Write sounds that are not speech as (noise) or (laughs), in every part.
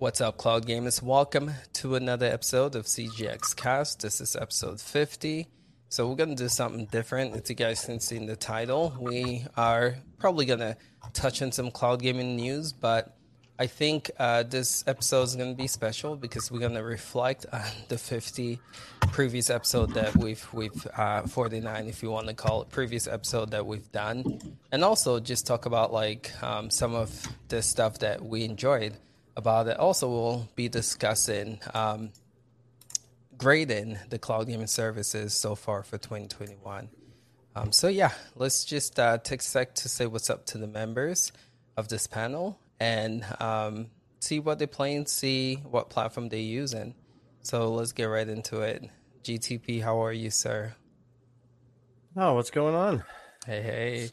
What's up, Cloud Gamers? Welcome to another episode of CGX Cast. This is episode 50. So, we're going to do something different. As you guys can see in the title, we are probably going to touch on some cloud gaming news, but I think uh, this episode is going to be special because we're going to reflect on the 50 previous episode that we've we've uh, 49, if you want to call it, previous episode that we've done, and also just talk about like um, some of the stuff that we enjoyed about it. Also, we'll be discussing um, grading the cloud gaming services so far for 2021. Um, so yeah, let's just uh, take a sec to say what's up to the members of this panel and um, see what they're playing, see what platform they're using. So let's get right into it. GTP, how are you, sir? Oh, what's going on? Hey, hey.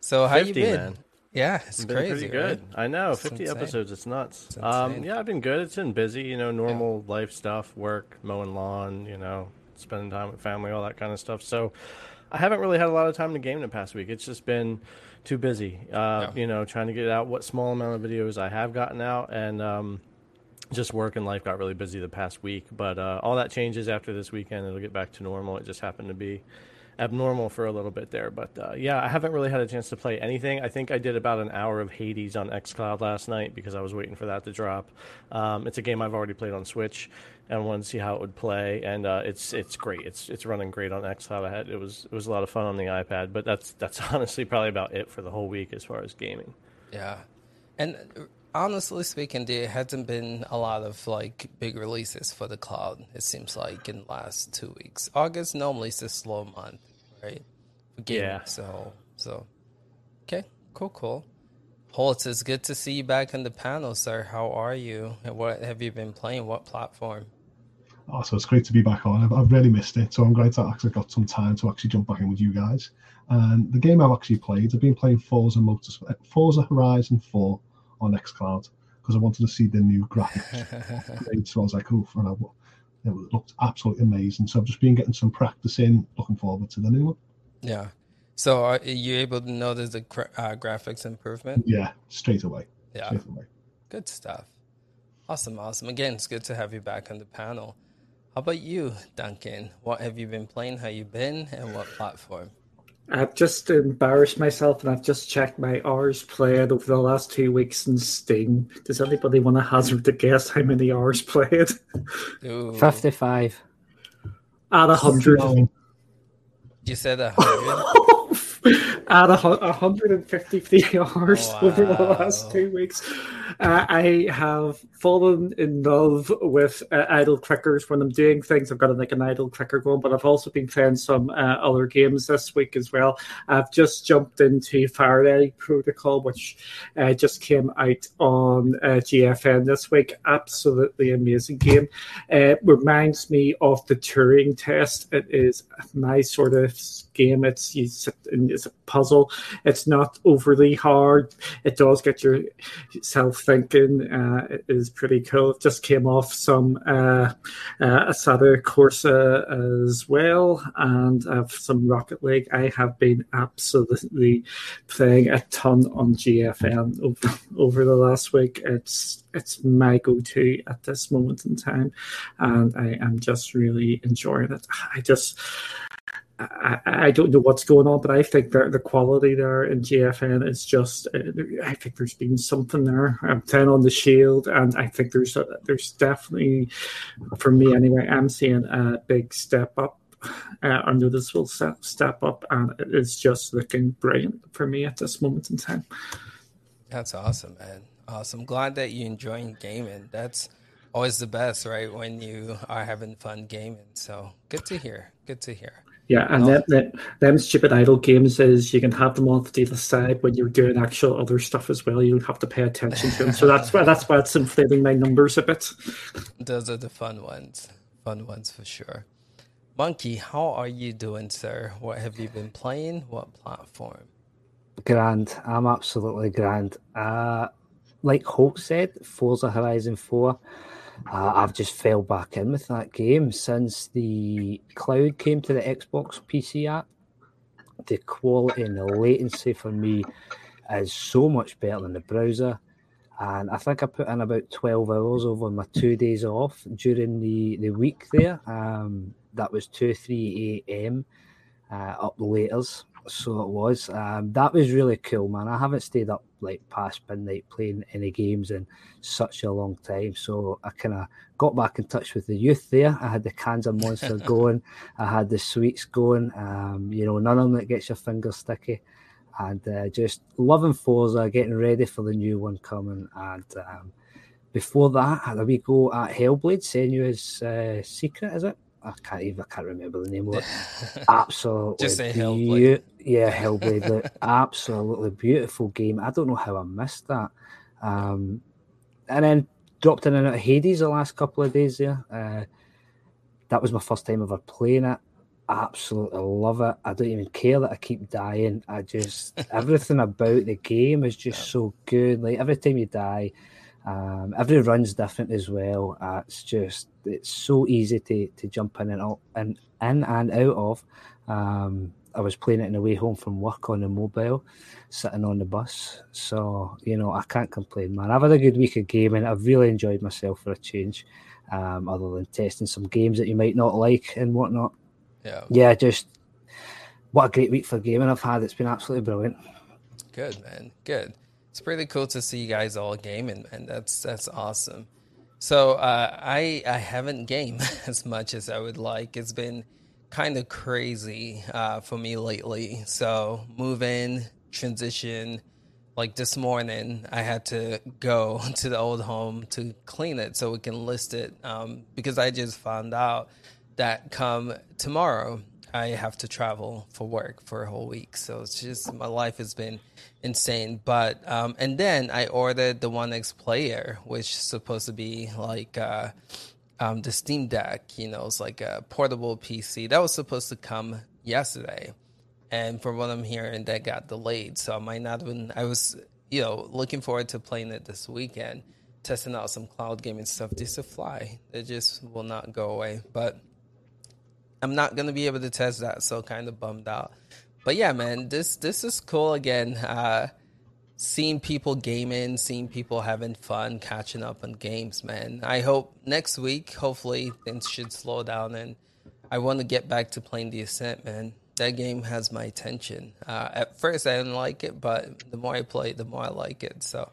So how 50, you been? Man. Yeah, it's been crazy. Pretty good. Right? I know, it's fifty insane. episodes. It's nuts. It's um, yeah, I've been good. It's been busy. You know, normal yeah. life stuff, work, mowing lawn. You know, spending time with family, all that kind of stuff. So, I haven't really had a lot of time to game in the past week. It's just been too busy. Uh. You know, trying to get out what small amount of videos I have gotten out, and um, just work and life got really busy the past week. But uh, all that changes after this weekend. It'll get back to normal. It just happened to be abnormal for a little bit there. But uh, yeah, I haven't really had a chance to play anything. I think I did about an hour of Hades on xCloud last night because I was waiting for that to drop. Um, it's a game I've already played on Switch and wanted to see how it would play. And uh, it's it's great. It's it's running great on xCloud. I had it was it was a lot of fun on the iPad. But that's that's (laughs) honestly probably about it for the whole week as far as gaming. Yeah, and honestly speaking, there hasn't been a lot of like big releases for the cloud. It seems like in the last two weeks. August normally is a slow month, right? For. Yeah. So so okay, cool, cool. Holtz, it's good to see you back on the panel, sir. How are you? And what have you been playing? What platform? Oh, so it's great to be back on. I've, I've really missed it, so I'm glad to actually got some time to actually jump back in with you guys. And the game I've actually played, I've been playing Forza Motorsport, uh, Forza Horizon 4 on xCloud because I wanted to see the new graphics. (laughs) so I was like, oh, it looked absolutely amazing. So I've just been getting some practice in, looking forward to the new one. Yeah. So are you able to notice the uh, graphics improvement? Yeah, straight away. Yeah. Straight away. Good stuff. Awesome, awesome. Again, it's good to have you back on the panel. How about you, Duncan? What have you been playing? How you been, and what platform? I've just embarrassed myself and I've just checked my hours played over the last two weeks in Steam. Does anybody want to hazard to guess how many hours played? Ooh. 55. At 100. You said 100? At 153 (laughs) hours wow. over the last two weeks. Uh, I have fallen in love with uh, idle clickers when I'm doing things. I've got like an idle clicker going, but I've also been playing some uh, other games this week as well. I've just jumped into Faraday Protocol, which uh, just came out on uh, GFN this week. Absolutely amazing game. It reminds me of the Turing test. It is my sort of game. It's you sit and it's a puzzle. It's not overly hard. It does get yourself thinking. Uh, is pretty cool. Just came off some uh, uh, Assetto Corsa as well, and some Rocket League. I have been absolutely playing a ton on GFN over, over the last week. It's it's my go-to at this moment in time, and I am just really enjoying it. I just I, I, don't know what's going on, but I think that the quality there in GFN is just. Uh, I think there's been something there. I'm ten on the shield, and I think there's a, there's definitely, for me anyway, I'm seeing a big step up, uh, a noticeable step, step up, and it's just looking brilliant for me at this moment in time. That's awesome, man. Awesome. Glad that you're enjoying gaming. That's always the best, right? When you are having fun gaming. So good to hear. Good to hear. Yeah, and then, then them stupid idle games is you can have them off the other side when you're doing actual other stuff as well. You don't have to pay attention to them. So that's why that's why it's inflating my numbers a bit. Those are the fun ones. Fun ones for sure. Monkey, how are you doing, sir? What have you been playing? What platform? Grand. I'm absolutely grand. Uh, like Hope said, Forza Horizon 4 uh, I've just fell back in with that game since the cloud came to the Xbox PC app. The quality and the latency for me is so much better than the browser. and I think I put in about 12 hours over my two days off during the, the week there. Um, that was 2 3 a.m. Uh, up the laters. So it was. Um, that was really cool, man. I haven't stayed up like past midnight playing any games in such a long time. So I kind of got back in touch with the youth there. I had the cans of Monster (laughs) going, I had the sweets going. Um, you know, none of them that gets your fingers sticky and uh, just loving Forza, getting ready for the new one coming. And um, before that, had a wee go at Hellblade, Senua's uh, Secret, is it? I can't even I can't remember the name of it. (laughs) Absolutely, just say Hellblade. Yeah, Hellblade. absolutely beautiful game. I don't know how I missed that. Um, and then dropped in and out of Hades the last couple of days there. Uh, that was my first time ever playing it absolutely love it. I don't even care that I keep dying. I just (laughs) everything about the game is just yeah. so good. Like every time you die, um, every run's different as well. Uh, it's just it's so easy to to jump in and out and in and out of. Um, I was playing it on the way home from work on the mobile, sitting on the bus. So you know I can't complain, man. I've had a good week of gaming. I've really enjoyed myself for a change. Um, other than testing some games that you might not like and whatnot. Yeah. Yeah, just what a great week for gaming I've had. It's been absolutely brilliant. Good, man. Good. It's pretty cool to see you guys all gaming, man. That's that's awesome. So uh, I I haven't gamed (laughs) as much as I would like. It's been kind of crazy uh, for me lately. So move in, transition. Like this morning, I had to go (laughs) to the old home to clean it so we can list it um, because I just found out that come tomorrow I have to travel for work for a whole week. So it's just my life has been insane. But um, and then I ordered the One X player, which is supposed to be like uh, um, the Steam Deck. You know, it's like a portable PC that was supposed to come yesterday, and from what I'm hearing, that got delayed. So I might not even. I was you know looking forward to playing it this weekend, testing out some cloud gaming stuff just to fly. It just will not go away, but I'm not gonna be able to test that, so kind of bummed out. But yeah, man, this this is cool again. Uh, seeing people gaming, seeing people having fun, catching up on games, man. I hope next week, hopefully, things should slow down, and I want to get back to playing the Ascent, man. That game has my attention. Uh, at first, I didn't like it, but the more I play, the more I like it. So,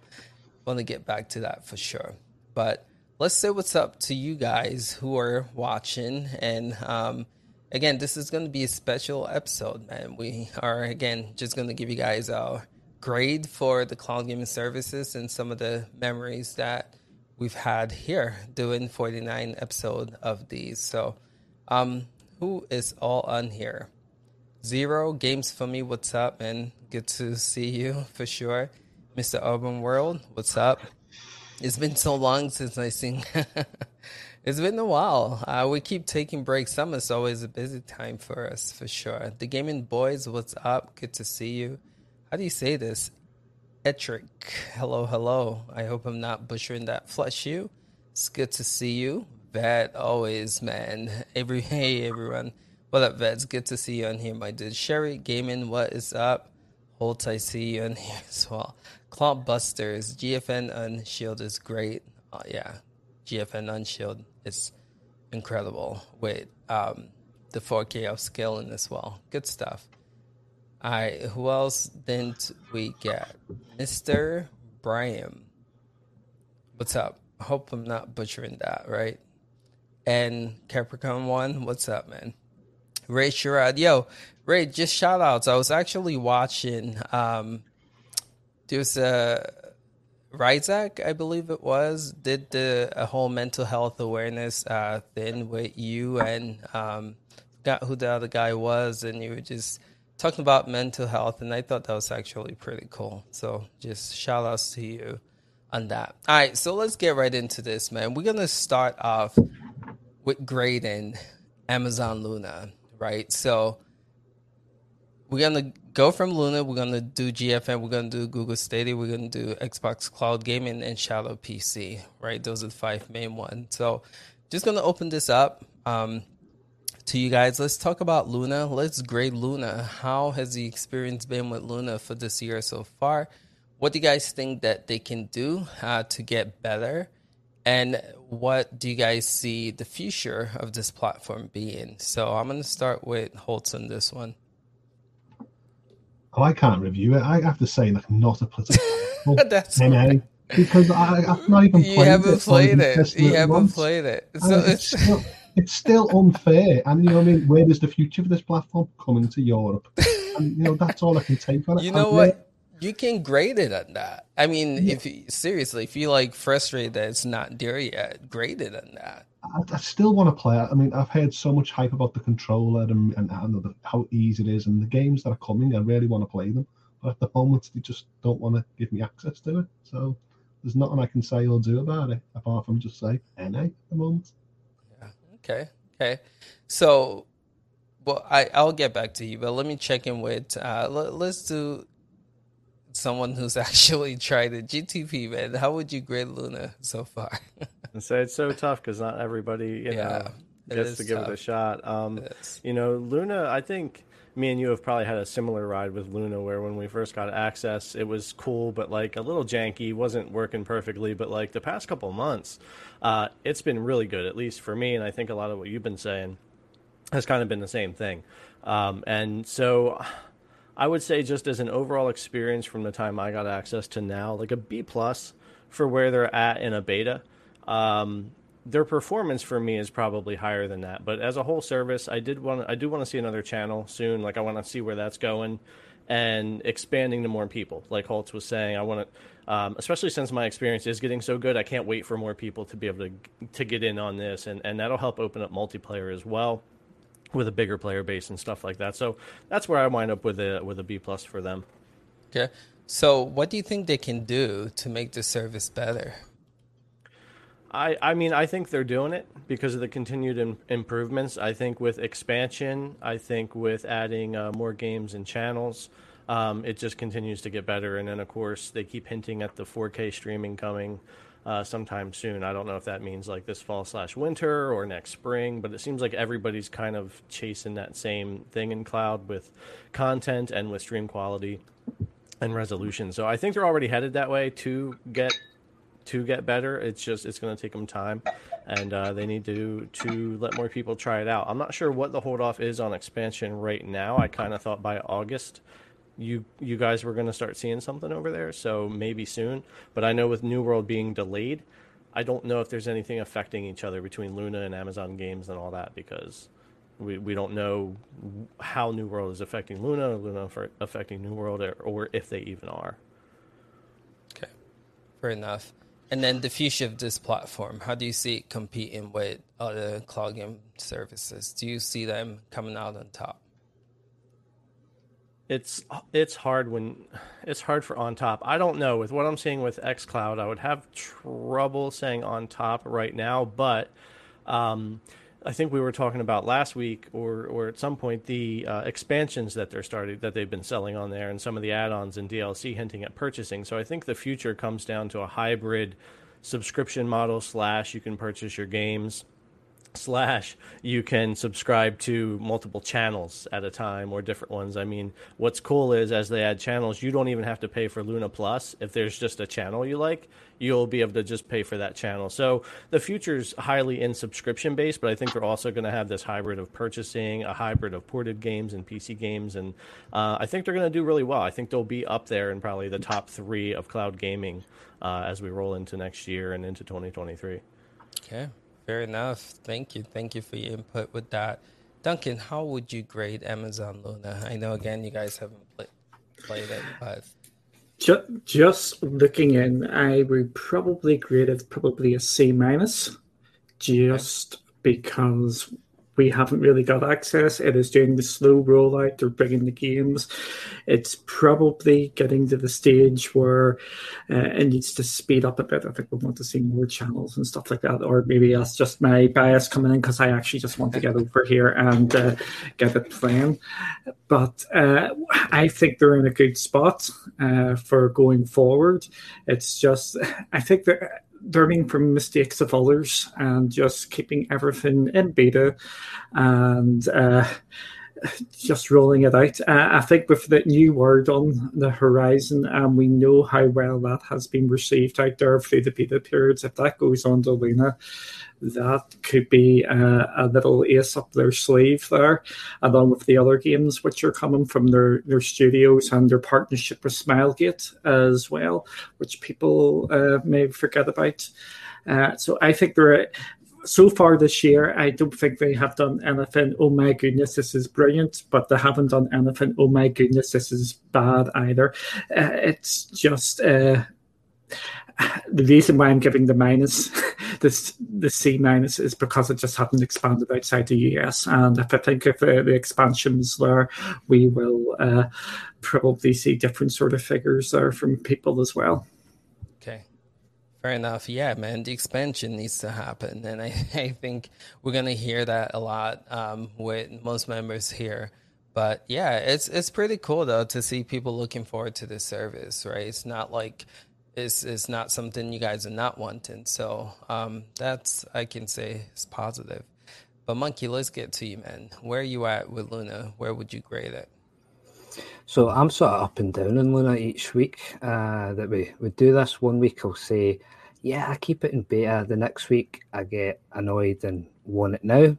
want to get back to that for sure. But let's say what's up to you guys who are watching and um, again, this is going to be a special episode, man. We are, again, just going to give you guys our grade for the cloud gaming services and some of the memories that we've had here doing 49 episode of these. So, um, who is all on here? Zero games for me. What's up, man? Good to see you for sure, Mr. Urban World. What's up? It's been so long since I seen (laughs) It's been a while. Uh, we keep taking breaks. Summer's always a busy time for us, for sure. The Gaming Boys, what's up? Good to see you. How do you say this? Etric. Hello, hello. I hope I'm not butchering that. Flush you. It's good to see you. Vet, always, man. (laughs) Every Hey, everyone. What up, Vets? Good to see you on here, my dude. Sherry Gaming, what is up? Holt, I see you on (laughs) here as well. Cloud Busters, GFN Unshield is great. Oh, yeah, GFN Unshield is incredible with um, the 4K upscaling as well. Good stuff. Right, who else didn't we get? Mr. Brian. What's up? I hope I'm not butchering that, right? And Capricorn One, what's up, man? Ray Sherrod, yo, Ray, just shout outs. I was actually watching. Um, there's a Ryzak, I believe it was, did the a whole mental health awareness uh, thing with you and um, got who the other guy was, and you were just talking about mental health, and I thought that was actually pretty cool. So just shout outs to you on that. All right, so let's get right into this, man. We're gonna start off with grading Amazon Luna, right? So we're gonna go from Luna. We're gonna do GFN. We're gonna do Google Stadia. We're gonna do Xbox Cloud Gaming and Shadow PC. Right, those are the five main ones. So, just gonna open this up um, to you guys. Let's talk about Luna. Let's grade Luna. How has the experience been with Luna for this year so far? what do you guys think that they can do uh, to get better? And what do you guys see the future of this platform being? So I'm going to start with Holtz on this one. Oh, I can't review it. I have to say, like, not a political (laughs) That's because I, have not even played you haven't it. Played it. You haven't once. played it. So it's, it's, still, it's still unfair. And you know, what I mean, where does the future of this platform coming to Europe? And you know, that's all I can take on it. You know what? you can grade it on that. I mean, yeah. if you, seriously, if you like frustrated that it's not there yet, grade it on that. I, I still want to play it. I mean, I've heard so much hype about the controller and, and, and the, how easy it is, and the games that are coming. I really want to play them, but at the moment, they just don't want to give me access to it. So there's nothing I can say or do about it apart from just say NA at the moment. Okay. Okay. So well, I I'll get back to you, but let me check in with. Uh, let, us do someone who's (laughs) actually tried it. GTP, man, how would you grade Luna so far? (laughs) and say it's so tough because not everybody, you yeah, know, gets to give tough. it a shot. Um, you know, Luna, I think me and you have probably had a similar ride with Luna where when we first got access, it was cool, but like a little janky, wasn't working perfectly. But like the past couple months, uh, it's been really good, at least for me. And I think a lot of what you've been saying has kind of been the same thing. Um, and so I would say just as an overall experience from the time I got access to now, like a B plus for where they're at in a beta. Um, their performance for me is probably higher than that, but as a whole service, I did want I do want to see another channel soon. Like I want to see where that's going and expanding to more people. Like Holtz was saying, I want to, um, especially since my experience is getting so good, I can't wait for more people to be able to to get in on this, and and that'll help open up multiplayer as well with a bigger player base and stuff like that. So that's where I wind up with a with a B plus for them. Okay. So what do you think they can do to make the service better? I, I mean, I think they're doing it because of the continued Im- improvements. I think with expansion, I think with adding uh, more games and channels, um, it just continues to get better. And then, of course, they keep hinting at the 4K streaming coming uh, sometime soon. I don't know if that means like this fall slash winter or next spring, but it seems like everybody's kind of chasing that same thing in cloud with content and with stream quality and resolution. So I think they're already headed that way to get to get better. It's just it's going to take them time, and uh, they need to to let more people try it out. I'm not sure what the hold off is on expansion right now. I kind of thought by August you you guys were going to start seeing something over there, so maybe soon. But I know with New World being delayed, I don't know if there's anything affecting each other between Luna and Amazon Games and all that because we we don't know how New World is affecting Luna, or Luna for affecting New World, or, or if they even are. Okay, fair enough. And then the future of this platform, how do you see it competing with other cloud game services? Do you see them coming out on top? it's it's hard when it's hard for on top. I don't know with what I'm seeing with XCloud. I would have trouble saying on top right now, but um, I think we were talking about last week or or at some point the uh, expansions that they're starting that they've been selling on there and some of the add-ons and DLC hinting at purchasing. So I think the future comes down to a hybrid subscription model slash you can purchase your games slash you can subscribe to multiple channels at a time or different ones. I mean, what's cool is as they add channels, you don't even have to pay for Luna Plus. If there's just a channel you like, you'll be able to just pay for that channel. So the future's highly in subscription based, but I think they're also going to have this hybrid of purchasing, a hybrid of ported games and PC games, and uh, I think they're going to do really well. I think they'll be up there in probably the top three of cloud gaming uh, as we roll into next year and into 2023. Okay. Fair enough. Thank you. Thank you for your input with that. Duncan, how would you grade Amazon Luna? I know again you guys haven't play, played it, but just, just looking in, I would probably grade it probably a C minus, just because we haven't really got access. It is doing the slow rollout. They're bringing the games. It's probably getting to the stage where uh, it needs to speed up a bit. I think we want to see more channels and stuff like that. Or maybe that's just my bias coming in because I actually just want to get over here and uh, get it playing. But uh, I think they're in a good spot uh, for going forward. It's just, I think they're learning from mistakes of others and just keeping everything in beta. And uh, just rolling it out. Uh, I think with the New World on the horizon, and um, we know how well that has been received out there through the beta periods. If that goes on to Luna, that could be a, a, little ace up their sleeve there, along with the other games which are coming from their, their studios and their partnership with Smilegate as well, which people uh, may forget about. Uh, so I think they're so far this year, I don't think they have done anything. Oh my goodness, this is brilliant, but they haven't done anything. Oh my goodness, this is bad either. Uh, it's just uh, the reason why I'm giving the minus, (laughs) this the C minus, is because it just hasn't expanded outside the US. And if I think if uh, the expansions there, we will uh, probably see different sort of figures there from people as well. Fair enough. Yeah, man, the expansion needs to happen. And I, (laughs) I think we're going to hear that a lot um, with most members here. But yeah, it's it's pretty cool though to see people looking forward to this service, right? It's not like it's is not something you guys are not wanting. So um, that's I can say is positive. But Monkey, let's get to you, man. Where are you at with Luna? Where would you grade it? So I'm sort of up and down on Luna each week. Uh, that we we do this one week, I'll say, yeah, I keep it in beta. The next week, I get annoyed and want it now.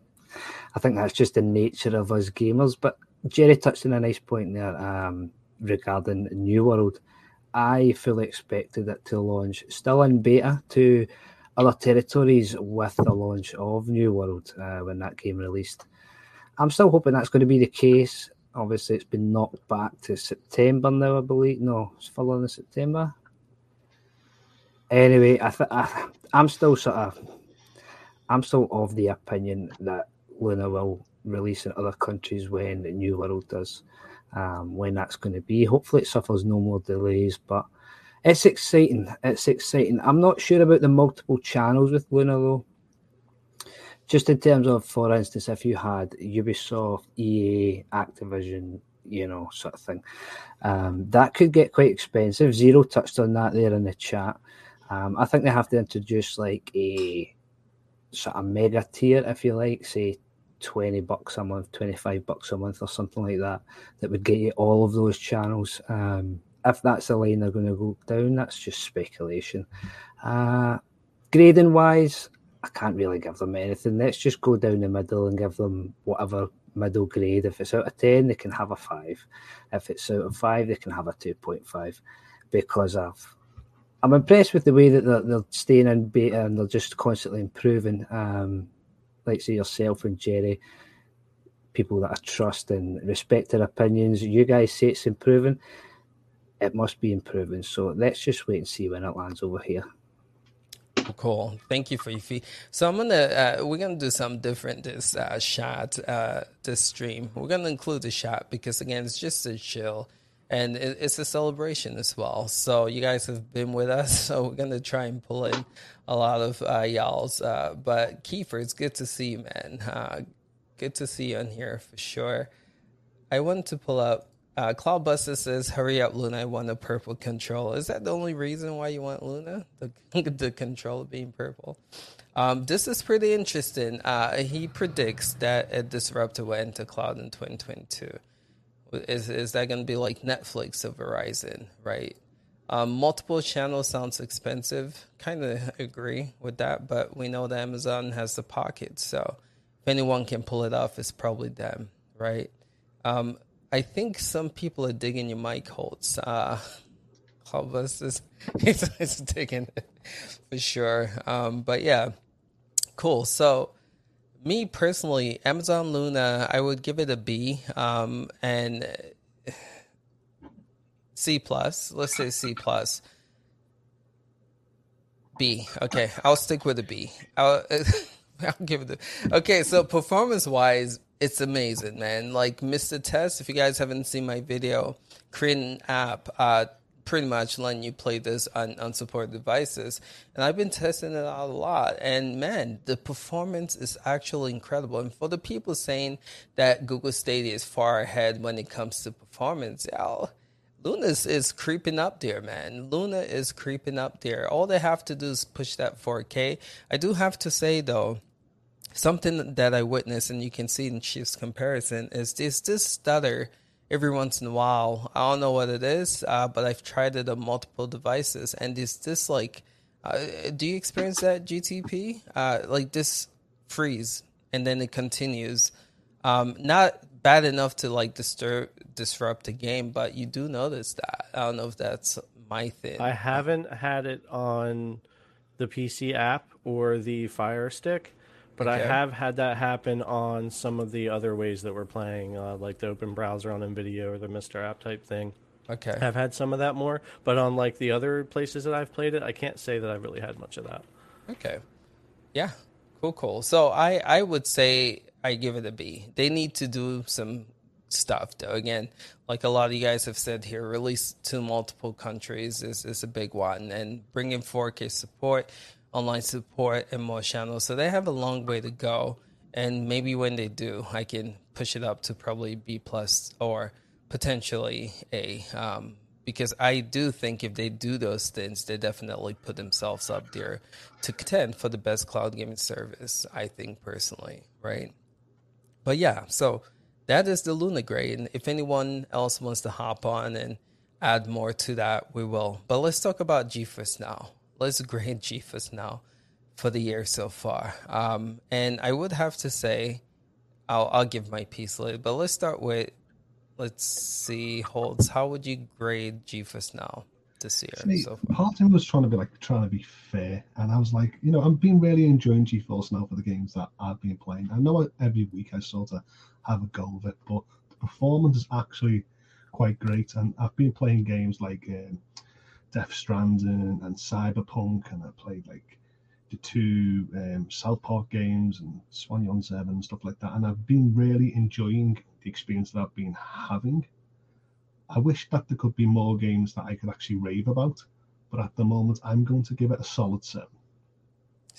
I think that's just the nature of us gamers. But Jerry touched on a nice point there um, regarding New World. I fully expected it to launch still in beta to other territories with the launch of New World uh, when that game released. I'm still hoping that's going to be the case. Obviously, it's been knocked back to September now, I believe. No, it's following in September. Anyway, I, th- I I'm still sort of I'm still of the opinion that Luna will release in other countries when the New World does um, when that's going to be. Hopefully, it suffers no more delays, but it's exciting. It's exciting. I'm not sure about the multiple channels with Luna though. Just in terms of, for instance, if you had Ubisoft, EA, Activision, you know, sort of thing, um, that could get quite expensive. Zero touched on that there in the chat. Um, I think they have to introduce like a sort of mega tier, if you like, say 20 bucks a month, 25 bucks a month, or something like that, that would get you all of those channels. Um, if that's the line they're going to go down, that's just speculation. Uh, grading wise, I can't really give them anything. Let's just go down the middle and give them whatever middle grade. If it's out of 10, they can have a 5. If it's out of 5, they can have a 2.5 because of. I'm impressed with the way that they're, they're staying in beta and they're just constantly improving. Um, like say yourself and Jerry, people that I trust and respect their opinions. You guys say it's improving. It must be improving. So let's just wait and see when it lands over here. Cool. Thank you for your feed. So I'm gonna uh, we're gonna do something different this uh, shot uh, this stream. We're gonna include the shot because again it's just a chill and it's a celebration as well. So you guys have been with us, (laughs) so we're gonna try and pull in a lot of uh, y'all's. Uh, but Kiefer, it's good to see you, man. Uh, good to see you on here for sure. I wanted to pull up. Uh, Cloudbuster says, "Hurry up, Luna! I want a purple control." Is that the only reason why you want Luna? The (laughs) the control being purple. Um, this is pretty interesting. Uh, he predicts that a disruptor will enter cloud in 2022. Is is that going to be like Netflix or Verizon, right? Um, multiple channels sounds expensive. Kind of agree with that, but we know that Amazon has the pocket, so if anyone can pull it off, it's probably them, right? Um, I think some people are digging your mic holds. Uh, (laughs) us is, (laughs) is digging it for sure. Um, but yeah, cool. So me personally, Amazon Luna, I would give it a B, um, and (sighs) C plus. Let's say C plus. B. Okay, I'll stick with a B. I'll, (laughs) I'll give it a. Okay, so performance wise, it's amazing, man. Like Mr. Test, if you guys haven't seen my video, create an app. Uh, pretty much letting you play this on unsupported devices. And I've been testing it out a lot. And man, the performance is actually incredible. And for the people saying that Google Stadia is far ahead when it comes to performance, y'all. Luna is, is creeping up there, man. Luna is creeping up there. All they have to do is push that 4K. I do have to say though, something that I witnessed, and you can see in Chief's comparison, is this this stutter every once in a while. I don't know what it is, uh, but I've tried it on multiple devices, and is this like? Uh, do you experience that GTP? Uh, like this freeze, and then it continues. Um, not bad enough to like disturb disrupt the game, but you do notice that. I don't know if that's my thing. I haven't had it on the PC app or the Fire Stick. But okay. I have had that happen on some of the other ways that we're playing, uh, like the open browser on NVIDIA or the Mr. App type thing. Okay. I've had some of that more, but on like the other places that I've played it, I can't say that I've really had much of that. Okay. Yeah. Cool, cool. So I, I would say I give it a B. They need to do some stuff though. Again, like a lot of you guys have said here, release to multiple countries is, is a big one and bringing 4K support online support and more channels. So they have a long way to go. And maybe when they do, I can push it up to probably B plus or potentially A. Um, because I do think if they do those things, they definitely put themselves up there to contend for the best cloud gaming service. I think personally, right? But yeah, so that is the Luna Gray, and if anyone else wants to hop on and add more to that, we will. But let's talk about GeForce now let's grade (laughs) GeForce now for the year so far. Um, and I would have to say, I'll, I'll give my piece later, but let's start with, let's see, Holtz. How would you grade GeForce now this year? See, so part of me was trying to be like, trying to be fair. And I was like, you know, I've been really enjoying GeForce now for the games that I've been playing. I know every week I sort of have a go of it, but the performance is actually quite great. And I've been playing games like, um, Death Stranding and Cyberpunk, and I played like the two um, South Park games and Swan Yon Seven and stuff like that. And I've been really enjoying the experience that I've been having. I wish that there could be more games that I could actually rave about, but at the moment, I'm going to give it a solid seven,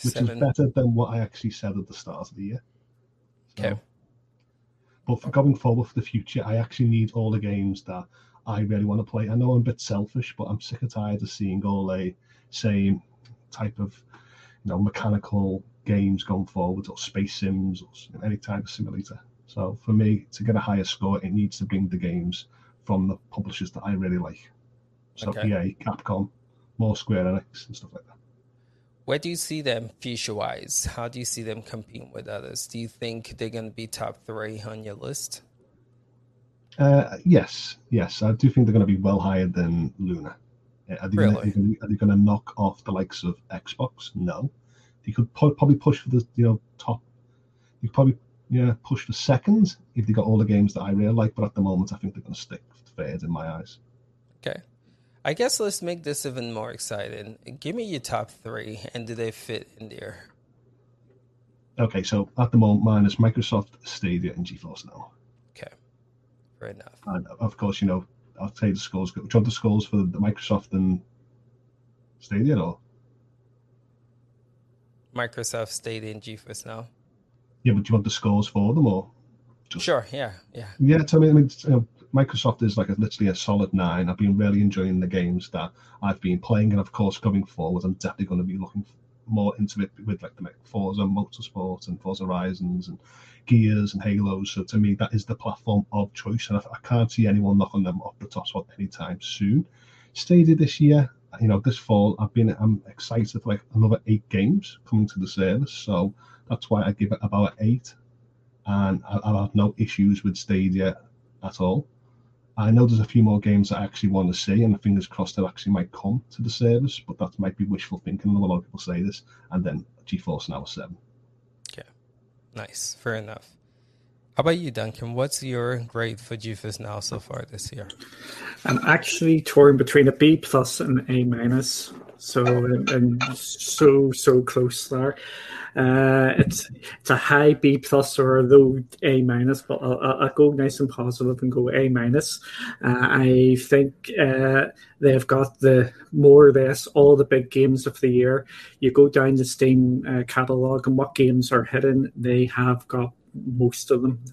which seven. is better than what I actually said at the start of the year. So, okay. But for going forward for the future, I actually need all the games that I really want to play. I know I'm a bit selfish, but I'm sick and tired of seeing all the same type of you know mechanical games going forward or space sims or any type of simulator. So for me to get a higher score, it needs to bring the games from the publishers that I really like. So okay. EA, Capcom, more Square Enix and stuff like that. Where do you see them future wise? How do you see them competing with others? Do you think they're going to be top three on your list? Uh, yes, yes, I do think they're going to be well higher than Luna. Uh, are they really? Gonna, are they going to knock off the likes of Xbox? No. They could probably push for the you know top. You could probably yeah push for second if they got all the games that I really like. But at the moment, I think they're going to stick third in my eyes. Okay. I guess let's make this even more exciting. Give me your top three, and do they fit in there? Okay, so at the moment, mine is Microsoft, Stadia, and GeForce Now. Fair enough. And of course, you know, I'll tell you the scores. Do you want the scores for the Microsoft and Stadia or? Microsoft Stadia and GeForce now. Yeah, but do you want the scores for them or? Just... Sure. Yeah. Yeah. Yeah. Tell me. I mean, you know, Microsoft is like a, literally a solid nine. I've been really enjoying the games that I've been playing, and of course, coming forward, I'm definitely going to be looking more into it with like the Forza Motorsport and Forza Horizons and Gears and Halos. So to me, that is the platform of choice, and I, I can't see anyone knocking them off the top spot anytime soon. Stadia this year, you know, this fall, I've been I'm excited for like another eight games coming to the service, so that's why I give it about eight, and I, I have no issues with Stadia at all. I know there's a few more games that I actually want to see, and fingers crossed they actually might come to the service, but that might be wishful thinking. A lot of people say this, and then GeForce Now 7. Okay, nice, fair enough. How about you, Duncan? What's your grade for GeForce Now so far this year? I'm actually torn between a B plus and A minus, so and so so close there. Uh, it's it's a high B plus or a low A minus, but I'll, I'll, go nice and positive and go A minus. Uh, I think uh, they've got the more or less all the big games of the year. You go down the Steam uh, catalog and what games are hidden. They have got most of them,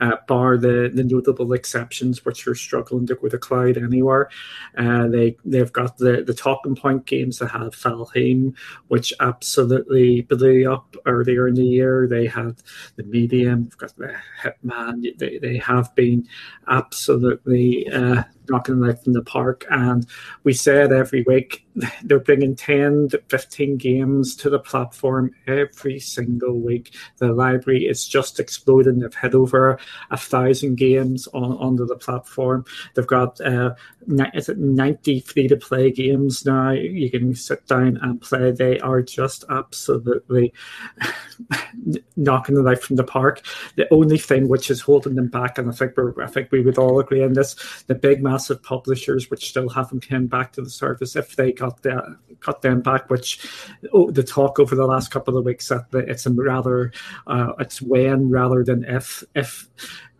uh, bar the, the notable exceptions, which are struggling to go to cloud anywhere. Uh, they they've got the the talking point games that had Valheim, which absolutely blew up earlier in the year. They had the Medium, they've got the Hitman. They they have been absolutely uh, knocking it out from the park. And we said every week (laughs) they're bringing 10 to 15 games to the platform every single week. The library is just exploding. They've had over a thousand games on onto the platform. They've got uh, is it 90 free to play games now. You can sit down and play. They are just absolutely (laughs) knocking it out from the park. The only thing which is holding them back, and I think I think we would all agree on this, the big massive publishers which still haven't come back to the service. If they got the, got them back, which oh, the talk over the last couple of weeks that it's a rather uh, it's when rather than if if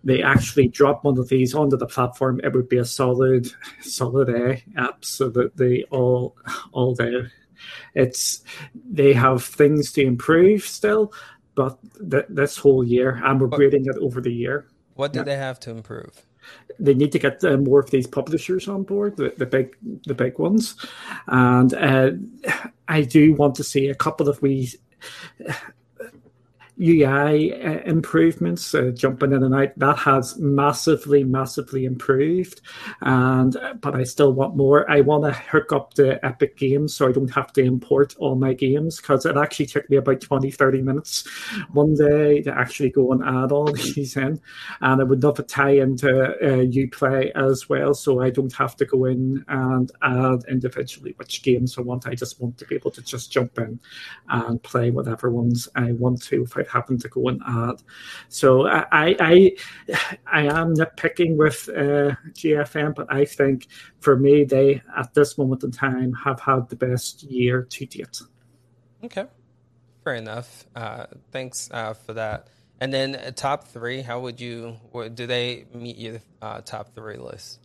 they actually drop one of these onto the platform, it would be a solid, solid A, absolutely all, all there. It's they have things to improve still, but th- this whole year, and we're grading it over the year. What do yeah. they have to improve? They need to get uh, more of these publishers on board, the, the big, the big ones, and uh, I do want to see a couple of we UI uh, improvements, uh, jumping in and out, that has massively, massively improved. And but I still want more. I want to hook up the Epic Games so I don't have to import all my games because it actually took me about 20, 30 minutes one day to actually go and add all (laughs) these in. And I would love to tie into uh, Uplay as well, so I don't have to go in and add individually which games I want. I just want to be able to just jump in and play whatever ones I want to without happen to go and add. So I I I am nitpicking with uh, GFN, but I think for me they at this moment in time have had the best year to date. Okay, fair enough. Uh, thanks uh, for that. And then uh, top three, how would you? Do they meet your uh, top three list?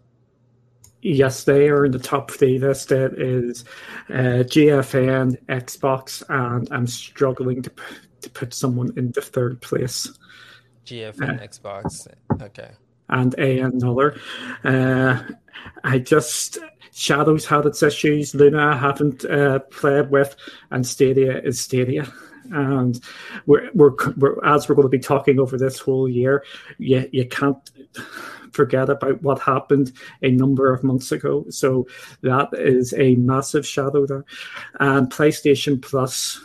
Yes, they are in the top three list. It is uh, GFN, Xbox, and I'm struggling to to put someone in the third place. GFN uh, Xbox. Okay. And a another. Uh, I just Shadows had its issues. Luna I haven't uh, played with, and Stadia is Stadia. And we're, we're, we're as we're going to be talking over this whole year, you you can't forget about what happened a number of months ago. So that is a massive shadow there. And PlayStation Plus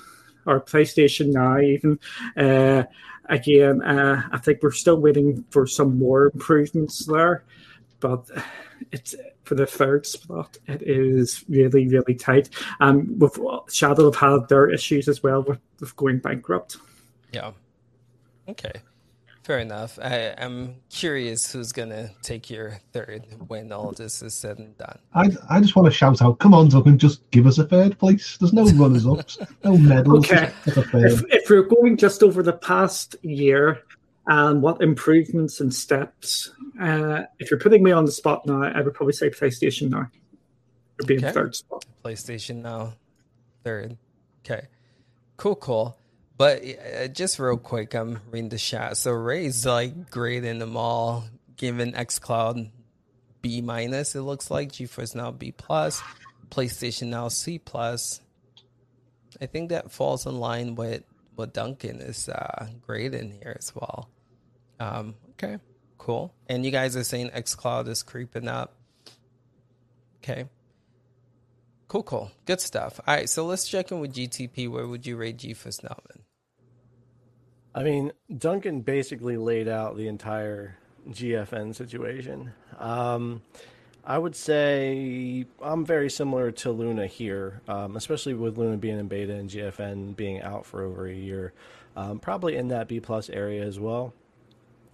or PlayStation Now, even. Uh, again, uh, I think we're still waiting for some more improvements there, but it's for the third spot. It is really, really tight. Um, with Shadow have had their issues as well with, with going bankrupt. Yeah. Okay. Fair enough. I, am curious who's gonna take your third when all this is said and done. I, I just want to shout out, come on, Duncan, just give us a third, please. There's no runners ups, no medals. Okay. If, if we're going just over the past year and what improvements and steps, uh, if you're putting me on the spot now, I would probably say PlayStation now. Would be okay. in third spot. PlayStation now, third. Okay. Cool, cool. But uh, just real quick, I'm reading the chat. So Ray's like great in them all, giving XCloud B minus. It looks like GeForce now B plus, PlayStation now C plus. I think that falls in line with what Duncan is uh, great in here as well. Um, okay, cool. And you guys are saying XCloud is creeping up. Okay. Cool, cool. Good stuff. All right, so let's check in with GTP. Where would you rate GeForce now, man? I mean, Duncan basically laid out the entire GFN situation. Um, I would say I'm very similar to Luna here, um, especially with Luna being in beta and GFN being out for over a year. Um, probably in that B plus area as well.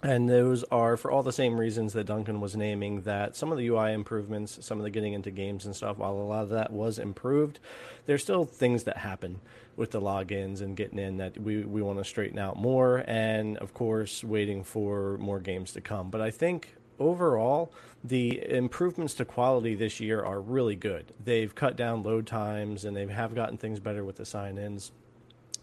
And those are for all the same reasons that Duncan was naming that some of the UI improvements, some of the getting into games and stuff, while a lot of that was improved, there's still things that happen with the logins and getting in that we, we want to straighten out more. And of course, waiting for more games to come. But I think overall, the improvements to quality this year are really good. They've cut down load times and they have gotten things better with the sign ins.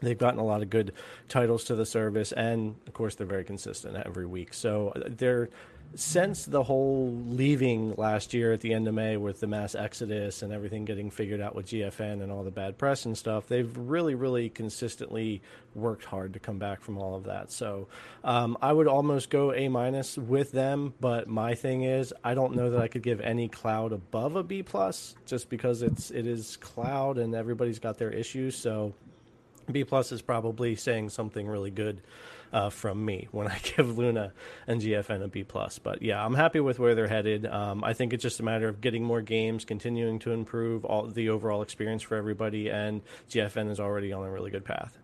they've gotten a lot of good titles to the service, and of course they're very consistent every week. So uh, they're since the whole leaving last year at the end of May with the mass exodus and everything getting figured out with GFN and all the bad press and stuff, they've really, really consistently worked hard to come back from all of that. So um, I would almost go A minus with them, but my thing is I don't know that I could give any cloud above a B plus just because it's it is cloud and everybody's got their issues. So B plus is probably saying something really good uh, from me when I (laughs) give Luna and GFN a B plus. But yeah, I'm happy with where they're headed. Um, I think it's just a matter of getting more games, continuing to improve all the overall experience for everybody, and GFN is already on a really good path.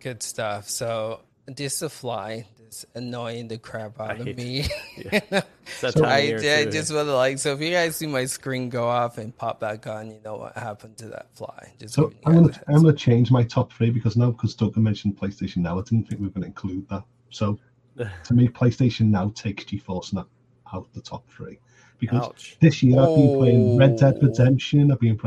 Good stuff. So this a fly is annoying the crap out of me. (laughs) Yeah. so I, I just want to like so if you guys see my screen go off and pop back on, you know what happened to that fly. Just so I'm gonna I'm gonna change my top three because now because Doug mentioned PlayStation Now, I didn't think we were gonna include that. So (laughs) to me, PlayStation Now takes GeForce Now out the top three because Ouch. this year I've been playing Red Dead oh. Redemption, I've been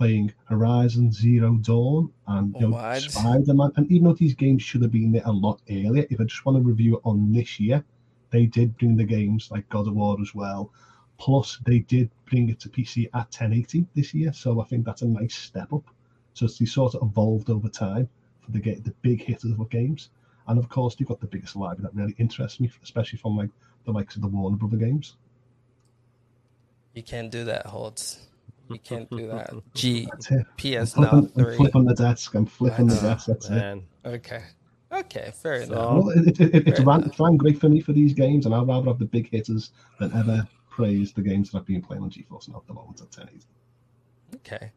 playing Horizon Zero Dawn and oh, you know, Spider Man. And even though these games should have been there a lot earlier, if I just want to review it on this year, they did bring the games like God of War as well. Plus, they did bring it to PC at 1080 this year, so I think that's a nice step up. So it's sort of evolved over time for the the big hitters of games. And of course, you've got the biggest library that really interests me, especially from like the likes of the Warner Brother games. You can't do that, Holtz. You can't do that. (laughs) G PS now three. I'm flipping the desk. I'm flipping the desk. That's Man. it. Okay. Okay, fair so, enough. Well, it, it, it, it's ran, it's ran great for me for these games, and I'd rather have the big hitters than ever praise the games that I've been playing on GeForce now at the moment at 1080. Okay,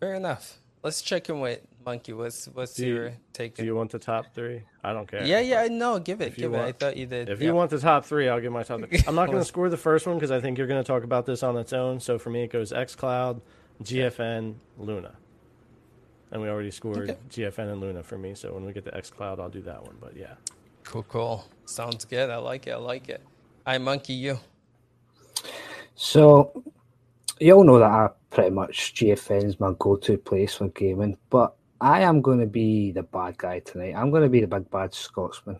fair enough. Let's check in with Monkey. What's what's do your take? Do you want the top three? I don't care. Yeah, yeah, no, give it, give it. Want, I thought you did. If you want the top three, I'll give my top. Three. I'm not going (laughs) to score the first one because I think you're going to talk about this on its own. So for me, it goes XCloud, GFN, Luna, and we already scored okay. GFN and Luna for me. So when we get the XCloud, I'll do that one. But yeah, cool, cool. Sounds good. I like it. I like it. I monkey you. So you all know that I pretty much GFN is my go-to place for gaming, but I am going to be the bad guy tonight. I'm going to be the big bad Scotsman.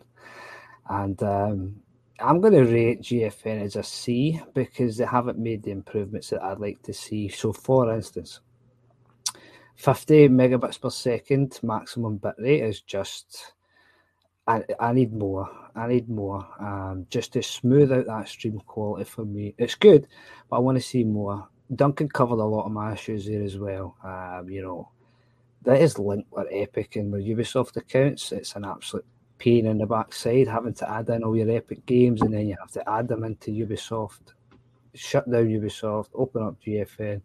And um, I'm going to rate GFN as a C because they haven't made the improvements that I'd like to see. So, for instance, 50 megabits per second maximum bitrate is just. I, I need more. I need more. Um, just to smooth out that stream quality for me. It's good, but I want to see more. Duncan covered a lot of my issues there as well. Um, you know, that is linked with Epic and with Ubisoft accounts. It's an absolute pain in the backside having to add in all your Epic games and then you have to add them into Ubisoft, shut down Ubisoft, open up GFN,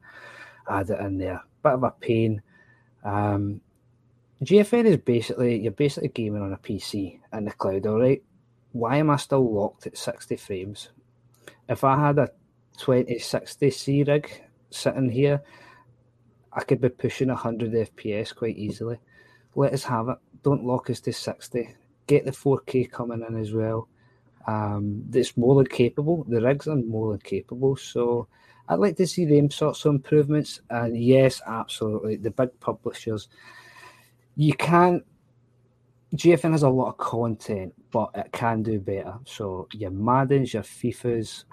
add it in there. Bit of a pain. Um, GFN is basically you're basically gaming on a PC in the cloud, all right. Why am I still locked at 60 frames? If I had a 2060 C rig sitting here, I could be pushing 100 FPS quite easily. Let us have it. Don't lock us to 60. Get the 4K coming in as well. Um, it's more than capable. The rigs are more than capable. So I'd like to see them sorts of improvements. And yes, absolutely. The big publishers, you can't. GFN has a lot of content, but it can do better. So your Maddens, your FIFAs,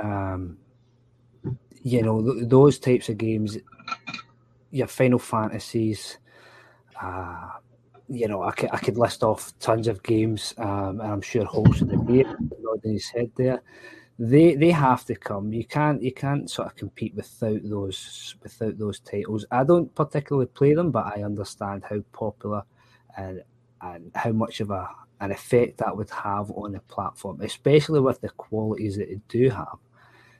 um, you know, th- those types of games, your Final Fantasies. Uh, you know, I could, I could list off tons of games, um, and I'm sure Holtz would agree. Nodding his head there. They they have to come. You can't you can't sort of compete without those without those titles. I don't particularly play them, but I understand how popular and and how much of a an effect that would have on the platform, especially with the qualities that it do have.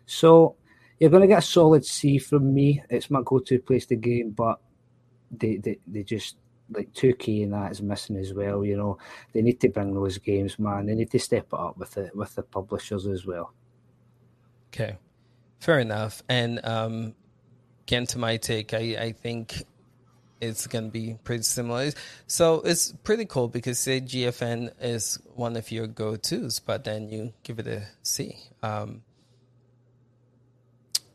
So you're going to get a solid C from me. It's my go-to place to game, but they, they, they just like 2K and that is missing as well. You know, they need to bring those games, man. They need to step it up with the with the publishers as well. Okay, fair enough. And um, again, to my take, I I think it's going to be pretty similar. So it's pretty cool because say GFN is one of your go tos, but then you give it a C. Um,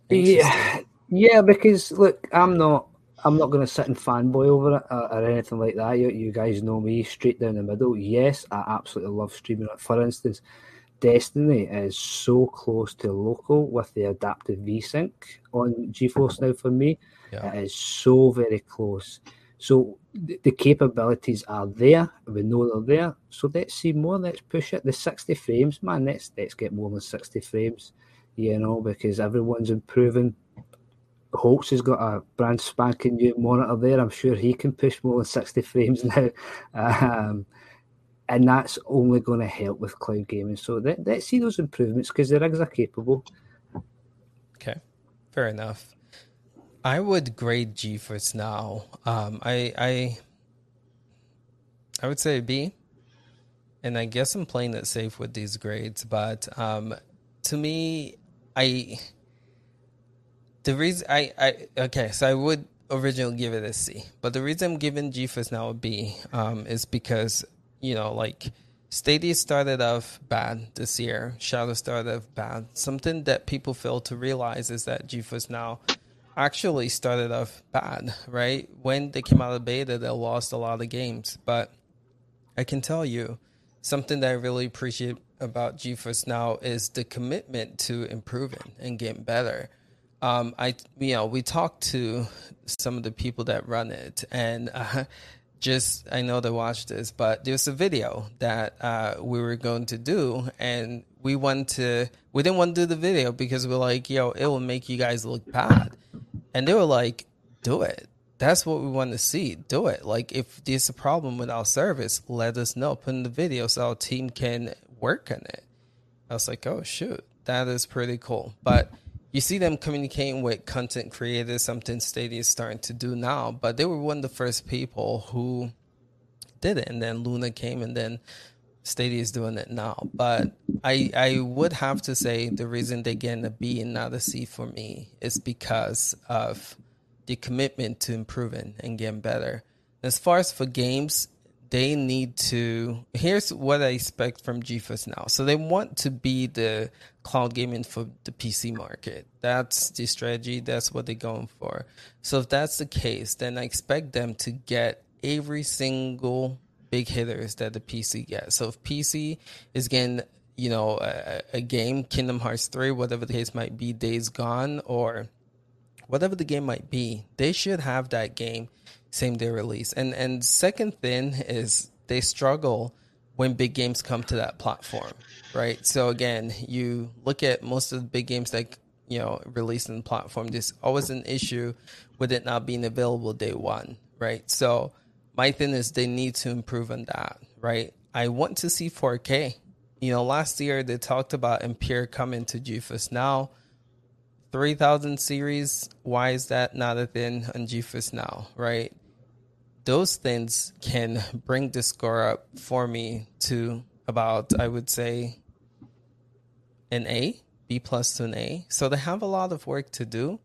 yeah, yeah, because look, I'm not I'm not going to sit and fanboy over it or, or, anything like that. You, you guys know me straight down the middle. Yes, I absolutely love streaming it. For instance, Destiny is so close to local with the adaptive VSync on GeForce Now for me. Yeah. It is so very close. So the, the capabilities are there. We know they're there. So let's see more. Let's push it. The 60 frames, man. Let's let's get more than 60 frames. You know, because everyone's improving. Holtz has got a brand spanking new monitor there. I'm sure he can push more than 60 frames (laughs) now. Um, and that's only going to help with cloud gaming. So let, let's see those improvements because the rigs are capable. Okay, fair enough. I would grade GeForce now. Um, I I I would say B, and I guess I'm playing it safe with these grades. But um, to me, I the reason I I okay, so I would originally give it a C, but the reason I'm giving GeForce now a B um, is because you know like. Stadia started off bad this year. Shadow started off bad. Something that people fail to realize is that GeForce Now actually started off bad, right? When they came out of beta, they lost a lot of games. But I can tell you something that I really appreciate about GeForce Now is the commitment to improving and getting better. Um, I, you know, we talked to some of the people that run it, and uh, (laughs) just I know they watched this, but there's a video that uh, we were going to do, and we want to. We didn't want to do the video because we're like, yo, it will make you guys look bad. And they were like, do it. That's what we want to see. Do it. Like, if there's a problem with our service, let us know. Put in the video so our team can work on it. I was like, oh, shoot. That is pretty cool. But you see them communicating with content creators, something Stadia is starting to do now. But they were one of the first people who did it. And then Luna came, and then Stadia is doing it now. But I I would have to say the reason they get a B and not a C for me is because of the commitment to improving and getting better. As far as for games, they need to. Here's what I expect from GeForce now. So they want to be the cloud gaming for the PC market. That's the strategy. That's what they're going for. So if that's the case, then I expect them to get every single big hitters that the PC gets. So if PC is getting, you know, a, a, game, Kingdom Hearts 3, whatever the case might be, Days Gone, or whatever the game might be, they should have that game same day release. And and second thing is they struggle when big games come to that platform, right? So again, you look at most of the big games that you know released in the platform. There's always an issue with it not being available day one, right? So my thing is they need to improve on that, right? I want to see 4K. You know, last year they talked about Ampere coming to GeForce Now. 3000 series, why is that not a thing on GeForce Now, right? Those things can bring the score up for me to about, I would say, an A, B plus to an A. So they have a lot of work to do,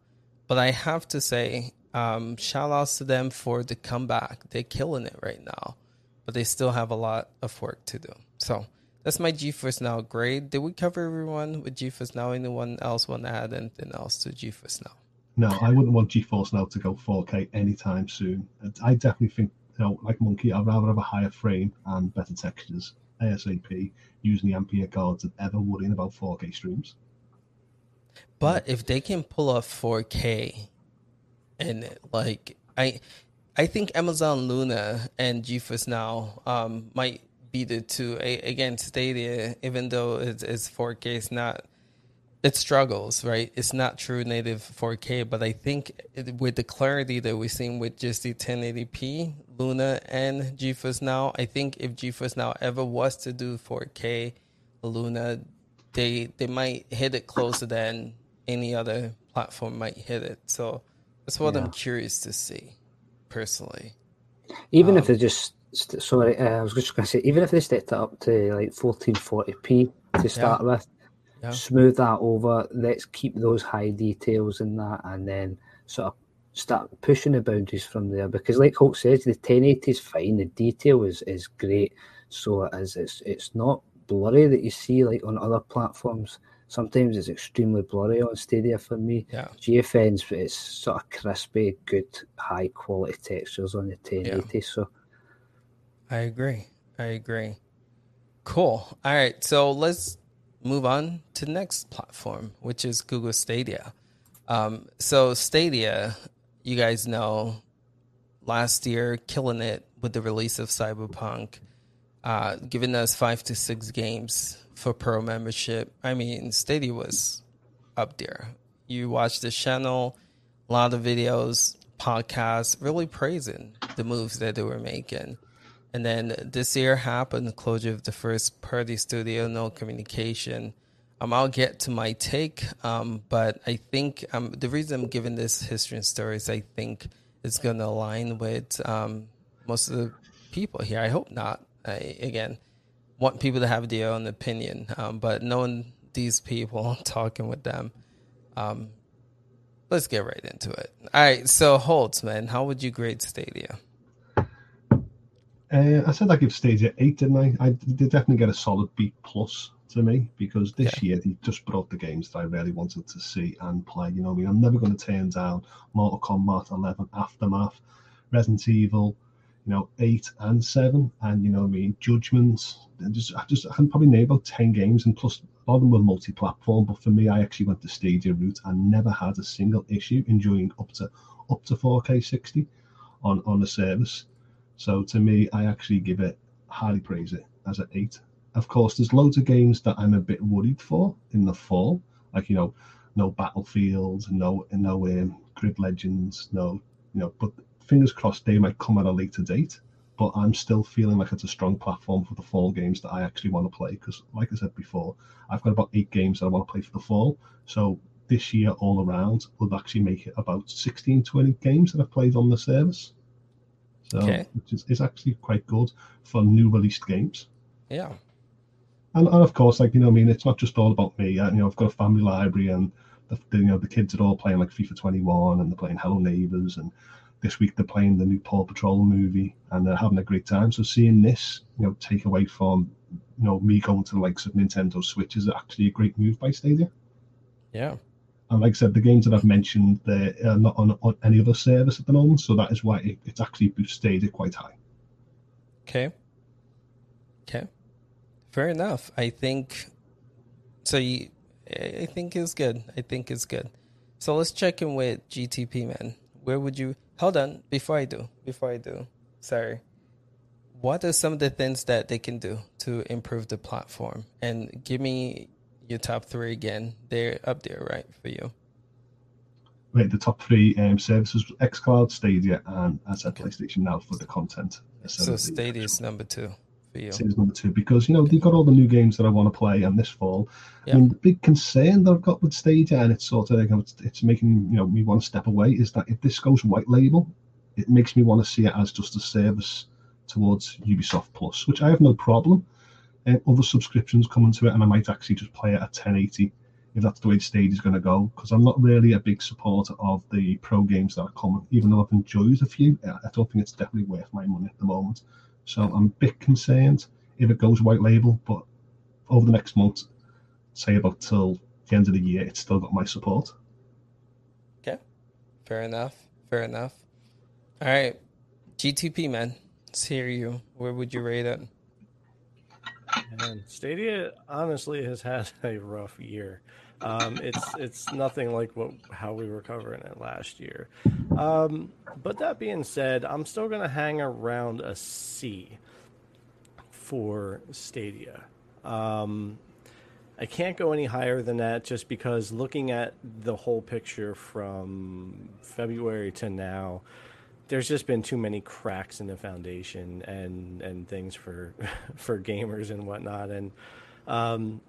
but I have to say, um, shout outs to them for the comeback. They're killing it right now, but they still have a lot of work to do. So that's my GeForce Now grade. Did we cover everyone with GeForce Now? Anyone else want to add anything else to GeForce Now? No, I wouldn't want GeForce Now to go 4K anytime soon. I definitely think, you know, like Monkey, I'd rather have a higher frame and better textures ASAP using the Ampere cards than ever worrying about 4K streams. But if they can pull off 4K and like I I think Amazon Luna and GeForce Now um, might be the two. A, again, Stadia, even though it's, it's 4K, it's not. It struggles, right? It's not true native 4K, but I think it, with the clarity that we're seeing with just the 1080p Luna and GeForce Now, I think if GeForce Now ever was to do 4K Luna, they they might hit it closer than any other platform might hit it. So that's what yeah. I'm curious to see, personally. Even um, if they just sorry, uh, I was just going to say, even if they stepped it up to like 1440p to start yeah. with, yeah. smooth that over. Let's keep those high details in that, and then sort of start pushing the boundaries from there. Because, like Hulk says, the 1080 is fine. The detail is is great. So it is. It's it's not blurry that you see like on other platforms. Sometimes it's extremely blurry on Stadia for me. Yeah. GFN's but it's sort of crispy, good, high quality textures on the 1080. Yeah. So I agree. I agree. Cool. All right. So let's move on to the next platform, which is Google Stadia. Um, so Stadia, you guys know, last year killing it with the release of Cyberpunk, uh, giving us five to six games for pro membership. I mean, Stadia was up there. You watch the channel, a lot of videos, podcasts, really praising the moves that they were making. And then this year happened, the closure of the first party studio, no communication. Um, I'll get to my take, um, but I think um, the reason I'm giving this history and stories, I think it's going to align with um, most of the people here. I hope not. I, again, want people to have their own opinion. Um, but knowing these people, (laughs) talking with them, um, let's get right into it. All right, so Holtz, man, how would you grade Stadia? Uh, I said I give Stadia eight, didn't I? I did definitely get a solid B plus to me because this yeah. year he just brought the games that I really wanted to see and play. You know, I mean, I'm never going to turn down Mortal Kombat 11, Aftermath, Resident Evil, you know, eight and seven, and you know, I mean, Judgments. And just, I just, I can probably name about ten games, and plus a lot of them were multi-platform. But for me, I actually went the Stadia route and never had a single issue enjoying up to up to 4K 60 on on the service. So to me, I actually give it highly praise it as an eight. Of course, there's loads of games that I'm a bit worried for in the fall, like you know, no Battlefield, no no um, Grid Legends, no you know, but fingers crossed they might come at a later date. But I'm still feeling like it's a strong platform for the fall games that I actually want to play. Because, like I said before, I've got about eight games that I want to play for the fall. So this year, all around, will actually make it about 16, 20 games that I've played on the service. So, okay. which is, is actually quite good for new released games. Yeah. And, and of course, like you know, I mean, it's not just all about me. I, you know, I've got a family library, and the, the, you know the kids are all playing like FIFA 21, and they're playing Hello Neighbors, and this week they're playing the new Paw Patrol movie and they're having a great time. So seeing this, you know, take away from you know me going to the likes of Nintendo Switch is actually a great move by Stadia. Yeah. And like I said, the games that I've mentioned, they're not on, on any other service at the moment, so that is why it, it's actually boosted it quite high. Okay. Okay. Fair enough. I think so. You, I think it's good. I think it's good. So let's check in with GTP man. Where would you? Hold on before i do before i do sorry. What are some of the things that they can do to improve the platform? And give me your top three again. They're up there right for you. Right the top three um, services xcloud stadia and as said playstation now for the content. So stadia is number two for you? Series number two because you know they've got all the new games that I want to play and this fall. I mean, the big concern that I've got with Stadia and it's sort of like it's, it's making you know me want to step away is that if this goes white label, it makes me want to see it as just a service towards Ubisoft Plus, which I have no problem. And other subscriptions coming to it, and I might actually just play it at 1080 if that's the way stage is going to go. Because I'm not really a big supporter of the pro games that are coming, even though I've enjoyed a few. I don't think it's definitely worth my money at the moment. So I'm a bit concerned if it goes white label, but over the next month, say about till the end of the year, it's still got my support. Okay, fair enough. Fair enough. All right, GTP man, let's hear you. Where would you rate it? Man, Stadia honestly has had a rough year. Um, it's it's nothing like what how we were covering it last year. Um, but that being said, I'm still to hang around a C for Stadia. Um, I can't go any higher than that just because looking at the whole picture from February to now, there's just been too many cracks in the foundation and and things for (laughs) for gamers and whatnot and um,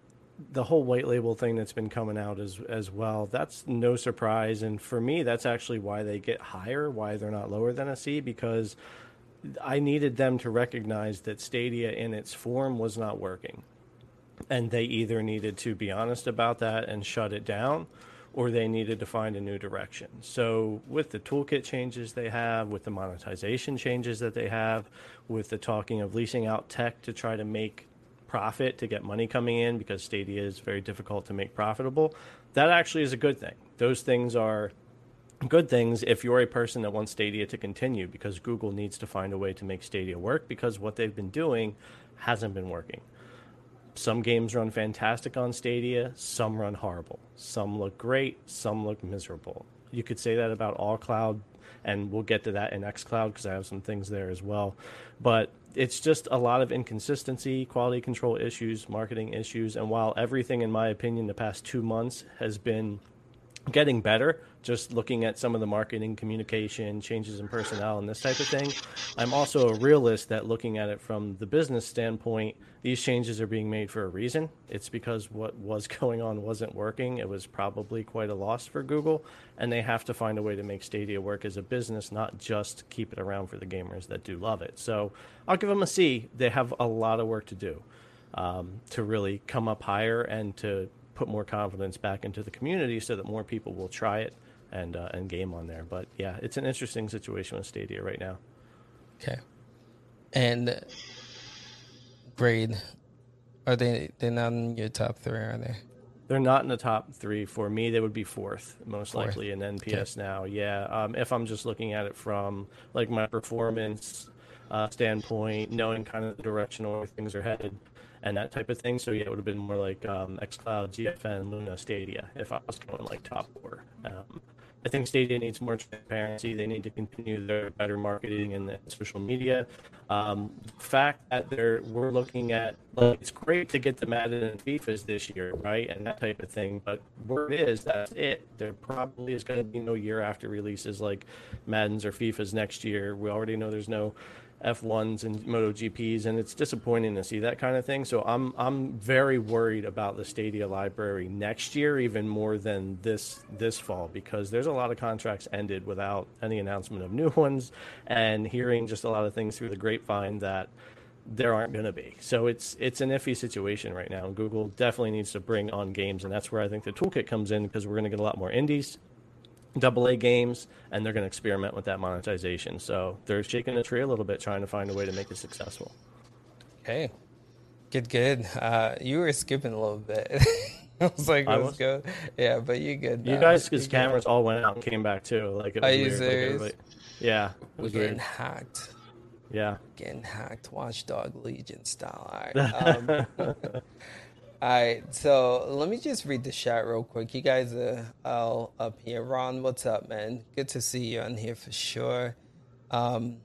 the whole white label thing that's been coming out as as well that's no surprise and for me that's actually why they get higher why they're not lower than a C because I needed them to recognize that Stadia in its form was not working and they either needed to be honest about that and shut it down or they needed to find a new direction. So, with the toolkit changes they have, with the monetization changes that they have, with the talking of leasing out tech to try to make profit to get money coming in because Stadia is very difficult to make profitable, that actually is a good thing. Those things are good things if you're a person that wants Stadia to continue because Google needs to find a way to make Stadia work because what they've been doing hasn't been working. Some games run fantastic on Stadia, some run horrible. Some look great, some look miserable. You could say that about all cloud, and we'll get to that in xCloud because I have some things there as well. But it's just a lot of inconsistency, quality control issues, marketing issues, and while everything, in my opinion, the past two months has been getting better just looking at some of the marketing communication changes in personnel and this type of thing. I'm also a realist that looking at it from the business standpoint. These changes are being made for a reason. It's because what was (laughs) going on wasn't working. It was probably quite a loss for google and they have to find a way to make stadia work as a business not just keep it around for the gamers that do love it. So i'll give them a c. They have a lot of work to do um, to really come up higher and to put more confidence back into the community so that more people will try it and uh, and game on there. But yeah, it's an interesting situation with Stadia right now. Okay, and grade are they? They're not in your top three, are they? They're not in the top three for me. They would be fourth, most fourth. likely, in NPS okay. now. Yeah, um, if I'm just looking at it from like my performance uh, standpoint, knowing kind of the direction where things are headed and that type of thing. So yeah, it would have been more like um, XCloud, GFN, Luna, Stadia if I was going like top four. Um, I think Stadia needs more transparency. They need to continue their better marketing and the social media. Um, fact that they're we're looking at like it's great to get the Madden and FIFA's this year, right, and that type of thing. But word is that's it. There probably is going to be no year after releases like Madden's or FIFA's next year. We already know there's no F1s and MotoGPs, and it's disappointing to see that kind of thing. So I'm I'm very worried about the Stadia library next year, even more than this this fall, because there's a lot of contracts ended without any announcement of new (laughs) ones, and hearing just a lot of things through the grapevine that there aren't going to be. So it's it's an iffy situation right now. Google definitely needs to bring on games, and that's where I think the toolkit comes in because we're going to get a lot more indies double A games, and they're going to experiment with that monetization. So they're shaking the tree a little bit, trying to find a way to make it successful. Okay, good, good. Uh, you were skipping a little bit. (laughs) I was like, let's was? go. Yeah, but you good. You guys, because cameras all went out and came back too. Like, it was Are you weird. serious? Like, yeah, we're getting weird. hacked. Yeah, getting hacked. Watchdog Legion style. All right. (laughs) Um, All right, so let me just read the chat real quick. You guys are all up here. Ron, what's up, man? Good to see you on here for sure. Um,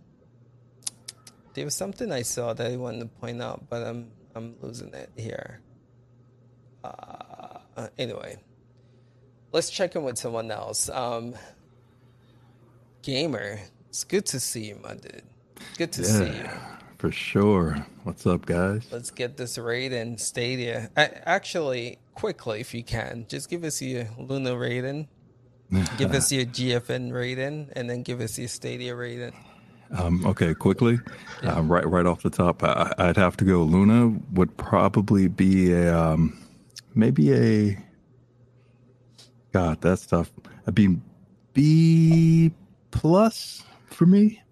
there was something I saw that I wanted to point out, but I'm I'm losing it here. Uh, anyway, let's check in with someone else. Um, Gamer, it's good to see you, my dude. Good to yeah. see you for sure. What's up, guys? Let's get this raid in Stadia. actually, quickly, if you can, just give us your Luna rating, give us your GFN rating, and then give us your Stadia rating. Um, okay, quickly, yeah. uh, right right off the top, I, would have to go. Luna would probably be a um, maybe a God. That's tough. I'd be B plus for me.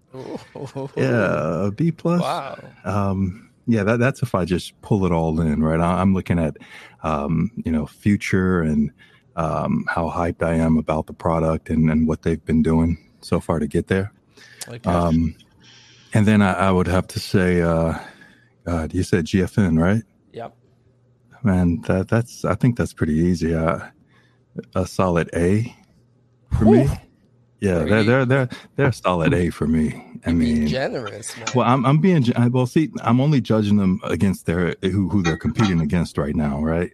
Yeah, B plus. Wow. Um, yeah, that, that's if I just pull it all in, right? I, am looking at, um, you know, future and um, how hyped I am about the product and, and what they've been doing so far to get there. Um, and then I, I, would have to say, uh, God, you said GFN, right? Yep. Man, that that's I think that's pretty easy. Uh, a solid A for me. Yeah, they're they're they're they're solid A for me. I mean, generous. Man. Well, I'm I'm being well. See, I'm only judging them against their who who they're competing against right now, right?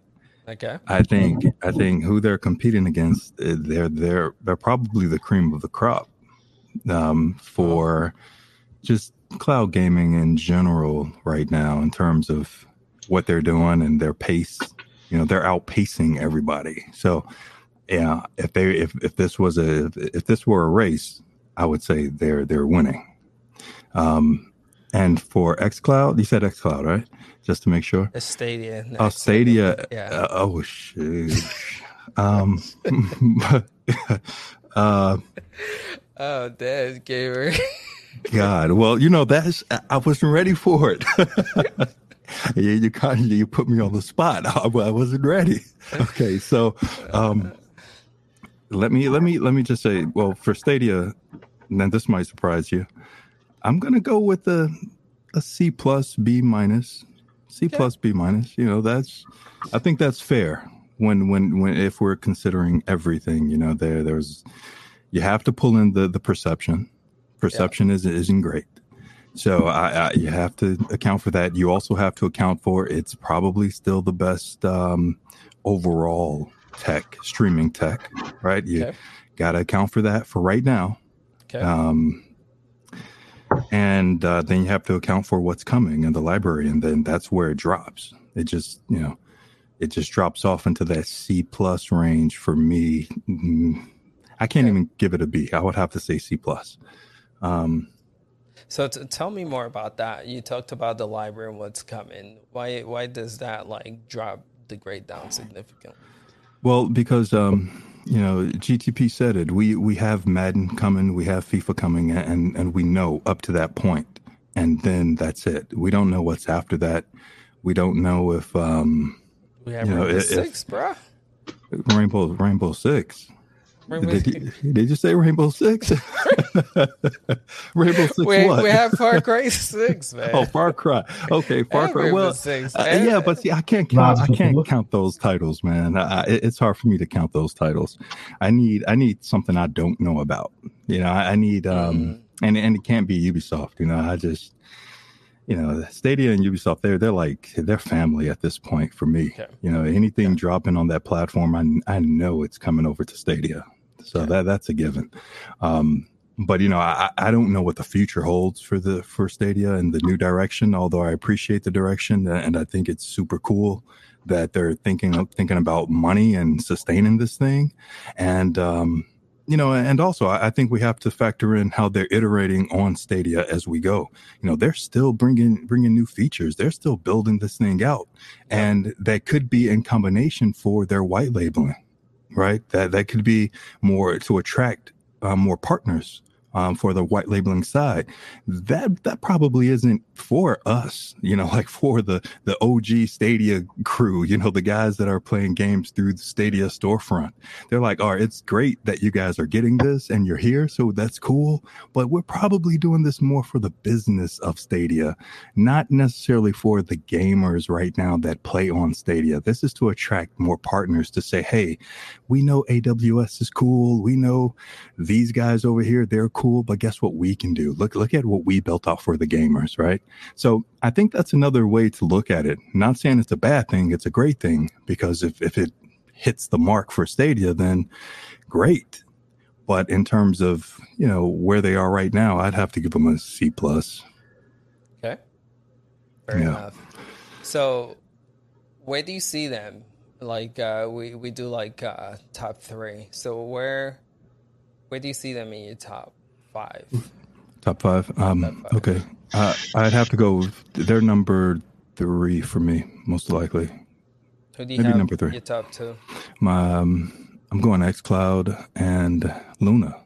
Okay. I think I think who they're competing against, eh, they're they're they're probably the cream of the crop um, for just cloud gaming in general right now in terms of what they're doing and their pace. You know, they're outpacing everybody. So yeah, if they if if this was a if this were a race, I would say they're they're winning. Um, and for XCloud, you said XCloud, right? Just to make sure. Stadia. Oh, Stadia. Yeah. Uh, oh shoot. um. (laughs) uh, oh, dead gamer. (laughs) God. Well, you know that's I wasn't ready for it. (laughs) you, you kind of you put me on the spot. I, I wasn't ready. Okay, so um, let me let me let me just say, well, for Stadia, and this might surprise you, I'm gonna go with a a C plus B minus, C plus B minus. You know, that's I think that's fair when when when if we're considering everything. You know, there there's you have to pull in the the perception. Perception yeah. is isn't great. So I, I, you have to account for that. You also have to account for it's probably still the best um, overall tech, streaming tech, right? You okay. got to account for that for right now. Okay. Um, and uh, then you have to account for what's coming in the library, and then that's where it drops. It just, you know, it just drops off into that C plus range for me. Mm, I can't even give it a B. I would have to say C plus. Um, so t- tell me more about that. You talked about the library and what's coming. Why why does that like drop the grade down significantly? Well, because um, you know GTP said it. We we have Madden coming, we have FIFA coming, and and we know up to that point, and then that's it. We don't know what's after that. We don't know if um, we have you know, Rainbow if, Six, bro. Rainbow Rainbow Six. Did you, did you, say Rainbow Six? (laughs) Rainbow Six. We, what? we have Far (laughs) Cry Six, man. Oh, Far Cry. Okay, Far Cry. Rainbow well, Six, uh, yeah, but see, I can't count. I can't count those titles, man. I, it's hard for me to count those titles. I need. I need something I don't know about. You know, I, I need. um mm. And and it can't be Ubisoft. You know, I just you know, Stadia and Ubisoft, they're they're like they're family at this point for me. Okay. You know, anything yeah. dropping on that platform, I I know it's coming over to Stadia. So yeah. that that's a given. Um, but you know, I, I don't know what the future holds for the for Stadia and the new direction. Although I appreciate the direction, and I think it's super cool that they're thinking of thinking about money and sustaining this thing. And um, you know, and also I think we have to factor in how they're iterating on Stadia as we go. You know, they're still bringing bringing new features. They're still building this thing out, and that could be in combination for their white labeling right? That that could be more to attract uh, more partners um, for the white labeling side. That that probably isn't for us, you know, (laughs) like for the the OG Stadia crew, you know, the guys that are playing games through the Stadia storefront. They're like, "Oh, it's great that you guys are getting this and you're here, so that's cool." But we're probably doing this more for the business of Stadia, not necessarily for the gamers right now that play on Stadia. This is to attract more partners to say, "Hey, we know AWS is cool. We know these guys over here, they're cool." Cool, but guess what we can do? Look, look at what we built out for the gamers, right? So I think that's another way to look at it. not saying it's a bad thing, it's a great thing because if, if it hits the mark for Stadia, then great. But in terms of, you know, where they are right now, I'd have to give them a C plus. Okay. Fair yeah. enough. So where do you see them? Like uh, we, we do like uh, top three. So where where do you see them in your top five. Top five. Um, Top five. Okay. Uh, I'd have to go. They're number three for me, most likely. Who do you Maybe have number three. Your top two. My, um, I'm going XCloud and Luna.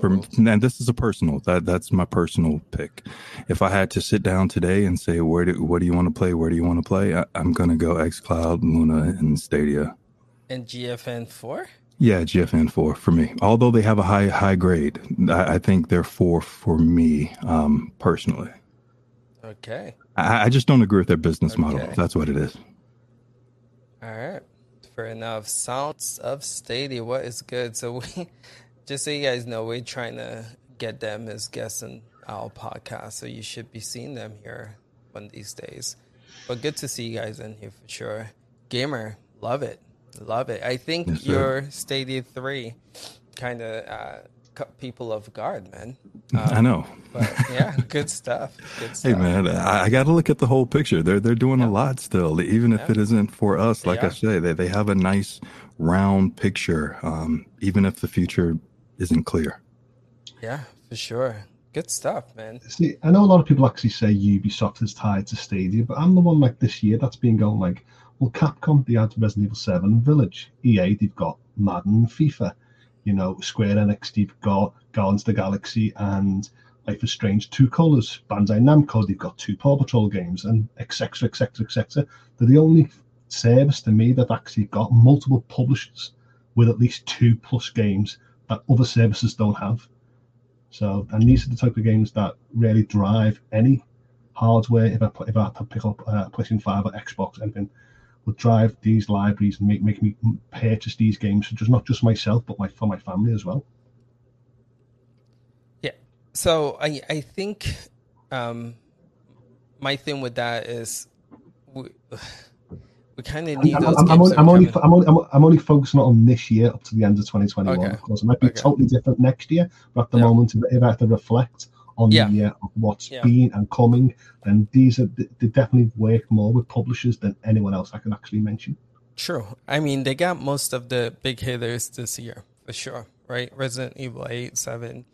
For, and this is a personal that that's my personal pick. If I had to sit down today and say where do what do you want to play, where do you want to play, I, am gonna go XCloud, Luna, and Stadia. And GFN four. Yeah, GFN four for me. Although they have a high high grade, I, I think they're four for me um, personally. Okay. I, I, just don't agree with their business okay. model. That's what it is. All right, fair enough. Sounds of Stadia, what is good? So we, (laughs) just so you guys know, we're trying to get them as guests in our podcast, so you should be seeing them here one of these days. But good to see you guys in here for sure. Gamer, love it. Love it. I think yes, your Stadia 3 kind of uh, cut people off guard, man. Um, I know. But yeah, good stuff. Good stuff. Hey, man, I, I got to look at the whole picture. They're they're doing yeah. a lot still, even if yeah. it isn't for us. Like I say, they, they have a nice round picture, um, even if the future isn't clear. Yeah, for sure. Good stuff, man. See, I know a lot of people actually say Ubisoft is tied to Stadia, but I'm the one like this year that's been going like, well, Capcom, they had Resident Evil 7 Village. EA, they've got Madden, FIFA. You know, Square Enix, they've got Guardians of the Galaxy and Life is Strange, True Colors, Bandai Namco, they've got two Paw Patrol games, and etc. etc. etc. They're the only service to me that actually got multiple publishers with at least two plus games that other services don't have. So, and these are the type of games that really drive any hardware. If I put if I pick up uh, PlayStation Five or Xbox, anything would drive these libraries and make make me purchase these games for just not just myself, but my for my family as well. Yeah. So I I think um, my thing with that is. We, (sighs) we kind of need I'm, those. I'm, I'm, only, I'm, only, I'm, only, I'm only focusing on this year up to the end of 2021. Okay. Of course, it might be Okay. totally different next year, but at the Yeah. moment, if I have to reflect on Yeah. the of what's Yeah. been and coming, then these are they definitely work more with publishers than anyone else I can actually mention. True. I mean, they got most of the big hitters this year for sure, right? Resident Evil 8, 7.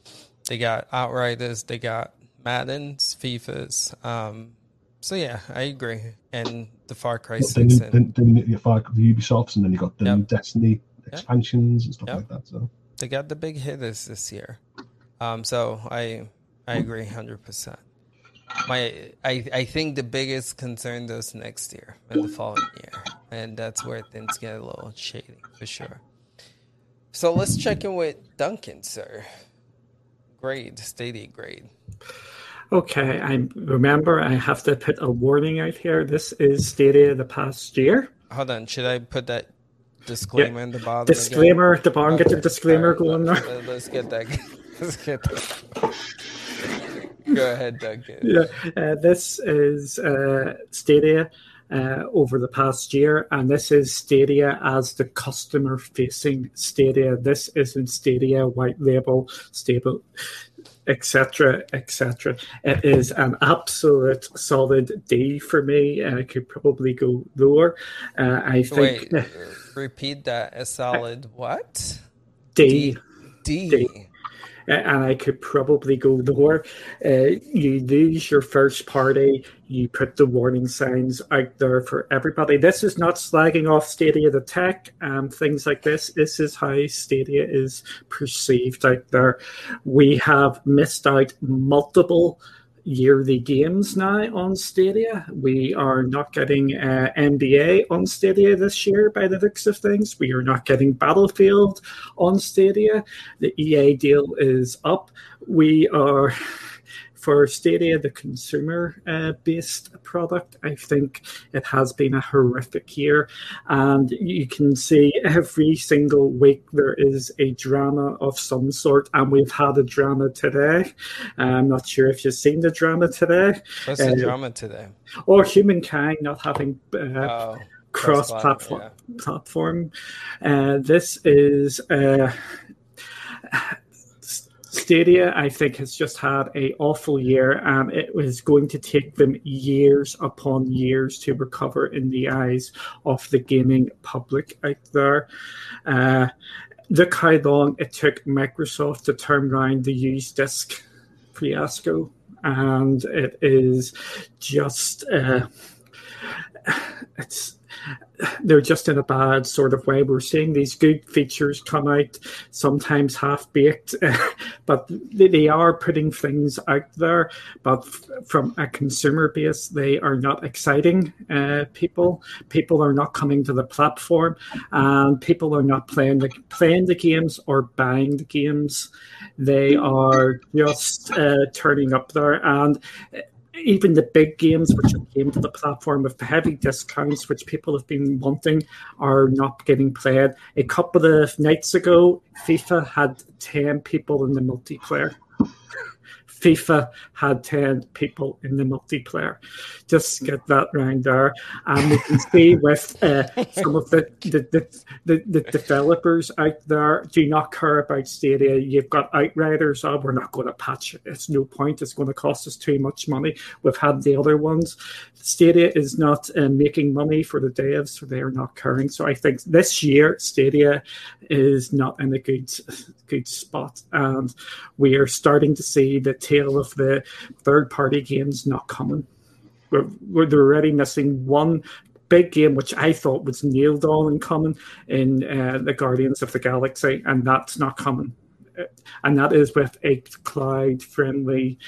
They got Outriders. They got Madden's, FIFA's. Um, so yeah, I agree. And the Far Cry Then, 6. you- And then, then you got the Ubisofts, and then you got the Yep. Destiny expansions and stuff Yep. like that. So they got the big hitters this year. Um, so I I agree 100%. My I, I think the biggest concern goes next year and the following year. And that's where things get a little shady for sure. So let's check in with Duncan, sir. Grade, Stadia grade. Okay, I remember I have to put a warning out here. This is Stadia the past year. Hold on, should I put that disclaimer in the bottom? again? Disclaimer, the barn get your disclaimer right, going let- there. let- Let's get that. (laughs) Let's get that. Go ahead, Duncan. (laughs) Yeah, uh, this is uh, Stadia uh, over the past year, and this is Stadia as the customer facing Stadia. This isn't Stadia white label, stable, etc. etc. It is an absolute solid D for me. I could probably go lower. Uh, I think Wait, repeat that. A solid what? D. D. D. Uh, and I could probably go lower. Uh, you lose your first party, you put the warning signs out there for everybody. This is not slagging off Stadia the tech and things like this. This is how Stadia is perceived out there. We have missed out multiple yearly games now on Stadia. We are not getting uh, NBA on Stadia this year by the looks of things. We are not getting Battlefield on Stadia. The EA deal is up. We are. For Stadia, the consumer uh, based product, I think it has been a horrific year. And you can see every single week there is a drama of some sort. And we've had a drama today. I'm not sure if you've seen the drama today. What's the Uh, drama today? Or humankind not having uh, Oh, cross cross-platform, platform yeah. platform. Uh, this is uh, Stadia. I think has just had a awful year, and it was going to take them years upon years to recover in the eyes of the gaming public out there. Uh, look how long it took Microsoft to turn around the used disk fiasco, and it is just. Uh, (sighs) it's they're just in a bad sort of way. We're seeing these good features come out, sometimes half baked, (laughs) but they, are putting things out there. But from a consumer base, they are not exciting uh, people. People are not coming to the platform, and people are not playing the playing the games or buying the games. They are just uh, turning up there and even the big games which came to the platform with heavy discounts which people have been wanting are not getting played. A couple of nights ago fifa had 10 people in the multiplayer FIFA had 10 people in the multiplayer. Just get that round there. And we can see (laughs) with uh, some of the the, the, the, the developers out there do not care about Stadia. You've got Outriders, oh, we're not going to patch it. It's no point. It's going to cost us too much money. We've had the other ones. Stadia is not uh, making money for the devs, so they are not caring. So I think this year, Stadia is not in a good good spot, and we are starting to see the tail of the third party games not coming. We're, we're they're already missing one big game which I thought was nailed on and coming in uh, the Guardians of the Galaxy, and that's not coming. and that is with a cloud-friendly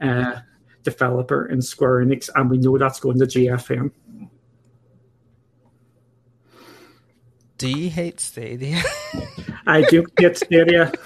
uh, developer in Square Enix, and we know that's going to GFN. Do you hate Stadia? I do hate Stadia. (laughs)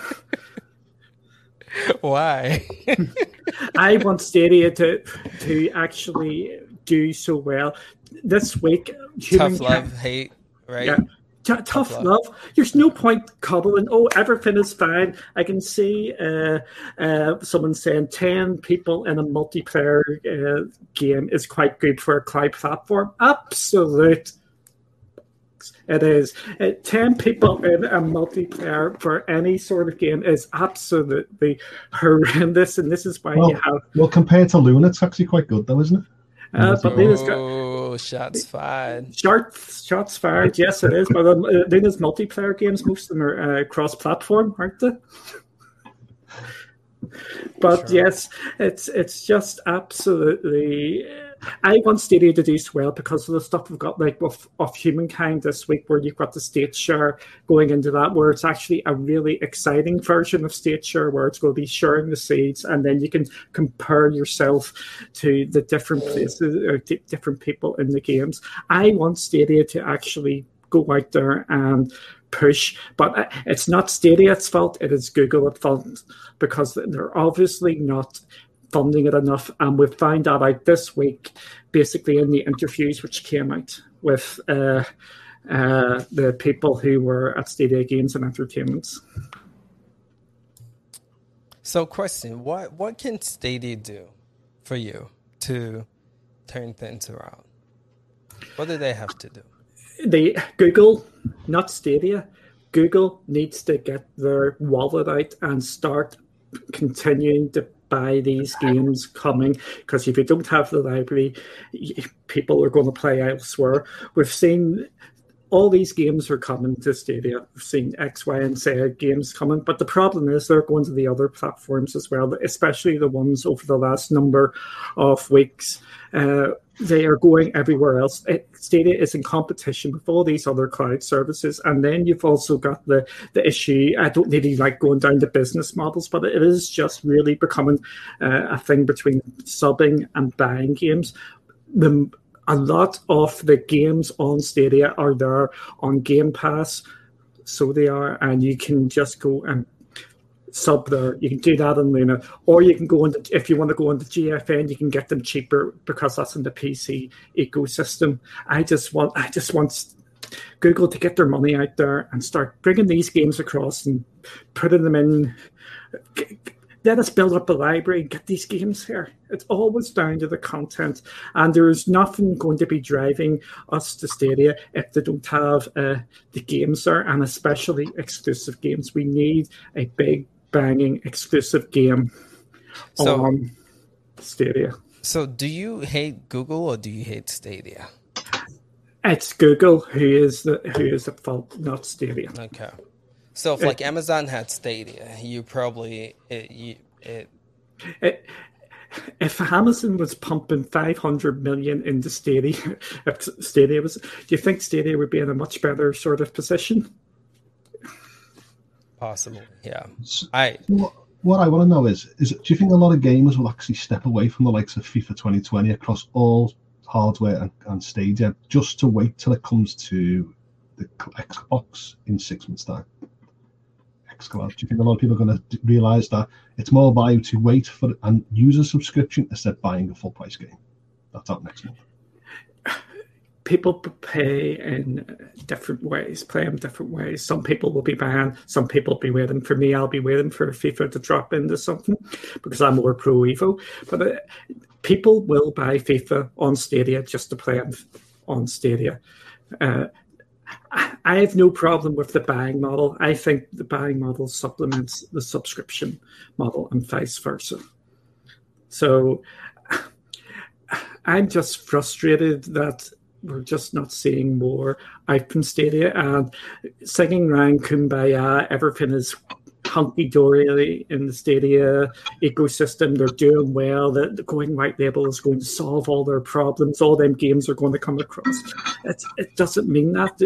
(laughs) Why? (laughs) I want Stadia to to actually do so well. This week, tough love, hate, right? Yeah. T- tough, tough love. love. There's no point cobbling. Oh, everything is fine. I can see uh, uh, someone saying ten people in a multiplayer uh, game is quite good for a cloud platform. Absolute it is. Uh, 10 people in a multiplayer for any sort of game is absolutely horrendous, and this is why well, you have. Well, compared to Luna, it's actually quite good, though, isn't it? Uh, but Luna's got. Oh, shots fired. Shots, shots fired. Yes, it is. But um, uh, Luna's multiplayer games, most of them are uh, cross-platform, aren't they? but sure. yes, it's it's just absolutely I want Stadia to do well because of the stuff we've got like of, of humankind this week, where you've got the state share going into that, where it's actually a really exciting version of state share, where it's going to be sharing the seeds, and then you can compare yourself to the different places or t- different people in the games. I want Stadia to actually go out there and push, but uh, it's not Stadia's fault. It is Google at fault because they're obviously not funding it enough. And we found that out this week, basically in the interviews which came out with uh, uh, the people who were at Stadia Games and Entertainments. So, question: What what can Stadia do for you to turn things around? What do they have to do? They Google, not Stadia. Google needs to get their wallet out and start continuing to buy these games coming because if you don't have the library, people are going to play elsewhere. We've seen all these games are coming to Stadia. We've seen X, Y, and Z games coming, but the problem is they're going to the other platforms as well, especially the ones over the last number of weeks. Uh, they are going everywhere else. Stadia is in competition with all these other cloud services, and then you've also got the the issue. I don't really like going down the business models, but it is just really becoming uh, a thing between subbing and buying games. The a lot of the games on Stadia are there on Game Pass, so they are, and you can just go and sub there. You can do that on Luna, or you can go into if you want to go into GFN, you can get them cheaper because that's in the PC ecosystem. I just want, I just want Google to get their money out there and start bringing these games across and putting them in let us build up a library and get these games here. It's always down to the content, and there's nothing going to be driving us to Stadia if they don't have uh, the games there, and especially exclusive games. We need a big banging exclusive game so, on Stadia. So, do you hate Google or do you hate Stadia? It's Google who is the who is at fault, not Stadia. Okay. So if like Amazon had Stadia, you probably it, you, it, it if Amazon was pumping 500 million into Stadia, (laughs) if Stadia was, do you think Stadia would be in a much better sort of position? Possible, yeah. I what, what I want to know is, is do you think a lot of gamers will actually step away from the likes of FIFA 2020 across all hardware and, and Stadia just to wait till it comes to the Xbox in six months' time? xCloud? Do you think a lot of people are going to realize that it's more value to wait for and use a subscription instead of buying a full price game? That's out next month. People pay in different ways, play in different ways. Some people will be buying, some people will be waiting. For me, I'll be waiting for FIFA to drop into something because I'm more pro Evo. But uh, people will buy FIFA on Stadia just to play on Stadia. Uh, I have no problem with the buying model. I think the buying model supplements the subscription model and vice versa. So (sighs) I'm just frustrated that we're just not seeing more. Out from Stadia and singing around Kumbaya, everything is hunky dory in the Stadia ecosystem. They're doing well. The, the going white label is going to solve all their problems. All them games are going to come across. It, it doesn't mean that.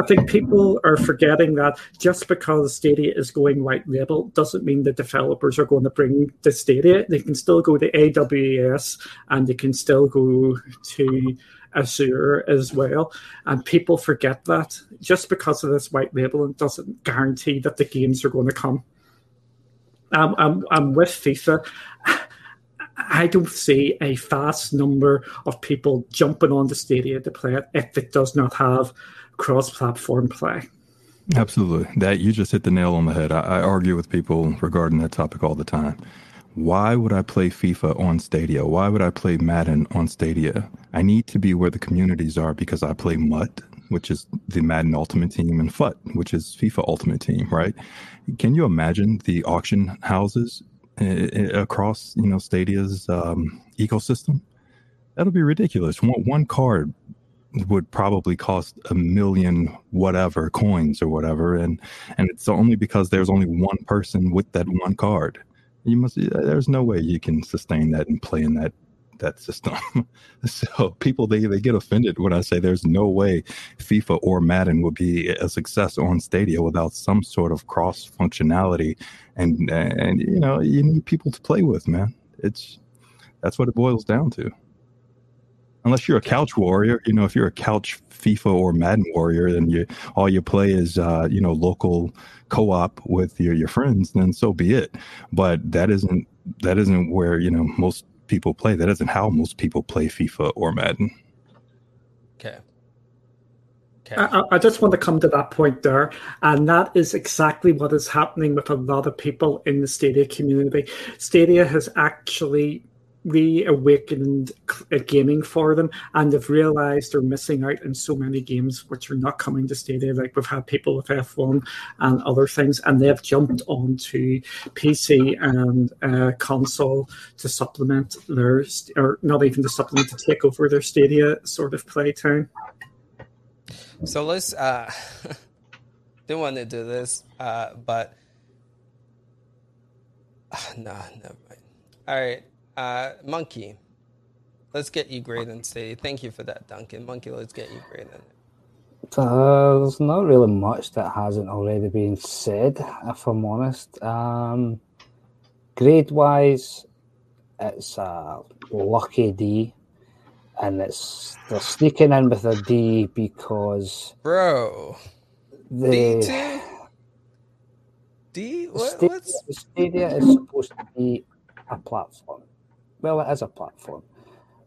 I think people are forgetting that just because Stadia is going white label doesn't mean the developers are going to bring the Stadia. They can still go to AWS and they can still go to Azure as well. And people forget that just because of this white label, it doesn't guarantee that the games are going to come. Um, I'm, I'm with FIFA. I don't see a vast number of people jumping on the Stadia to play it if it does not have cross-platform play. Absolutely, that you just hit the nail on the head. I, I argue with people regarding that topic all the time why would I play FIFA on Stadia? Why would I play Madden on Stadia? I need to be where the communities are because I play MUT, which is the Madden Ultimate Team, and FUT, which is FIFA Ultimate Team, right? Can you imagine the auction houses eh, eh, across, you know, Stadia's um, ecosystem? That'll be ridiculous. One, one card would probably cost a million whatever coins or whatever, and and it's only because there's only one person with that one card you must. Uh, there's no way you can sustain that and play in that that system. (laughs) so people they they get offended when I say there's no way FIFA or Madden would be a success on Stadia without some sort of cross functionality, and and you know you need people to play with, man. It's that's what it boils down to. Unless you're a couch warrior, you know, if you're a couch FIFA or Madden warrior, and you all you play is uh, you know local co-op with your your friends, then so be it. But that isn't that isn't where you know most people play. That isn't how most people play FIFA or Madden. Okay. Okay. I, I, just want to come to that point there, and that is exactly what is happening with a lot of people in the Stadia community. Stadia has actually reawakened gaming for them and they've realized they're missing out in so many games which are not coming to Stadia. Like we've had people with F1 and other things, and they've jumped onto PC and uh, console to supplement their, or not even to supplement, to take over their Stadia sort of playtime. So let's, uh, (laughs) didn't want to do this, uh, but (sighs) uh, no, never mind. All right. Uh, Monkey, let's get you graded Stadia. Thank you for that, Duncan. Monkey, let's get you graded. Uh, there's not really much that hasn't already been said, if I'm honest. Um, grade wise, it's a lucky D, and it's they're sneaking in with a D because bro, the D D what, Stadia, Stadia is supposed to be a platform well, it is a platform.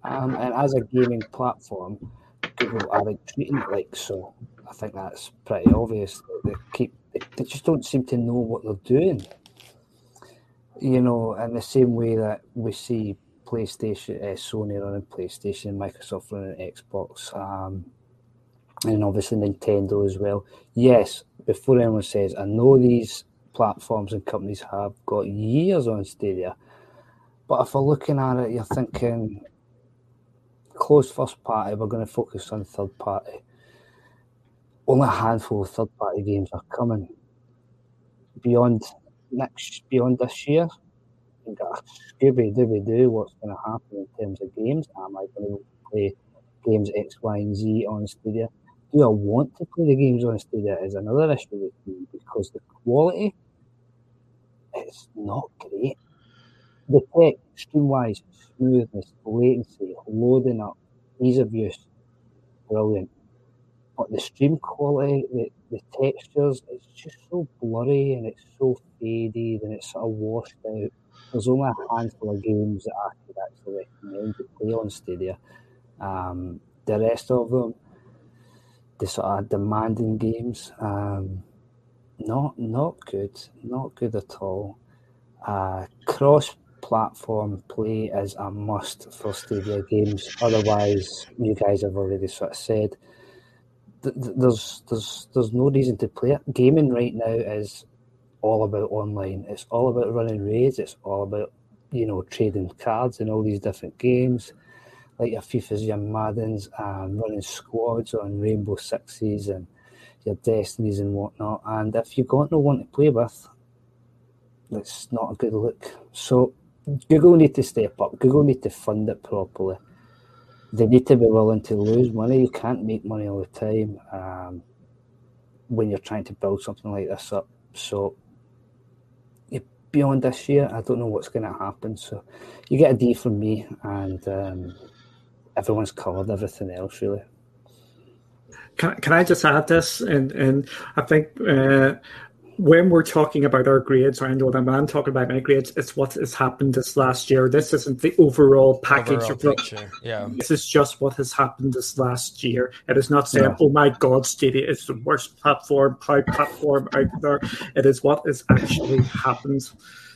Um, and as a gaming platform, Google aren't treating it like so. I think that's pretty obvious. They keep they just don't seem to know what they're doing. You know, in the same way that we see PlayStation, uh, Sony running PlayStation, Microsoft running Xbox, um, and obviously Nintendo as well. Yes, before anyone says, I know these platforms and companies have got years on Stadia, but if we're looking at it, you're thinking close first party, we're going to focus on third party. Only a handful of third party games are coming beyond next beyond this year. Scooby Dooby Doo, what's going to happen in terms of games? Am I going to play games X, Y, and Z on Stadia? Do I want to play the games on Stadia? Is another issue with me because the quality is not great the tech, stream wise, smoothness, latency, loading up, ease of use, brilliant. But the stream quality, the, the textures, it's just so blurry and it's so faded and it's sort of washed out. There's only a handful of games that I could actually recommend to play on Stadia. Um, the rest of them, the sort of demanding games, um, not not good, not good at all. Uh, cross platform play is a must for Stadia games. Otherwise, you guys have already sort of said th- th- there's there's there's no reason to play it. Gaming right now is all about online. It's all about running raids. It's all about you know trading cards and all these different games, like your FIFA's, your Madden's, and running squads on Rainbow Sixes and your destinies and whatnot. And if you've got no one to play with, that's not a good look. So Google need to step up. Google need to fund it properly. They need to be willing to lose money. You can't make money all the time um, when you're trying to build something like this up. So beyond this year, I don't know what's going to happen. So you get a D from me, and um, everyone's covered everything else really. Can, can I just add this? And and I think uh, when we're talking about our grades, I know that I'm talking about my grades, it's what has happened this last year. This isn't the overall package overall of picture. Yeah. This is just what has happened this last year. It is not saying, yeah. oh my God, Stadia is the worst platform, cloud platform out there. It is what has actually happened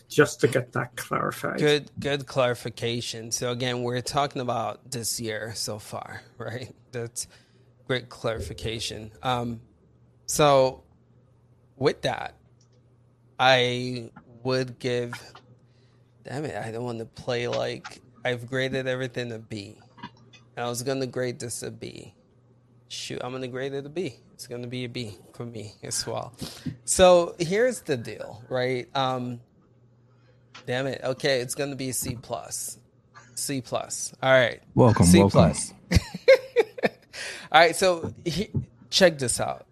just to get that clarified. Good, good clarification. So again, we're talking about this year so far, (laughs) right? That's great clarification. Um, so with that, I would give. Damn it! I don't want to play like I've graded everything a B. And I was gonna grade this a B. Shoot, I'm gonna grade it a B. It's gonna be a B for me as well. So here's the deal, right? Um, damn it. Okay, it's gonna be a C plus. C plus. All right. Welcome. C welcome. plus. (laughs) All right, so he, check this out.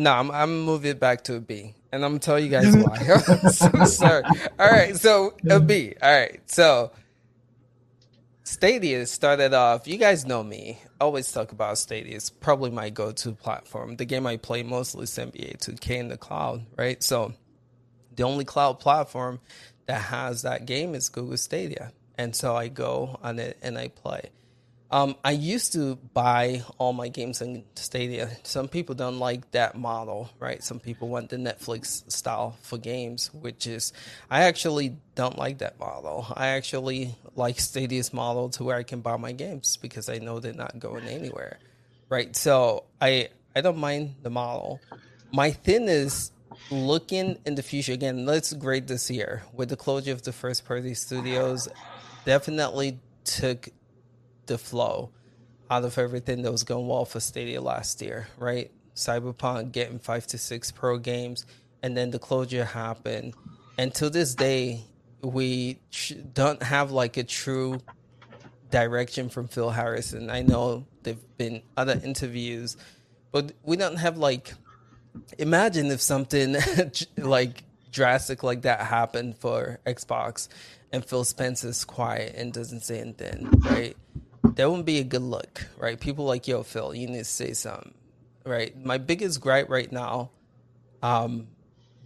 No, I'm I'm moving it back to a B, and I'm gonna tell you guys why. (laughs) so sorry. All right, so a B. All right, so Stadia started off. You guys know me. always talk about Stadia. It's probably my go-to platform. The game I play mostly is NBA 2K in the cloud, right? So the only cloud platform that has that game is Google Stadia, and so I go on it and I play. Um, I used to buy all my games in Stadia. Some people don't like that model, right? Some people want the Netflix style for games, which is, I actually don't like that model. I actually like Stadia's model to where I can buy my games because I know they're not going anywhere, right? So I I don't mind the model. My thing is looking in the future again. Let's grade this year with the closure of the first party studios. Definitely took the flow out of everything that was going well for Stadia last year, right? Cyberpunk getting five to six pro games, and then the closure happened. And to this day, we don't have like a true direction from Phil Harrison. I know there've been other interviews, but we don't have like. Imagine if something (laughs) like drastic like that happened for Xbox, and Phil Spencer's quiet and doesn't say anything, right? That wouldn't be a good look, right? People like, yo, Phil, you need to say something, right? My biggest gripe right now um,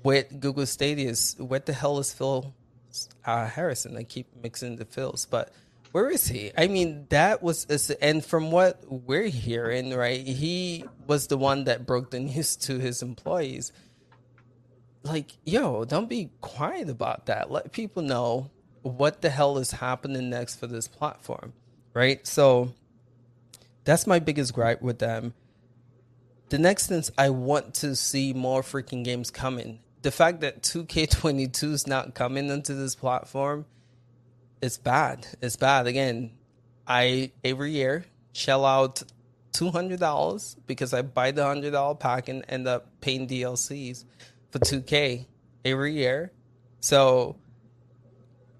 with Google Stadia is what the hell is Phil uh, Harrison? I keep mixing the Phils, but where is he? I mean, that was, and from what we're hearing, right, he was the one that broke the (laughs) news to his employees. Like, yo, don't be quiet about that. Let people know what the hell is happening next for this platform right? So that's my biggest gripe with them. The next thing I want to see more freaking games coming. The fact that 2K22 is not coming into this platform is bad. It's bad. Again, I every year shell out two hundred dollars because I buy the hundred dollar pack and end up paying DLCs for 2K every year. So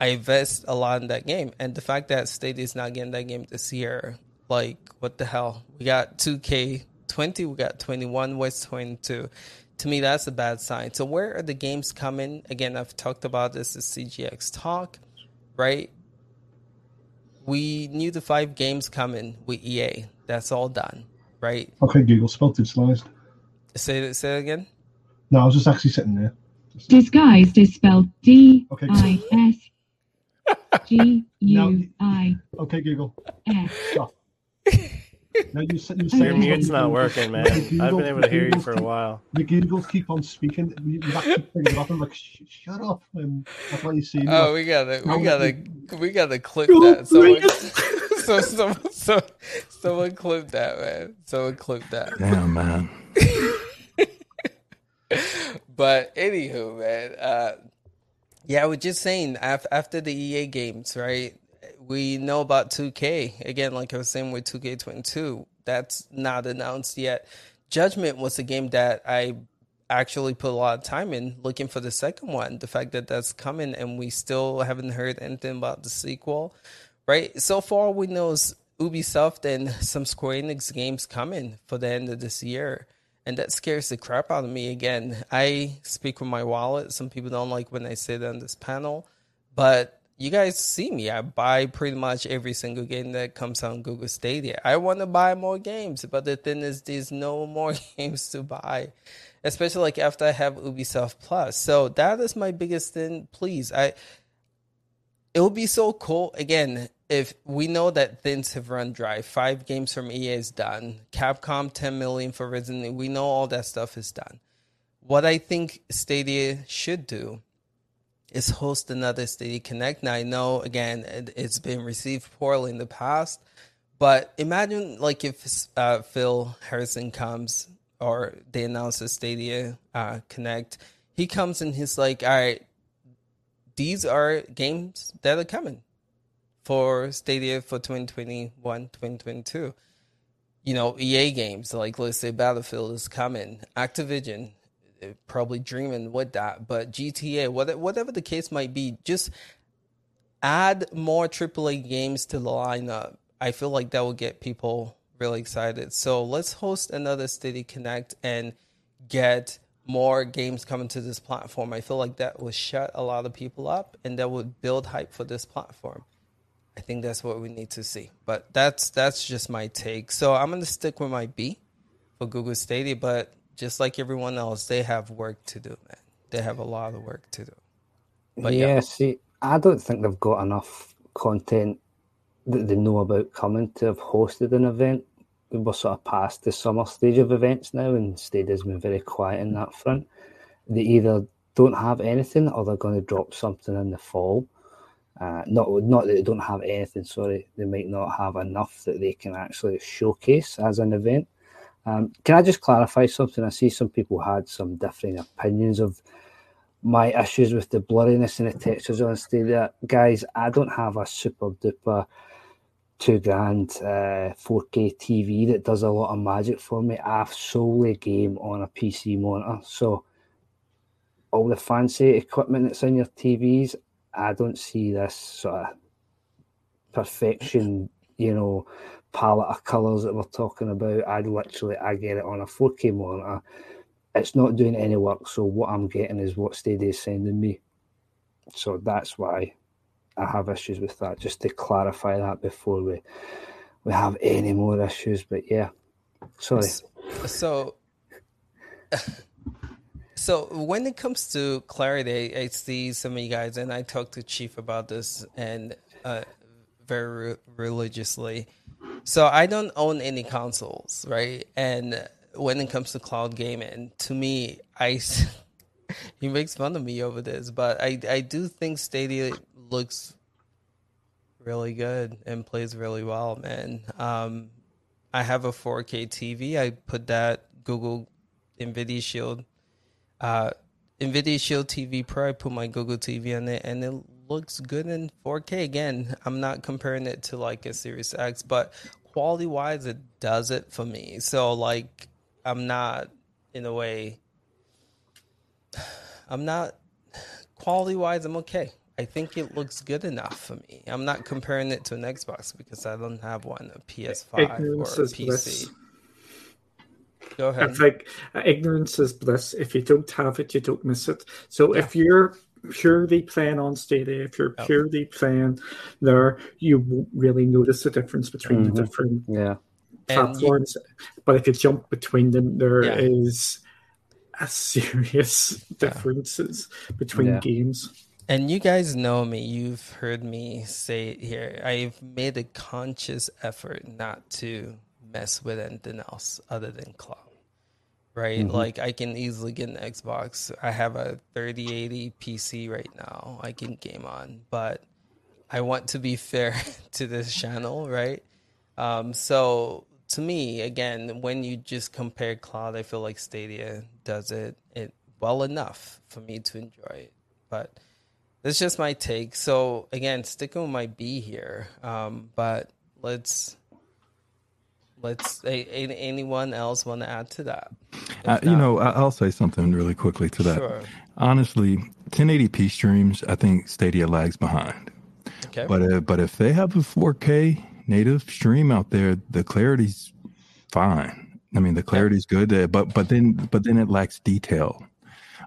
I invest a lot in that game, and the fact that State is not getting that game this year, like what the hell? We got 2K 20, we got 21, West 22. To me, that's a bad sign. So where are the games coming? Again, I've talked about this at CGX Talk, right? We knew the five games coming with EA. That's all done, right? Okay, Google spelled digitalized. Say say it again. No, I was just actually sitting there. Disguised is spelled D I S G U I. Okay, Google. Stop. Now you, you say Your mute's not working, man. Google, I've been able to hear you for a while. The Googles keep on speaking. You, you have to pick it up and like, shut up. And that's why you see. Oh, like, we gotta, we gotta, we gotta clip that. Someone, (laughs) so, so, so, someone clip that, man. Someone clip that. Damn, man. (laughs) but anywho, man. Uh, yeah, I was just saying after the EA games, right? We know about 2K again, like I was saying with 2K22. That's not announced yet. Judgment was a game that I actually put a lot of time in looking for the second one. The fact that that's coming and we still haven't heard anything about the sequel, right? So far, we know Ubisoft and some Square Enix games coming for the end of this year. And that scares the crap out of me again. I speak with my wallet. Some people don't like when I that on this panel, but you guys see me. I buy pretty much every single game that comes on Google Stadia. I want to buy more games, but the thing is, there's no (laughs) more games to buy, especially like after I have Ubisoft Plus. So that is my biggest thing. Please, I. It would be so cool again if we know that things have run dry. Five games from EA is done. Capcom 10 million for Resident. We know all that stuff is done. What I think Stadia should do is host another Stadia Connect. Now I know again it's been received poorly in the past, but imagine like if uh, Phil Harrison comes or they announce a Stadia uh, Connect, he comes and he's like, "All right, these are games that are coming for Stadia for 2021, 2022." You know, EA games like let's say Battlefield is coming, Activision eh, probably dreaming with that. But GTA, whatever the case might be, just add more AAA games to the lineup. I feel like that will get people really excited. So let's host another Stadia Connect and get more games coming to this platform. I feel like that would shut a lot of people up and that would build hype for this platform. I think that's what we need to see. But that's that's just my take. So I'm gonna stick with my B for Google Stadia, but just like everyone else, they have work to do, man. They have a lot of work to do. But yeah, yeah. see, I don't think they've got enough content that they know about coming to have hosted an event. We're sort of past the summer stage of events now, and Stadia's been very quiet in that front. They either don't have anything or they're going to drop something in the fall. Uh, not not that they don't have anything. Sorry, they might not have enough that they can actually showcase as an event. Um, can I just clarify something? I see some people had some differing opinions of my issues with the blurriness and the textures on Stadia. Guys, I don't have a super duper two grand uh, 4K TV that does a lot of magic for me. I solely game on a PC monitor. So all the fancy equipment that's in your TVs, I don't see this sort of perfection, you know, palette of colours that we're talking about. I literally I get it on a 4K monitor. It's not doing any work, so what I'm getting is what Stadia is sending me. So that's why I have issues with that. Just to clarify that before we we have any more issues. But yeah, sorry. So. (laughs) So when it comes to clarity, I see some of you guys, and I talked to Chief about this, and uh, very re- religiously. So I don't own any consoles, right? And when it comes to cloud gaming, to me, I he (laughs) makes fun of me over this, but I I do think Stadia looks really good and plays really well, man. Um, I have a 4K TV. I put that Google Nvidia Shield, uh, Nvidia Shield TV Pro. I put my Google TV on it, and it looks good in 4K. Again, I'm not comparing it to like a Series X, but quality wise, it does it for me. So like, I'm not in a way. I'm not quality wise. I'm okay. I think it looks good enough for me. I'm not comparing it to an Xbox because I don't have one, a PS5 ignorance or a PC. Bliss. Go ahead. It's like uh, ignorance is bliss. If you don't have it, you don't miss it. So yeah. if you're purely playing on Stadia, if you're purely playing there, you won't really notice the difference between mm-hmm. the different yeah. platforms. You, but if you jump between them, there yeah. is a serious differences between games. And you guys know me. You've heard me say it here. I've made a conscious effort not to mess with anything else other than cloud right? Mm-hmm. Like I can easily get an Xbox. I have a 3080 PC right now. I can game on, but I want to be (laughs) fair to this channel, right? Um, so to me, again, when you just compare cloud, I feel like Stadia does it it well enough for me to enjoy it. But that's just my take. So again, sticking with my B here, um, but let's let's a, a, anyone else want to add to that? Uh, you know i'll say something really quickly to that. Sure. honestly 1080p streams i think stadia lags behind. Okay. But uh, but if they have a 4k native stream out there the clarity's fine. I mean the clarity's good uh, but but then but then it lacks detail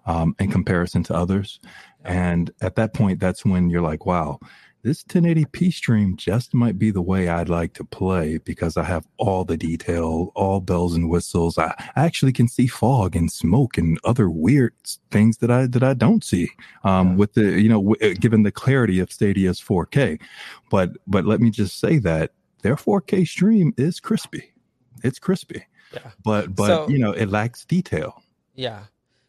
um, in comparison to others. And at that point that's when you're like wow this 1080p stream just might be the way I'd like to play because I have all the detail, all bells and whistles. I, actually can see fog and smoke and other weird things that I that I don't see um, yeah. with the you know w- uh, given the clarity of Stadia's 4K. But but let me just say that their 4K stream is crispy. It's crispy. Yeah. But but so, you know it lacks detail. Yeah.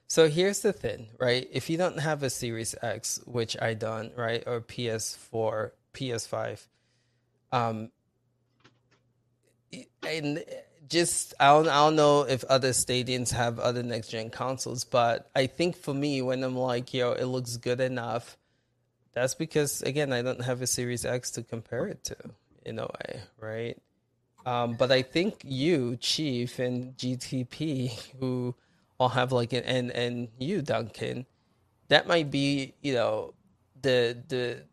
So here's the thing, right? If you don't have a Series X, which I don't, right, or PS4, PS5, um, and just I don't, I don't know if other stadiums have other next gen consoles, but I think for me, when I'm like, yo, it looks good enough, that's because again, I don't have a Series X to compare it to in a way, right? Um, but I think you, Chief, and GTP, who I'll have like an and and you, Duncan, that might be you know the the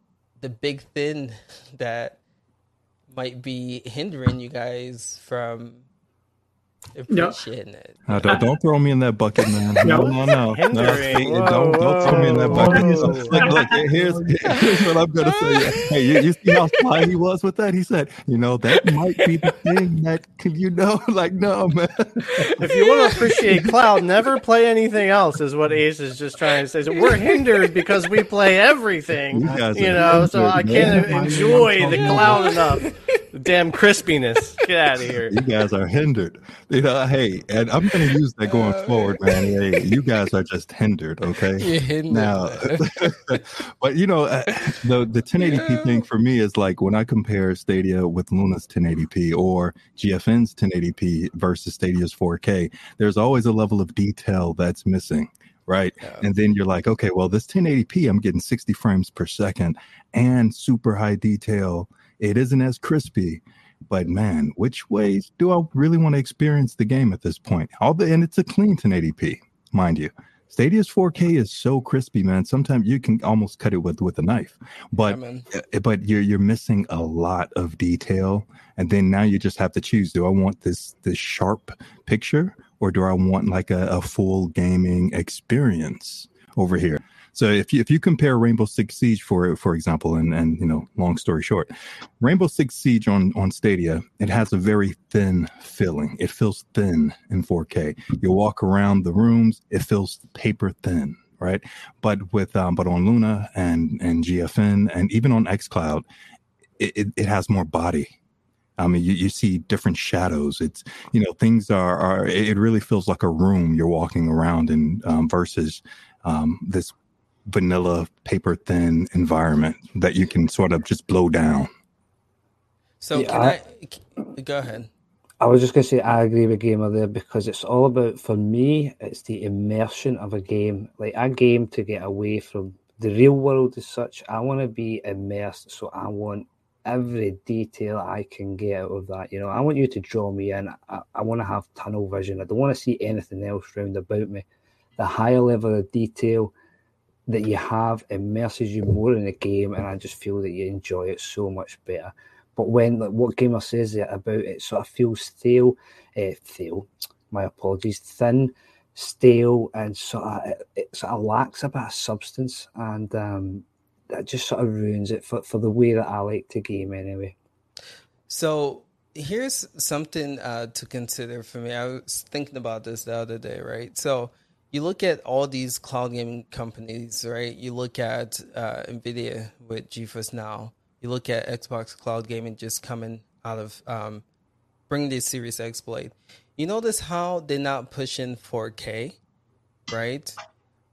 the big thing (laughs) that might be hindering you guys from appreciating no. it. Uh, don't, don't, (laughs) throw me in that bucket, man. (laughs) No, no, no. no. Whoa, don't, don't throw me in that bucket. Look, look, here's, here's what I'm going to say. Hey, you, you see how sly he was with that? He said, you know, that might be the thing that, can you know, (laughs) like, no, man. If you want to appreciate Cloud, never play anything else, is what Ace is just trying to say. So we're hindered because we play everything, you, you know, so I can't enjoy the Cloud enough. Damn crispiness. Get out of here. You guys are hindered you know, hey, and I'm going to use that going uh, forward, man. Hey, you guys are just hindered, okay? (laughs) Hindered, now, (laughs) but you know, uh, the the 1080p yeah. thing for me is like when I compare Stadia with Luna's 1080p or GFN's 1080p versus Stadia's 4K. There's always a level of detail that's missing right? Yeah. And then you're like, okay, well, this 1080p, I'm getting 60 frames per second and super high detail. It isn't as crispy, but man, which ways do I really want to experience the game at this point? All the and it's a clean 1080p, mind you. Stadia's 4K is so crispy, man. Sometimes you can almost cut it with with a knife, but yeah, eh, but you're you're missing a lot of detail, and then now you just have to choose: do I want this this sharp picture, or do I want like a, a full gaming experience over here? So if you if you compare Rainbow Six Siege for for example, and and you know, long story short, Rainbow Six Siege on on Stadia, it has a very thin feeling. It feels thin in 4K. You walk around the rooms, it feels paper thin, right? But with um, but on Luna and and GFN and even on XCloud, it, it, it has more body. I mean, you, you see different shadows. It's you know things are are. It really feels like a room you're walking around in um, versus um, this vanilla paper thin environment that you can sort of just blow down. So yeah, can I, I, go ahead? I was just going to say I agree with Gamer there because it's all about for me it's the immersion of a game like a game to get away from the real world as such. I want to be immersed, so I want every detail I can get out of that. You know, I want you to draw me in. I, I want to have tunnel vision. I don't want to see anything else round about me. The higher level of detail that you have immerses you more in the game, and I just feel that you enjoy it so much better. But when like what gamer says about it sort of feels stale, uh, stale, my apologies, thin, stale, and sort of it, it, sort of lacks a bit of substance, and um, that just sort of ruins it for for the way that I like to game anyway. So here's something uh, to consider for me. I was thinking about this the other day, right? So you look at all these cloud gaming companies, right? You look at uh, Nvidia with GeForce Now. You look at Xbox Cloud Gaming just coming out of um, bringing this Series X Blade. You notice how they're not pushing 4K, right?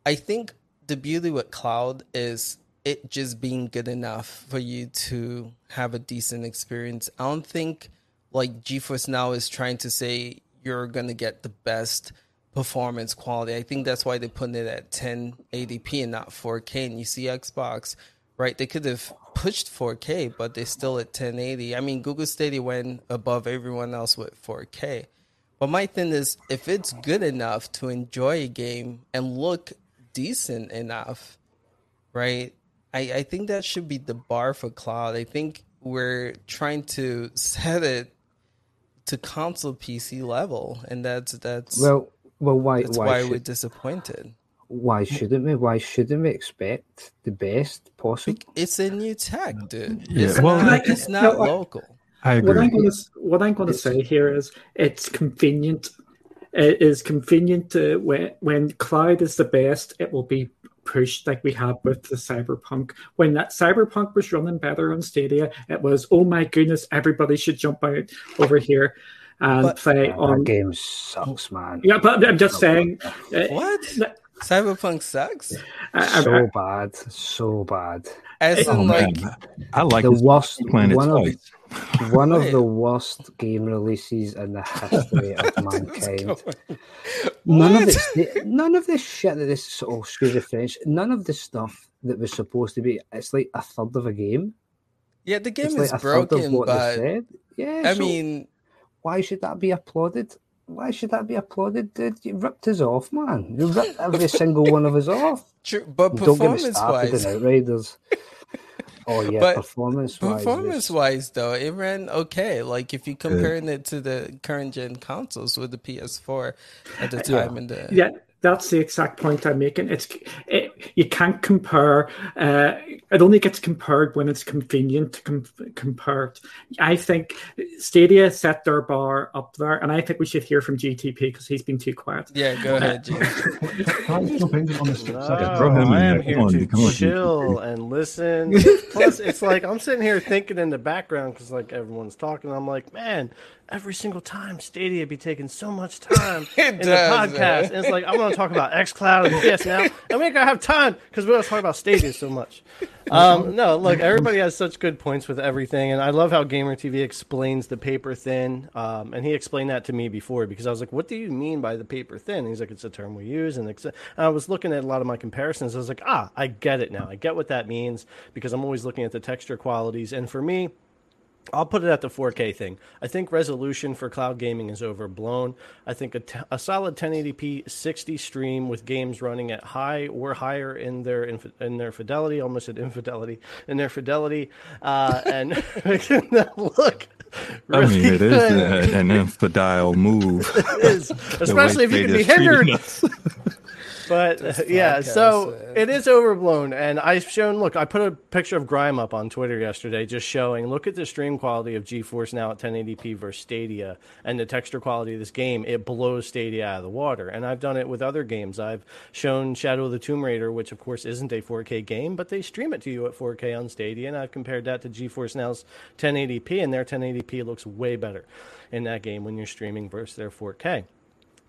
I think the beauty with cloud is it just being good enough for you to have a decent experience. I don't think like GeForce Now is trying to say you're gonna get the best performance quality. I think that's why they're putting it at 1080p and not 4K. And you see Xbox, right? They could have pushed 4K, but they're still at 1080. I mean, Google Stadia went above everyone else with 4K. But my thing is, if it's good enough to enjoy a game and look decent enough, right? I, I think that should be the bar for cloud. I think we're trying to (laughs) set it to console PC level, and that's that's well, well, why that's why, why should, we're disappointed. Why shouldn't we? Why shouldn't we expect the best possible? It's a new tech, dude. Yeah, It's well, not, it's not No, I- local. I What I'm agree. going to what I'm going to say here is it's convenient. It is convenient to when when cloud is the best, it will be pushed like we had with the cyberpunk. When that cyberpunk was running better on Stadia, it was oh my goodness, everybody should jump out over here and But- play Yeah, on. that game sucks, man. Yeah, but I'm just saying. uh, What? Cyberpunk sucks. I- I- So bad, so bad. As Oh like, man, I like The worst Planet one of one of the worst game releases in the history of (laughs) mankind. None of this, none of this shit that this oh, excuse the French. None of the stuff that was supposed to be. It's like a third of a game. yeah, the game It's is like a third of broken, what they but said. Yeah, I so mean, why should that be applauded? Why should that be applauded, dude? You ripped us off, man. You ripped every (laughs) single one of us off. true, but Don't get me performance started wise, in Outriders. Oh yeah, But performance wise. performance wise though, it ran okay. Like if you comparing it to the current gen consoles with the PS4 at the Yeah. time and the Yeah, that's the exact point I'm making. It's it, you can't compare. Uh, it only gets compared when it's convenient to com- compare. it. I think Stadia set their bar up there, and I think we should hear from GTP because he's been too quiet. yeah. Go ahead, Jim. (laughs) I just jump in on this for a No, second? throw him in I am here on, to come on, chill and listen. (laughs) Plus, it's like I'm sitting here thinking in the background because like everyone's talking. I'm like, man, every single time Stadia be taking so much time (laughs) in does, the podcast. man. And it's like I want to talk about XCloud and PS now, (laughs) and we ain't gonna have time because we to talk about Stadia so much. (laughs) Um, no, look, everybody has such good points with everything, and I love how Gamer TV explains the paper thin. Um, and he explained that to me before because I was like, "What do you mean by the paper thin?" And he's like, "It's a term we use." And, and I was looking at a lot of my comparisons. I was like, "Ah, I get it now. I get what that means because I'm always looking at the texture qualities." And for me, I'll put it at the 4K thing. I think resolution for cloud gaming is overblown. I think a, t- a solid 1080p 60 stream with games running at high or higher in their inf- in their fidelity, almost at infidelity, in their fidelity, uh, and (laughs) making them look. I mean, it is good. a, an infidel move. (laughs) It is, (laughs) especially if you can be hindered. But (laughs) yeah, so uh, it is overblown, and I've shown. Look, I put a picture of Grime up on Twitter yesterday, just showing. Look at the stream quality of GeForce now at 1080p versus Stadia, and the texture quality of this game. It blows Stadia out of the water, and I've done it with other games. I've shown Shadow of the Tomb Raider, which of course isn't a 4K game, but they stream it to you at 4K on Stadia, and I've compared that to GeForce Now's 1080p, and their 1080p looks way better in that game when you're streaming versus their 4K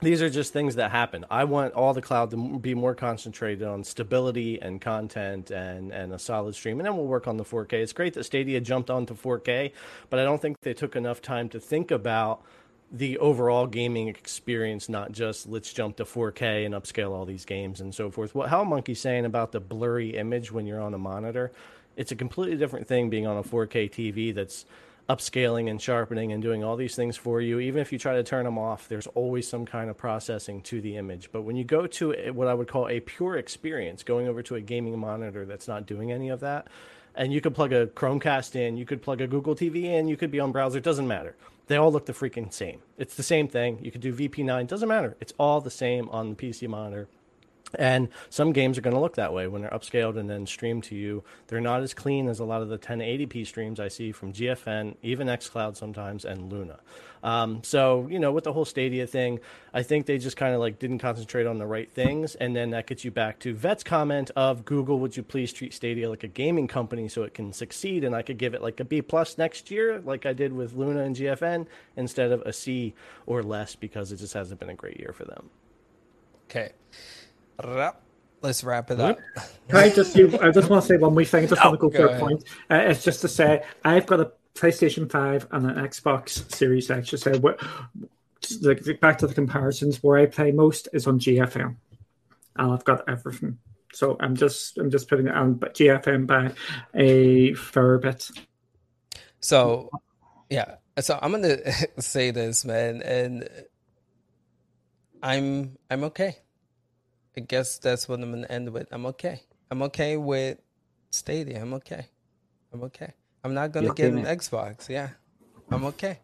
these are just things that happen. I want all the cloud to be more concentrated on stability and content and, and a solid stream, and then we'll work on the 4K. It's great that Stadia jumped onto 4K, but I don't think they took enough time to think about the overall gaming experience, not just let's jump to 4K and upscale all these games and so forth. What Hell Monkey's saying about the blurry image when you're on a monitor, it's a completely different thing being on a 4K TV that's upscaling and sharpening and doing all these things for you. Even if you try to turn them off, there's always some kind of processing to the image. But when you go to what I would call a pure experience, going over to a gaming monitor that's not doing any of that, and you could plug a Chromecast in, you could plug a Google TV in, you could be on browser, it doesn't matter. They all look the freaking same. It's the same thing. You could do VP9, doesn't matter. It's all the same on the PC monitor. And some games are going to look that way when they're upscaled and then streamed to you. They're not as clean as a lot of the 1080p streams I see from GFN, even xCloud sometimes, and Luna. Um, so, you know, with the whole Stadia thing, I think they just kind of like didn't concentrate on the right things. And then that gets you back to Vet's comment of Google, would you please treat Stadia like a gaming company so it can succeed? And I could give it like a B plus next year, like I did with Luna and GFN, instead of a C or less because it just hasn't been a great year for them. Okay. Wrap. Let's wrap it up. (laughs) Can I just do? I just want to say one more thing. I just want to go go for a point. Uh, it's just to say I've got a PlayStation Five and an Xbox Series X. Just say what, like back to the comparisons. Where I play most is on GFN, and I've got everything. So I'm just I'm just putting it on GFN by a fair bit. So yeah, so I'm gonna (laughs) say this, man, and I'm I'm okay. I guess that's what I'm gonna end with. I'm okay. I'm okay with Stadia. I'm okay. I'm okay. I'm not gonna get an Xbox. Yeah, I'm okay.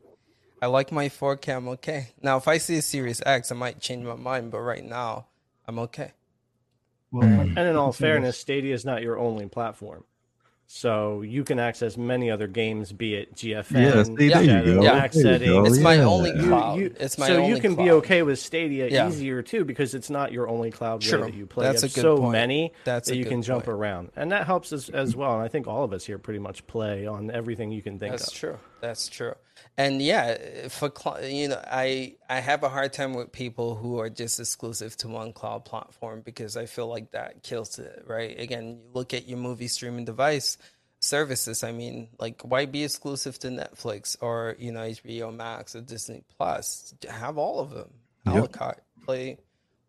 I like my 4K. I'm okay. Now, if I see a Series X, I might change my mind, but right now, I'm okay. Well, and in all fairness, Stadia is not your only platform. So you can access many other games, be it GFN, yeah, see, there you go. Yeah. setting. It's my only cloud. You, you, it's my so only you can cloud. be okay with Stadia yeah. easier too because it's not your only cloud True. that you play. That's you a good so point. many That's that a you can jump point. around, and that helps us as well. And I think all of us here pretty much play on everything you can think That's of. true. That's true. And yeah, for you know, I I have a hard time with people who are just exclusive to one cloud platform because I feel like that kills it. Right? Again, you look at your movie streaming device services. I mean, like, why be exclusive to Netflix or you know HBO Max or Disney Plus? Have all of them a la Yep. carte. Play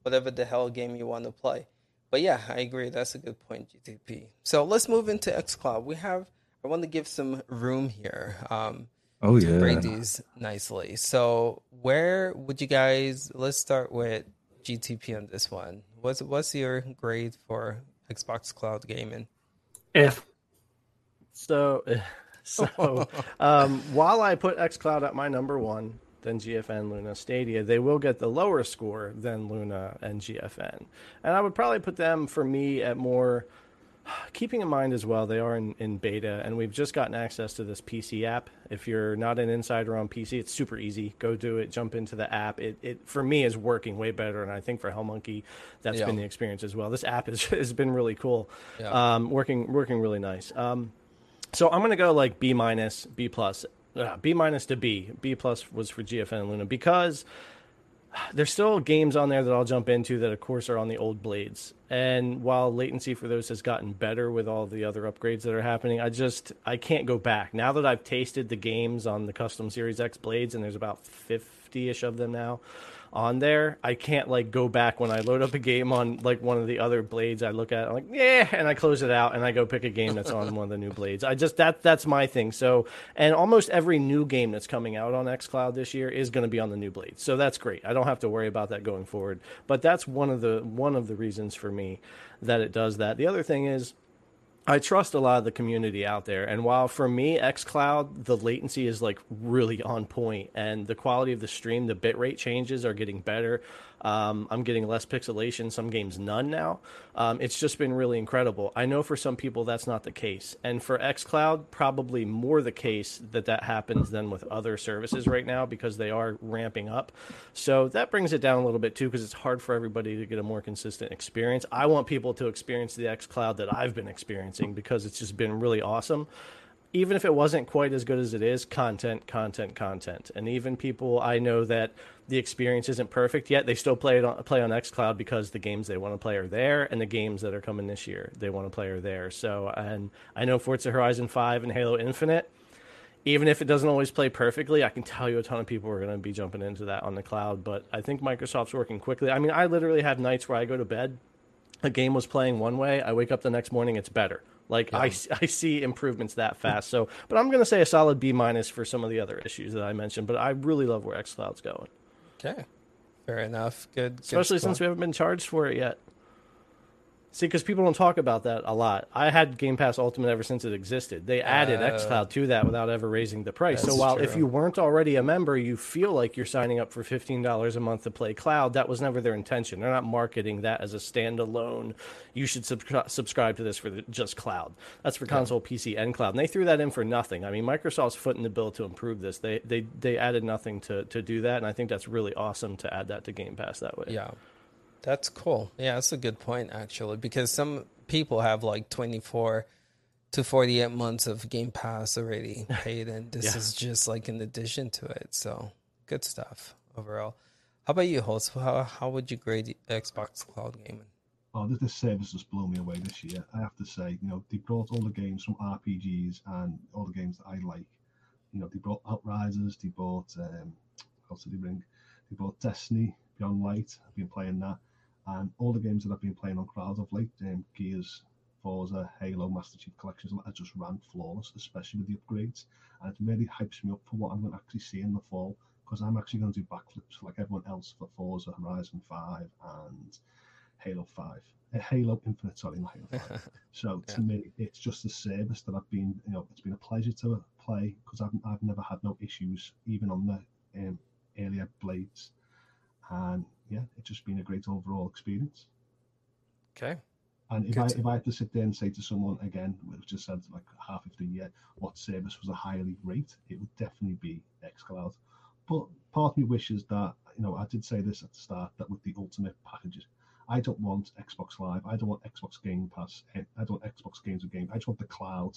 whatever the hell game you want to play. But yeah, I agree. That's a good point, GTP. So let's move into XCloud. We have. I want to give some room here. Um, Oh to yeah. grade these nicely. So where would you guys? Let's start with GTP on this one. What's what's your grade for Xbox Cloud Gaming? F. So, (laughs) so (laughs) um, while I put XCloud at my number one, then GFN, Luna, Stadia, they will get the lower score than Luna and GFN. And I would probably put them for me at more. Keeping in mind as well, they are in, in beta, and we've just gotten access to this PC app. If you're not an insider on PC, it's super easy. Go do it, jump into the app. It, it for me is working way better, and I think for Hellmonkey, that's Yeah. been the experience as well. This app has, (laughs) has been really cool, Yeah. um, working working really nice. Um, so I'm gonna go like B minus, B plus, uh, B minus to B. B plus was for GFN and Luna because there's still games on there that I'll jump into that, of course, are on the old blades. And while latency for those has gotten better with all the other upgrades that are happening, I just I can't go back now that I've tasted the games on the custom Series X blades, and there's about fifty-ish of them now on there. I can't like go back when I load up a game on like one of the other blades. I look at it, I'm like yeah, and I close it out and I go pick a game that's on one of the new blades. I just that that's my thing. So and almost every new game that's coming out on XCloud this year is going to be on the new blades. So that's great. I don't have to worry about that going forward. But that's one of the one of the reasons for me that it does that. The other thing is I trust a lot of the community out there. And while for me, xCloud, the latency is like really on point and the quality of the stream, the bitrate changes are getting better. Um, I'm getting less pixelation, some games none now. Um, it's just been really incredible. I know for some people that's not the case. And for xCloud, probably more the case that that happens than with other services right now because they are ramping up. So that brings it down a little bit too because it's hard for everybody to get a more consistent experience. I want people to experience the xCloud that I've been experiencing because it's just been really awesome even if it wasn't quite as good as it is, content, content, content. And even people I know that the experience isn't perfect yet, they still play it on, play on XCloud because the games they want to play are there, and the games that are coming this year they want to play are there. So, and I know Forza Horizon Five and Halo Infinite. Even if it doesn't always play perfectly, I can tell you a ton of people are going to be jumping into that on the cloud. But I think Microsoft's working quickly. I mean, I literally have nights where I go to bed, a game was playing one way, I wake up the next morning, it's better. Like I, I see improvements that fast. So, but I'm going to say a solid B minus for some of the other issues that I mentioned. But I really love where XCloud's going, Okay, fair enough. Good, good especially score. since we haven't been charged for it yet. See, because people don't talk about that a lot. I had Game Pass Ultimate ever since it existed. They added Uh, XCloud to that without ever raising the price. So while if you weren't already a member, you feel like you're signing up for fifteen dollars a month to play cloud. That was never their intention. They're not marketing that as a standalone. You should subscri- subscribe to this for the, just cloud. That's for console, PC, and cloud. And they threw that in for nothing. I mean, Microsoft's foot in the bill to improve this. They they they added nothing to to do that, and I think that's really awesome to add that to Game Pass that way. Yeah, that's cool. Yeah, that's a good point actually, because some people have like twenty four to forty eight months of Game Pass already (laughs) paid, and this Yeah. is just like an addition to it. So good stuff overall. How about you, host? How how would you grade Xbox Cloud Gaming? Oh, this, this service just blew me away this year. I have to say, you know, they brought all the games from RPGs and all the games that I like. You know, they brought Outriders, they brought um, what else did they bring? They brought Destiny, Beyond Light. I've been playing that, And all the games that I've been playing on cloud of late, um, Gears, Forza, Halo, Master Chief Collections, I just ran flawless, especially with the upgrades. And it really hypes me up for what I'm going to actually see in the fall because I'm actually going to do backflips like everyone else for Forza Horizon 5 and Halo 5. Uh, Halo Infinite, sorry, not Halo 5. (laughs) so yeah. to me, it's just a service that I've been, you know, it's been a pleasure to play because I've, I've never had no issues, even on the um, earlier blades. And yeah, it's just been a great overall experience. Okay. And if I if I had to sit there and say to someone again, which just said like half of the year, what service was a highly rate, it would definitely be XCloud. But part of me wishes that you know I did say this at the start that with the ultimate packages, I don't want Xbox Live, I don't want Xbox Game Pass, eh, I don't want Xbox Games of Game. I just want the cloud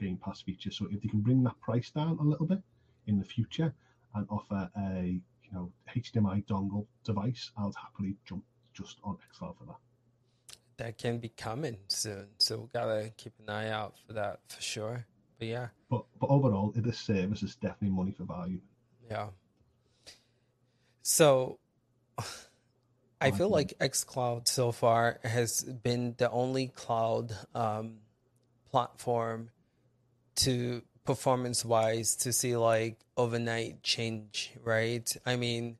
Game Pass feature. So if they can bring that price down a little bit in the future and offer a you know HDMI dongle device, I'll happily jump just on XCloud for that that can be coming soon. So we gotta keep an eye out for that for sure. But yeah. But but overall, this service is definitely money for value. Yeah. So I feel like xCloud so far has been the only cloud um, platform to performance wise to see like overnight change, right? I mean,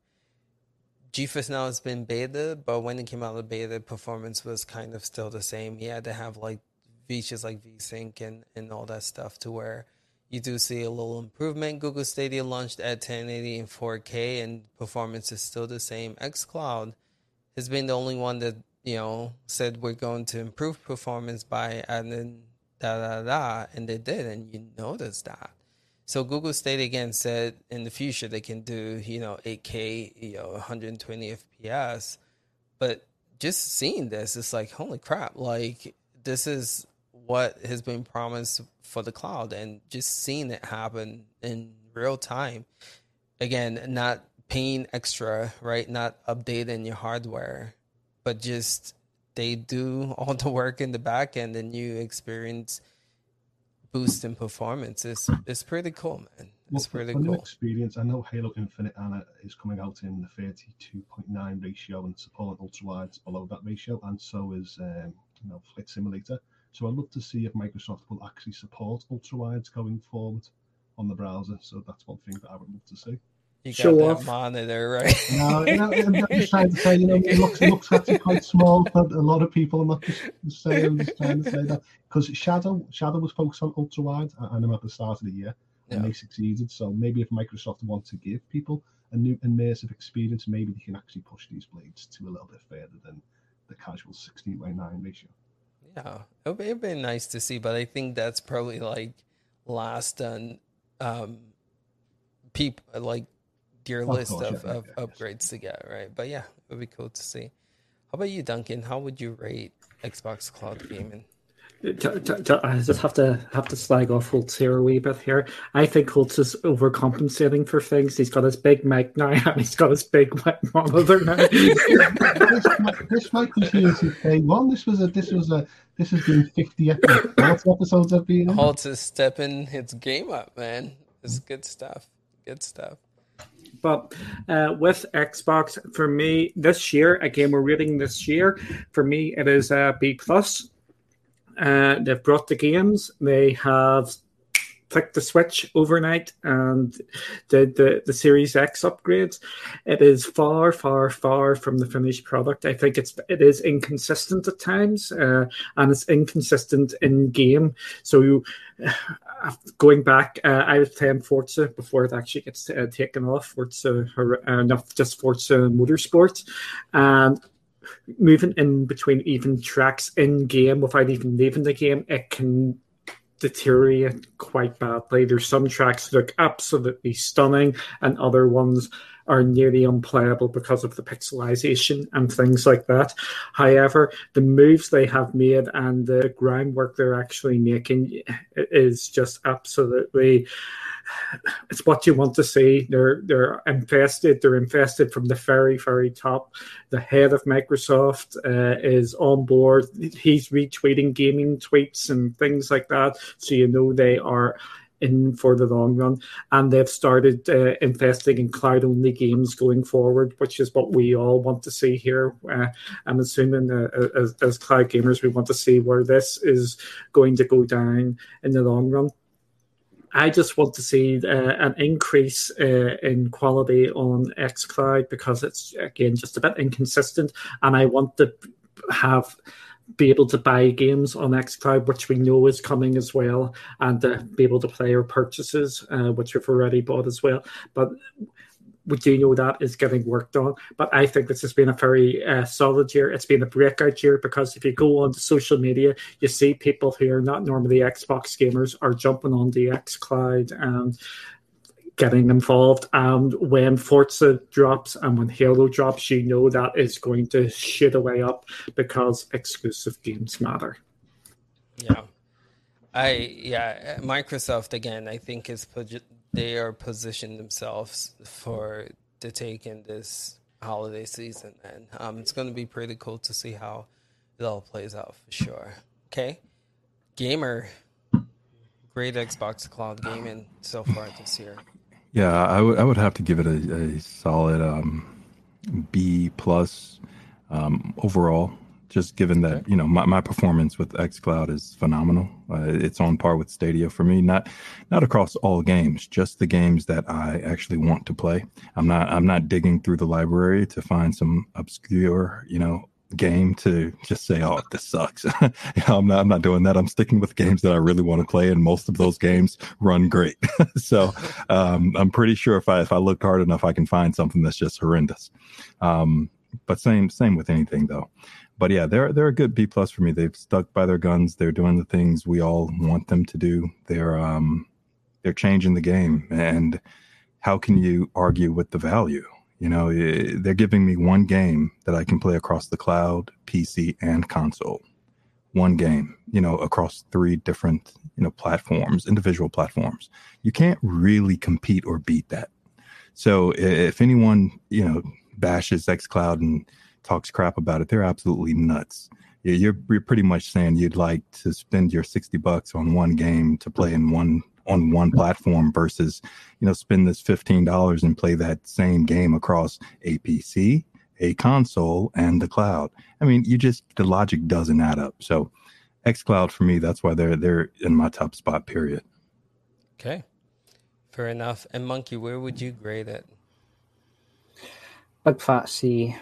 GeForce Now has been beta, but when it came out of beta, performance was kind of still the same. He had to have like features like VSync and, and all that stuff to where you do see a little improvement. Google Stadia launched at 1080 and 4K, and performance is still the same. xCloud has been the only one that you know said we're going to improve performance by adding da da da, and they did, and you noticed that. So Google Stadia again said in the future they can do you know 8K, you know 120 FPS, but just seeing this, it's like holy crap! Like this is what has been promised for the cloud, and just seeing it happen in real time. Again, not paying extra, right? Not updating your hardware, but just they do all the work in the back end, and you experience boost in performance. It's it's pretty cool, man. It's well, pretty cool. Experience. I know Halo Infinite Anna is coming out in the 32.9 ratio and supporting ultra wides below that ratio, and so is um, you know Flight Simulator. So I'd love to see if Microsoft will actually support ultra wides going forward on the browser. So that's one thing that I would love to see. You got Show that off. monitor, right? No, you (laughs) know, I'm just trying to say, you know, it looks, it looks actually quite small for a lot of people. I'm not just saying, I'm just trying to say that. Because Shadow Shadow was focused on ultra wide and I'm at the start of the year and yeah. they succeeded. So maybe if Microsoft want to give people a new immersive experience, maybe they can actually push these blades to a little bit further than the casual 16 by 9 ratio. Yeah, it would have been nice to see, but I think that's probably like last on um, people like your of list course, of, yeah, of yeah, upgrades to get, right? But yeah, it would be cool to see. How about you, Duncan? How would you rate Xbox Cloud Gaming? I just have to have to slag off Holtz here a wee bit here. I think Holtz is overcompensating for things. He's got his big mic now, (laughs) and he's got his big monitor now. (laughs) this, this mic was used day one. This was a this was a this has been fifty episodes. episodes have been. Holtz is stepping his game up, man. It's good stuff. Good stuff. But uh, with Xbox, for me this year, again, we're rating this year. For me, it is a B plus. Uh, they've brought the games. They have flicked the switch overnight and did the, the Series X upgrades. It is far, far, far from the finished product. I think it's it is inconsistent at times, uh, and it's inconsistent in game. So you, uh, going back, uh, I was playing Forza before it actually gets uh, taken off. Forza, uh, not just Forza Motorsport, and moving in between even tracks in game without even leaving the game, it can deteriorate quite badly. There's some tracks that look absolutely stunning, and other ones are nearly unplayable because of the pixelization and things like that. However, the moves they have made and the groundwork they're actually making is just absolutely it's what you want to see. They're they're invested. They're invested from the very very top. The head of Microsoft uh, is on board. He's retweeting gaming tweets and things like that. So you know they are in for the long run, and they've started uh, investing in cloud only games going forward, which is what we all want to see here. Uh, I'm assuming uh, as, as cloud gamers, we want to see where this is going to go down in the long run. I just want to see uh, an increase uh, in quality on xCloud because it's again just a bit inconsistent, and I want to have be able to buy games on xCloud, which we know is coming as well, and uh, be able to play our purchases, uh, which we've already bought as well. But we do know that is getting worked on. But I think this has been a very uh, solid year. It's been a breakout year because if you go on to social media, you see people who are not normally Xbox gamers are jumping on the xCloud and getting involved. And when Forza drops and when Halo drops, you know that is going to shoot away up because exclusive games matter. Yeah. I yeah, Microsoft again. I think is they are positioning themselves for to take in this holiday season, and um, it's going to be pretty cool to see how it all plays out for sure. Okay, gamer, great Xbox Cloud gaming so far this year. Yeah, I would I would have to give it a, a solid um, B plus um, overall just given that you know my, my performance with xcloud is phenomenal. Uh, it's on par with stadia for me not not across all games just the games that i actually want to play. I'm not i'm not digging through the library to find some obscure you know game to just say oh this sucks (laughs) you know, i'm not i'm not doing that i'm sticking with games that i really want to play and most of those games run great (laughs) so um, i'm pretty sure if i if i look hard enough i can find something that's just horrendous um, but same same with anything though but yeah, they're they're a good B plus for me. They've stuck by their guns. They're doing the things we all want them to do. They're um they're changing the game, and how can you argue with the value? You know, eh, they're giving me one game that I can play across the cloud, PC, and console. One game, you know, across three different you know platforms, individual platforms. You can't really compete or beat that. So if anyone you know bashes xCloud and talks crap about it, they're absolutely nuts. You're you're pretty much saying you'd like to spend your sixty bucks on one game to play in one on one platform versus you know spend this fifteen dollars and play that same game across a PC, a console, and the cloud. I mean, you just the logic doesn't add up. So, XCloud for me, that's why they're they're in my top spot. Period. Okay, fair enough. And Monkey, where would you grade it? Big fat C.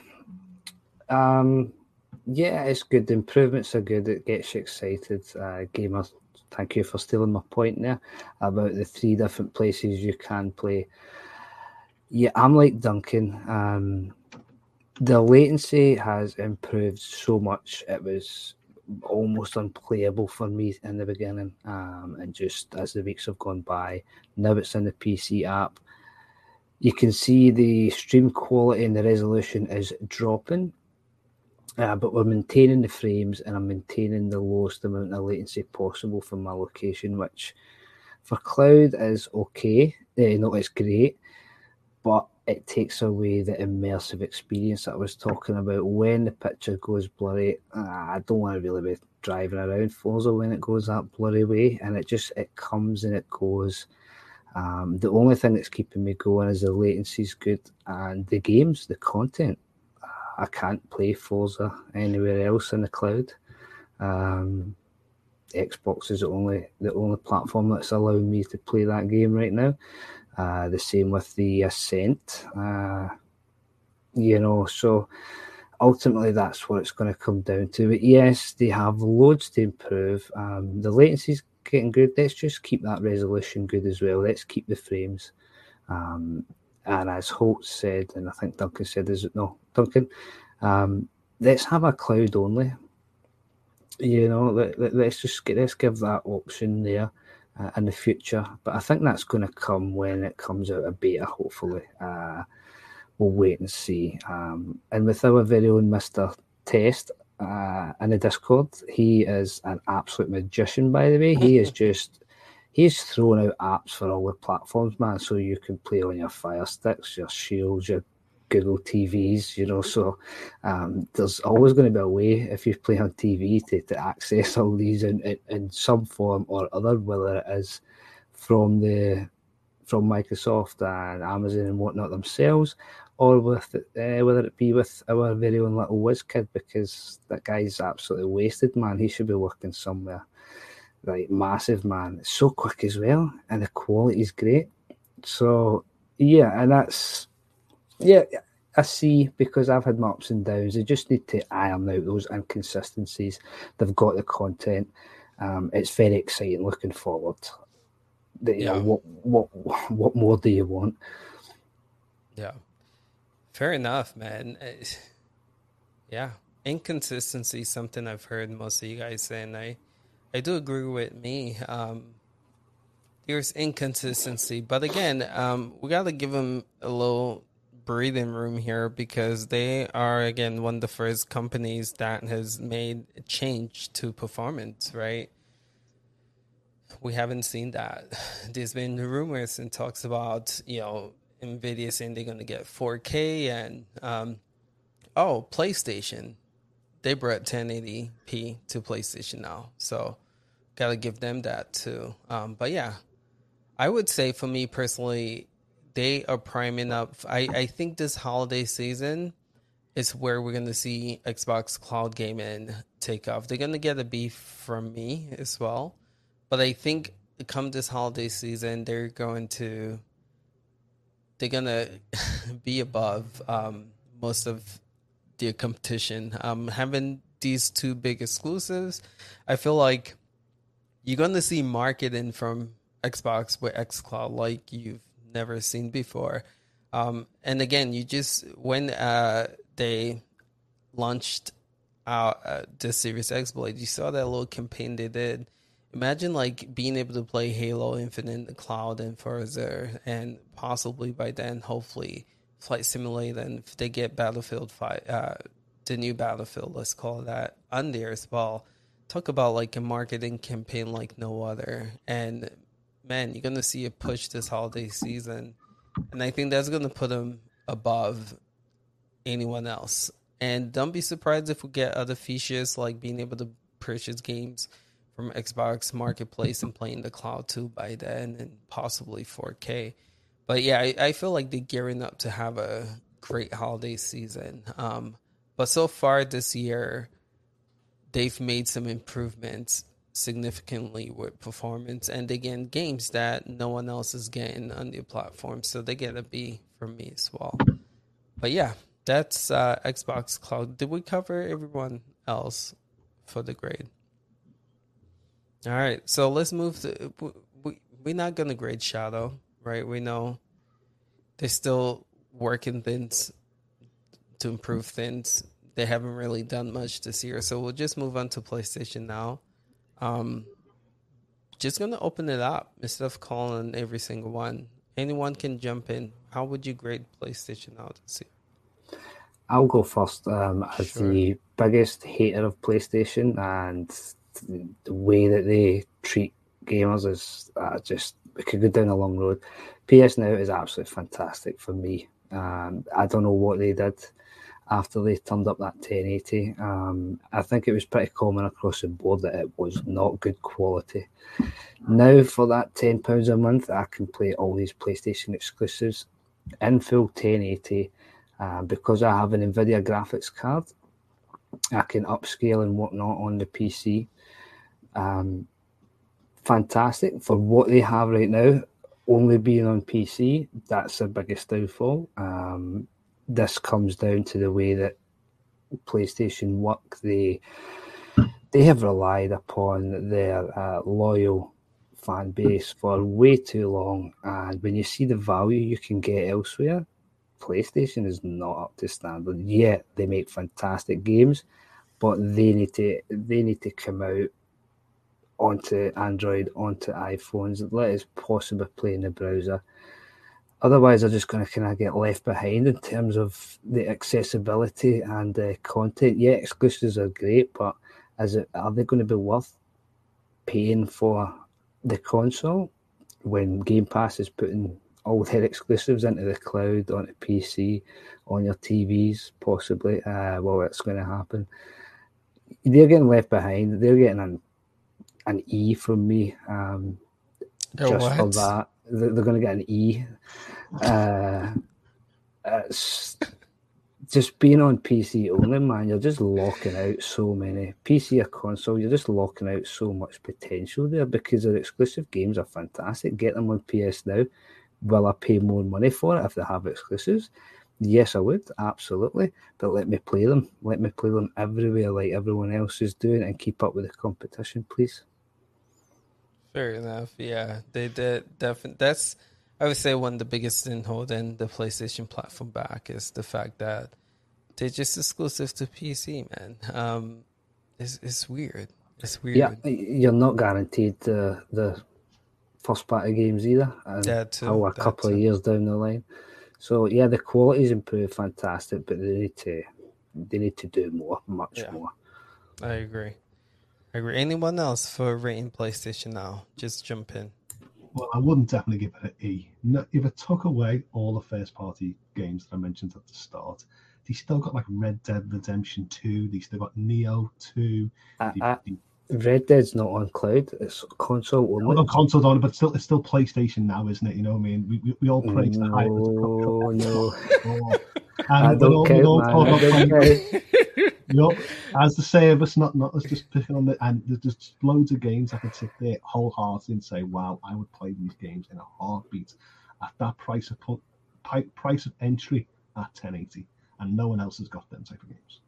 Um, yeah, it's good. The improvements are good. It gets you excited. Uh, gamer, thank you for stealing my point there about the three different places you can play. Yeah, I'm like Duncan. Um, the latency has improved so much. It was almost unplayable for me in the beginning. Um, and just as the weeks have gone by, now it's in the PC app. You can see the stream quality and the resolution is dropping uh, but we're maintaining the frames and I'm maintaining the lowest amount of latency possible for my location, which for cloud is okay. Uh, no, it's great, but it takes away the immersive experience that I was talking about. When the picture goes blurry, uh, I don't want to really be driving around Forza when it goes that blurry way, and it just it comes and it goes. Um, the only thing that's keeping me going is the latency is good and the games, the content I can't play Forza anywhere else in the cloud. Um, Xbox is the only the only platform that's allowing me to play that game right now. Uh, the same with the Ascent. Uh, you know, so ultimately that's what it's going to come down to. But yes, they have loads to improve. Um, the latency's getting good. Let's just keep that resolution good as well. Let's keep the frames. Um, and as Holtz said, and I think Duncan said, is it no, Duncan, um, let's have a cloud only. You know, let, let, us just get let's give that option there uh, in the future. But I think that's going to come when it comes out of beta. Hopefully, uh, we'll wait and see. Um, and with our very own Mister Test uh, in the Discord, he is an absolute magician. By the way, he is (laughs) just he's thrown out apps for all the platforms, man. So you can play on your Fire Sticks, your Shields, your Google TVs, you know. So um, there's always going to be a way if you play on TV to, to access all these in, in, in some form or other, whether it is from the from Microsoft and Amazon and whatnot themselves, or with uh, whether it be with our very own little whiz kid because that guy's absolutely wasted, man. He should be working somewhere like massive, man. It's so quick as well, and the quality is great. So yeah, and that's yeah. I see because I've had my ups and downs. They just need to iron out those inconsistencies. They've got the content. Um, it's very exciting. Looking forward. The, yeah. know what what what more do you want? Yeah. Fair enough, man. Eh, yeah, inconsistency is something I've heard most of you guys say, and I, I do agree with me. Um, there's inconsistency, but again, um, we got to give them a little breathing room here because they are again one of the first companies that has made a change to performance, right? We haven't seen that. (laughs) There's been rumors and talks about you know Nvidia saying they're going to get 4K and um, oh, PlayStation, they brought 1080p to PlayStation now, so gotta give them that too. Um, but yeah, I would say for me personally, they are priming up. I I think this holiday season is where we're gonna see Xbox Cloud Gaming take off. They're gonna get a beef from me as well, but I think come this holiday season, they're going to they're gonna (laughs) be above um, most of their competition. Um, having these two big exclusives, I feel like you're gonna see marketing from Xbox with XCloud like you've never seen before. Um, and again, you just when uh, they launched out uh, the Series X Blade, you saw that little campaign they did imagine like being able to play Halo Infinite cloud and further, and possibly by then, hopefully, Flight Simulator, and if they get Battlefield Five, uh, the new Battlefield, let's call that, on there as well. Talk about like a marketing campaign like no other, and man, you're gonna see a push this holiday season, and I think that's gonna put them above anyone else. And don't be surprised if we get other features like being able to purchase games from Xbox Marketplace and playing the cloud too by then and possibly 4K. But yeah, I, I feel like they're gearing up to have a great holiday season. Um, but so far this year, they've made some improvements significantly with performance and again games that no one else is getting on the platform. So they get a B from me as well. But yeah, that's uh, Xbox Cloud. Did we cover everyone else for the grade? All right, so let's move to. We, we're not to grade Shadow, right? We know they're still working things to improve things. They haven't really done much this year, so we'll just move on to PlayStation now. Um, just gonna open it up instead of calling every single one. Anyone can jump in. How would you grade PlayStation year? I'll go first um, as sure. the biggest hater of PlayStation and the way that they treat gamers is uh, just we could go down a long road. PS Now is absolutely fantastic for me. Um, I don't know what they did after they turned up that 1080. Um, I think it was pretty common across the board that it was not good quality. Now, for that £10 a month, I can play all these PlayStation exclusives in full 1080. Uh, because I have an NVIDIA graphics card, I can upscale and whatnot on the PC um, fantastic for what they have right now. Only being on PC, that's the biggest downfall. Um, this comes down to the way that PlayStation work. They they have relied upon their uh, loyal fan base for way too long, and when you see the value you can get elsewhere, PlayStation is not up to standard. Yet they make fantastic games, but they need to they need to come out onto Android, onto iPhones, let us possibly play in the browser. Otherwise, they're just going to kind of get left behind in terms of the accessibility and the content. Yeah, exclusives are great, but is it are they going to be worth paying for the console when Game Pass is putting all their exclusives into the cloud, onto PC, on your TVs, possibly? Uh, well, it's going to happen. They're getting left behind. They're getting an an E from me. Um, just what? for that. They're, they're going to get an E. (laughs) Uh, just being on PC only, man, you're just locking out so many PC or console. You're just locking out so much potential there because their exclusive games are fantastic. Get them on PS now. Will I pay more money for it if they have exclusives? Yes, I would absolutely. But let me play them. Let me play them everywhere, like everyone else is doing, and keep up with the competition, please. Fair enough. Yeah, they did definitely. That's I would say one of the biggest thing holding the PlayStation platform back is the fact that they're just exclusive to PC, man. Um, it's it's weird. It's weird. Yeah, you're not guaranteed the the first party games either. And that too. a that couple too. of years down the line. So yeah, the quality's improved, fantastic, but they need to they need to do more, much yeah. more. I agree. I agree. Anyone else for rating PlayStation now? Just jump in. Well, I wouldn't definitely give it an E. No, if it took away all the first party games that I mentioned at the start, they still got like Red Dead Redemption 2, they still got Nioh 2. Uh, they, uh, they, Red Dead's not on cloud; it's console only. Well, console's on, but still, it's still PlayStation now, isn't it? You know what I mean? We, we, we all praise no, the hype. No, no. And I don't care, man. you know, as the say of us, not not as just picking on the and there's just loads of games I could sit there wholeheartedly and say, wow, I would play these games in a heartbeat at that price of put price of entry at 1080, and no one else has got them type of games.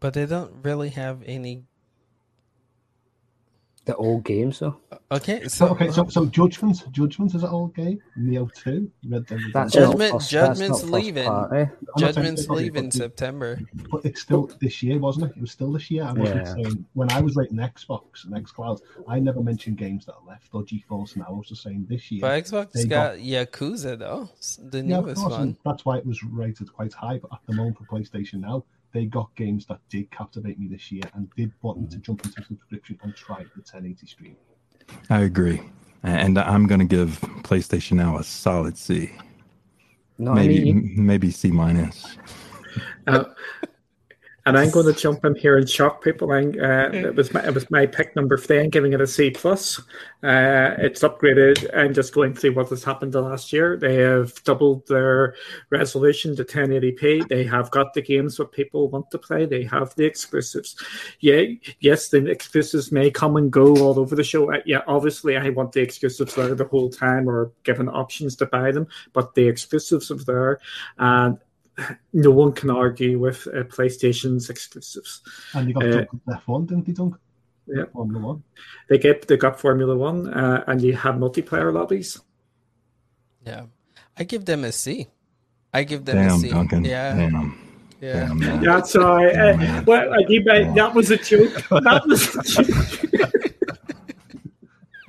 But they don't really have any the old games, though. Okay, so okay, so so Judgment, Judgment is an old game. Nioh two, Red Dead. That's Judgment, first, Judgment's leaving. Judgment's leaving September. But it's still this year, wasn't it? It was still this year. I wasn't yeah. saying when I was rating Xbox and XCloud, I never mentioned games that left or GeForce now. I was just saying this year. But Xbox got, got Yakuza though, the newest yeah, one. That's why it was rated quite high. But at the moment for PlayStation now, they got games that did captivate me this year and did want me to jump into subscription and try the 1080 stream. I agree. And I'm going to give PlayStation Now a solid C. No, maybe I mean, maybe C minus. Uh, and I'm going to jump in here and shock people. And, uh, it was my it was my pick number three. I'm giving it a C plus. Uh, it's upgraded I'm just going through what has happened the last year. They have doubled their resolution to 1080p. They have got the games what people want to play. They have the exclusives. Yeah, yes, the exclusives may come and go all over the show. Uh, yeah, obviously I want the exclusives there the whole time or given options to buy them, but the exclusives are there and no one can argue with uh, PlayStation's exclusives. And you got uh, F1, didn't they, Dunk? Yeah, Formula One. They get they got Formula One, uh, and you have multiplayer lobbies. Yeah, I give them a C. I give them Damn, a C. Duncan. Yeah. Damn. Yeah, Damn, that's all right. Uh, well, I give yeah. that was a joke. That was a joke.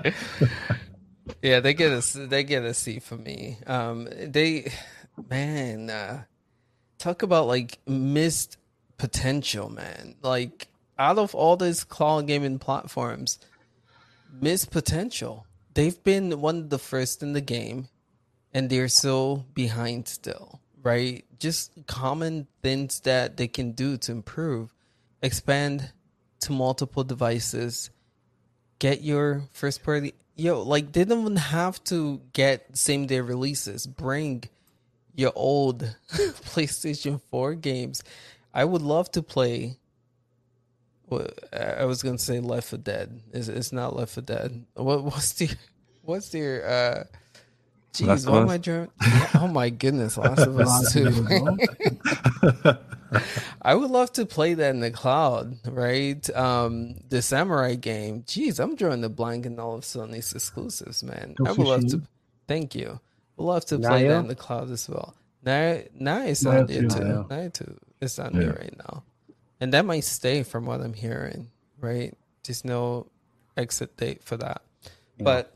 (laughs) yeah, they get a they get a C for me. Um, they, man, uh, talk about like missed potential, man. Like out of all these cloud gaming platforms, missed potential. They've been one of the first in the game, and they're so behind still, right? Just common things that they can do to improve, expand to multiple devices, get your first party. Yo, like they don't even have to get same day releases. Bring your old (laughs) PlayStation 4 games. I would love to play. I was gonna say Left 4 Dead. It's, it's not Left 4 Dead. What, what's the what's the uh? Jeez, what am I drawing? oh my goodness, Last of Us Two. (laughs) I would love to play that in the cloud, right? Um, the Samurai game. Jeez, I'm drawing the blank in all of Sony's exclusives, man. I would love to. Thank you. We'll love to play that in the cloud as well. Now, now it's on there too. Now too. It's on there right now, and that might stay from what I'm hearing. Right? There's no exit date for that, yeah. but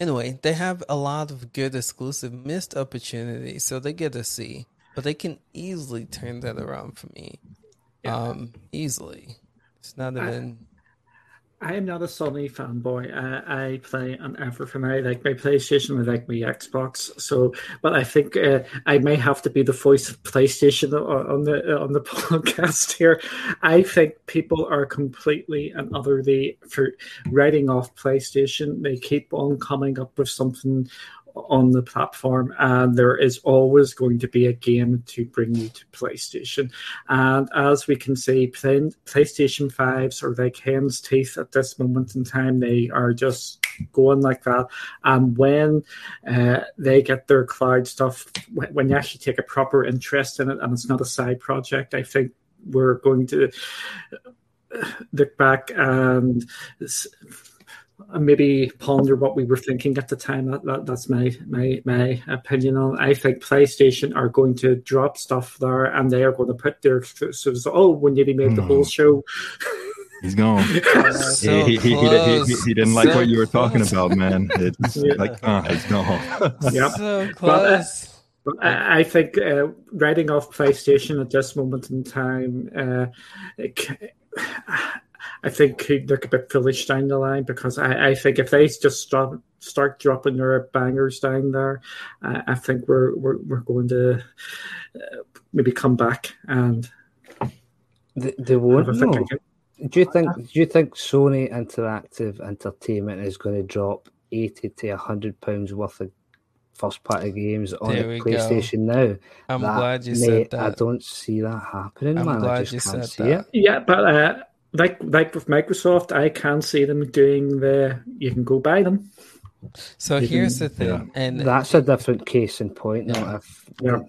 anyway, they have a lot of good exclusive missed opportunities, so they get to see, but they can easily turn that around for me. Yeah. Um, easily. It's not even. I am not a Sony fanboy. I, I play on everything. I like my PlayStation. I like my Xbox. So, but I think uh, I may have to be the voice of PlayStation on the on the (laughs) podcast here. I think people are completely and utterly for writing off PlayStation. They keep on coming up with something on the platform, and there is always going to be a game to bring you to PlayStation. And as we can see, PlayStation 5s are like hen's teeth at this moment in time. They are just going like that. And when uh, they get their cloud stuff, when you actually take a proper interest in it and it's not a side project, I think we're going to look back and and maybe ponder what we were thinking at the time. That, that, that's my my my opinion on. I think PlayStation are going to drop stuff there, and they are going to put their so, so oh, when you made the whole hmm. show. He's gone. (laughs) so he, he, he, he, didn't like so what you were talking about, man. It's yeah. like, uh, he's gone. yep. (laughs) So close. But, uh, I, I think uh, writing off PlayStation at this moment in time, uh, it, I think he'd look a bit foolish down the line because I, I think if they just start start dropping their bangers down there, uh, I think we're, we're we're going to uh, maybe come back and they, they won't. No. Do you think? Do you think Sony Interactive Entertainment is going to drop eighty to hundred pounds worth of first party games on there the PlayStation go. now? I'm that, glad you mate, said that. I don't see that happening, I'm man. Glad I just you can't said see that. it. Yeah, but uh, like like with Microsoft, I can see them doing the you can go buy them. So you here's can, the thing, yeah. and that's a different case in point. Yeah. If, yeah.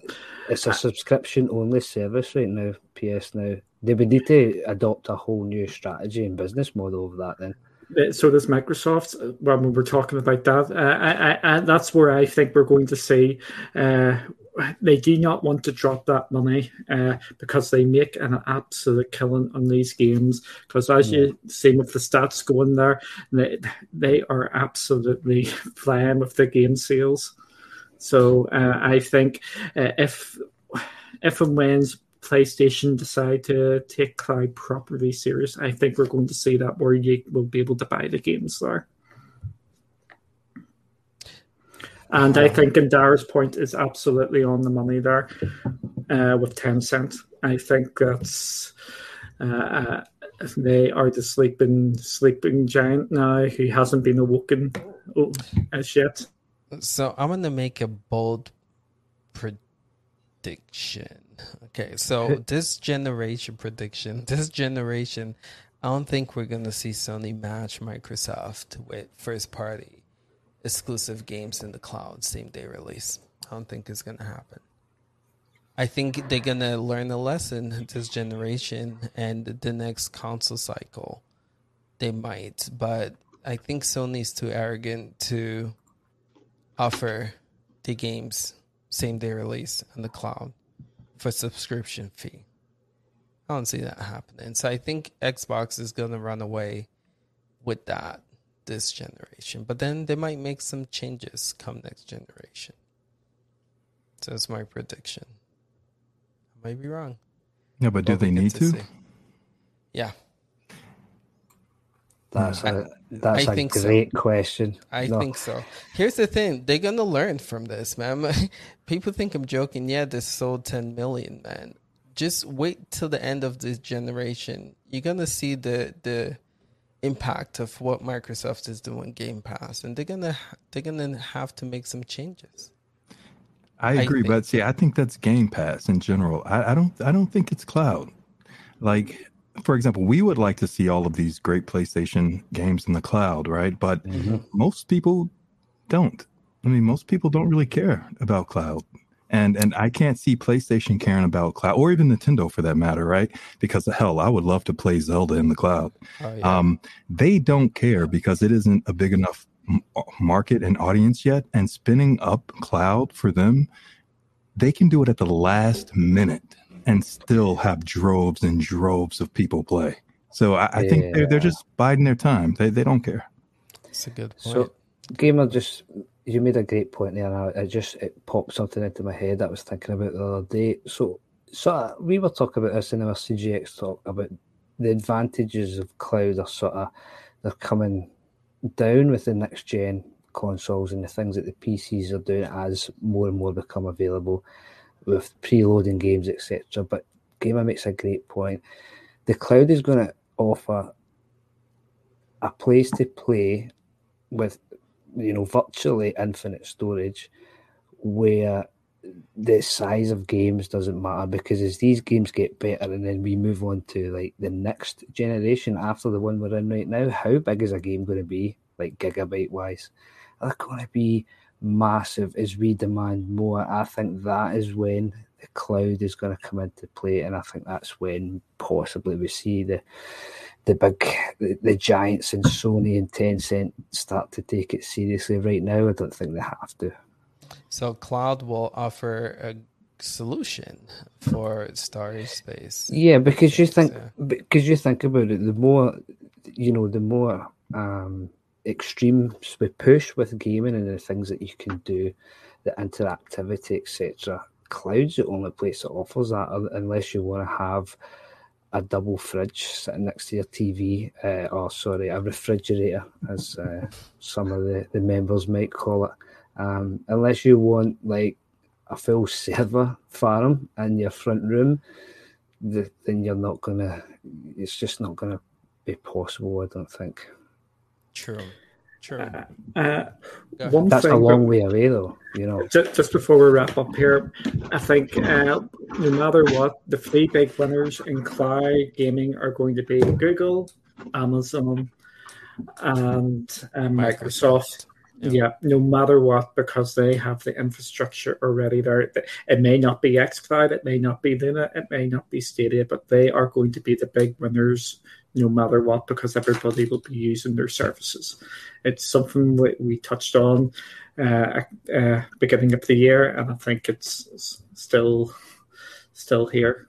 It's a subscription only service right now, PS Now. They would need to adopt a whole new strategy and business model over that then. Uh, so does Microsoft. Uh, when we were talking about that, uh, I, I, that's where I think we're going to see uh, they do not want to drop that money uh, because they make an absolute killing on these games. Because as yeah. you see with the stats going there, they, they are absolutely (laughs) flying with the game sales. So uh, I think uh, if if and when PlayStation decide to take cloud properly serious, I think we're going to see that where you will be able to buy the games there. And I think Indara's point is absolutely on the money there uh, with Tencent. I think that's uh, they are the sleeping sleeping giant now who hasn't been awoken as yet. So I'm going to make a bold prediction. Okay, so this generation prediction, (laughs) this generation, I don't think we're going to see Sony match Microsoft with first party exclusive games in the cloud same day release. I don't think it's gonna happen. I think they're gonna learn a lesson (laughs) this generation and the next console cycle. They might, but I think Sony's too arrogant to offer the games same day release in the cloud for subscription fee. I don't see that happening. So I think Xbox is gonna run away with that this generation, but then they might make some changes come next generation. So that's my prediction. I might be wrong. Yeah, but do they need to? to? Yeah. That's a that's I a great so. question. I no. think so. Here's the thing: they're gonna learn from this, man. (laughs) People think I'm joking. Yeah, this sold 10 million, man. Just wait till the end of this generation. You're gonna see the the impact of what Microsoft is doing Game Pass, and they're gonna they're gonna have to make some changes. I agree, I but see, I think that's Game Pass in general. I, I don't I don't think it's cloud. Like, for example, we would like to see all of these great PlayStation games in the cloud, right? But mm-hmm. most people don't. I mean, most people don't really care about cloud and and I can't see PlayStation caring about cloud or even Nintendo for that matter, right? Because hell, I would love to play Zelda in the cloud. Oh, yeah. um, they don't care because it isn't a big enough market and audience yet, and spinning up cloud for them, they can do it at the last minute and still have droves and droves of people play. So I, I yeah. think they're they're just biding their time. They they don't care. That's a good point. So, Gamer just you made a great point there, and I, it just it popped something into my head that I was thinking about the other day. So, so uh, we were talking about this in our CGX talk about the advantages of cloud are sort of they're coming down with the next gen consoles and the things that the PCs are doing as more and more become available with preloading games, etc. But Gamer makes a great point. The cloud is going to offer a place to play with, you know, virtually infinite storage, where the size of games doesn't matter because as these games get better and then we move on to like the next generation after the one we're in right now, how big is a game going to be, like gigabyte wise? They're going to be massive as we demand more. I think that is when the cloud is going to come into play, and I think that's when possibly we see the the big the, the giants and Sony and Tencent start to take it seriously. Right now, I don't think they have to. So cloud will offer a solution for storage space. Yeah, because you think yeah. because you think about it, the more you know, the more um, extremes we push with gaming and the things that you can do, the interactivity, etc. Cloud's the only place that offers that, unless you want to have a double fridge sitting next to your TV, uh, or sorry, a refrigerator, as uh, some of the, the members might call it. Um, unless you want like a full server farm in your front room, the, then you're not gonna. It's just not gonna be possible. I don't think. True. True. Uh, uh, one That's thing, a long way away, though. You know. Just, just before we wrap up here, I think uh, no matter what, the three big winners in cloud gaming are going to be Google, Amazon, and uh, Microsoft. Microsoft. Yeah. yeah. no matter what, because they have the infrastructure already there. It may not be xCloud, it may not be Luna, it may not be Stadia, but they are going to be the big winners no matter what because everybody will be using their services. It's something we, we touched on uh, uh, beginning of the year, and I think it's still still here.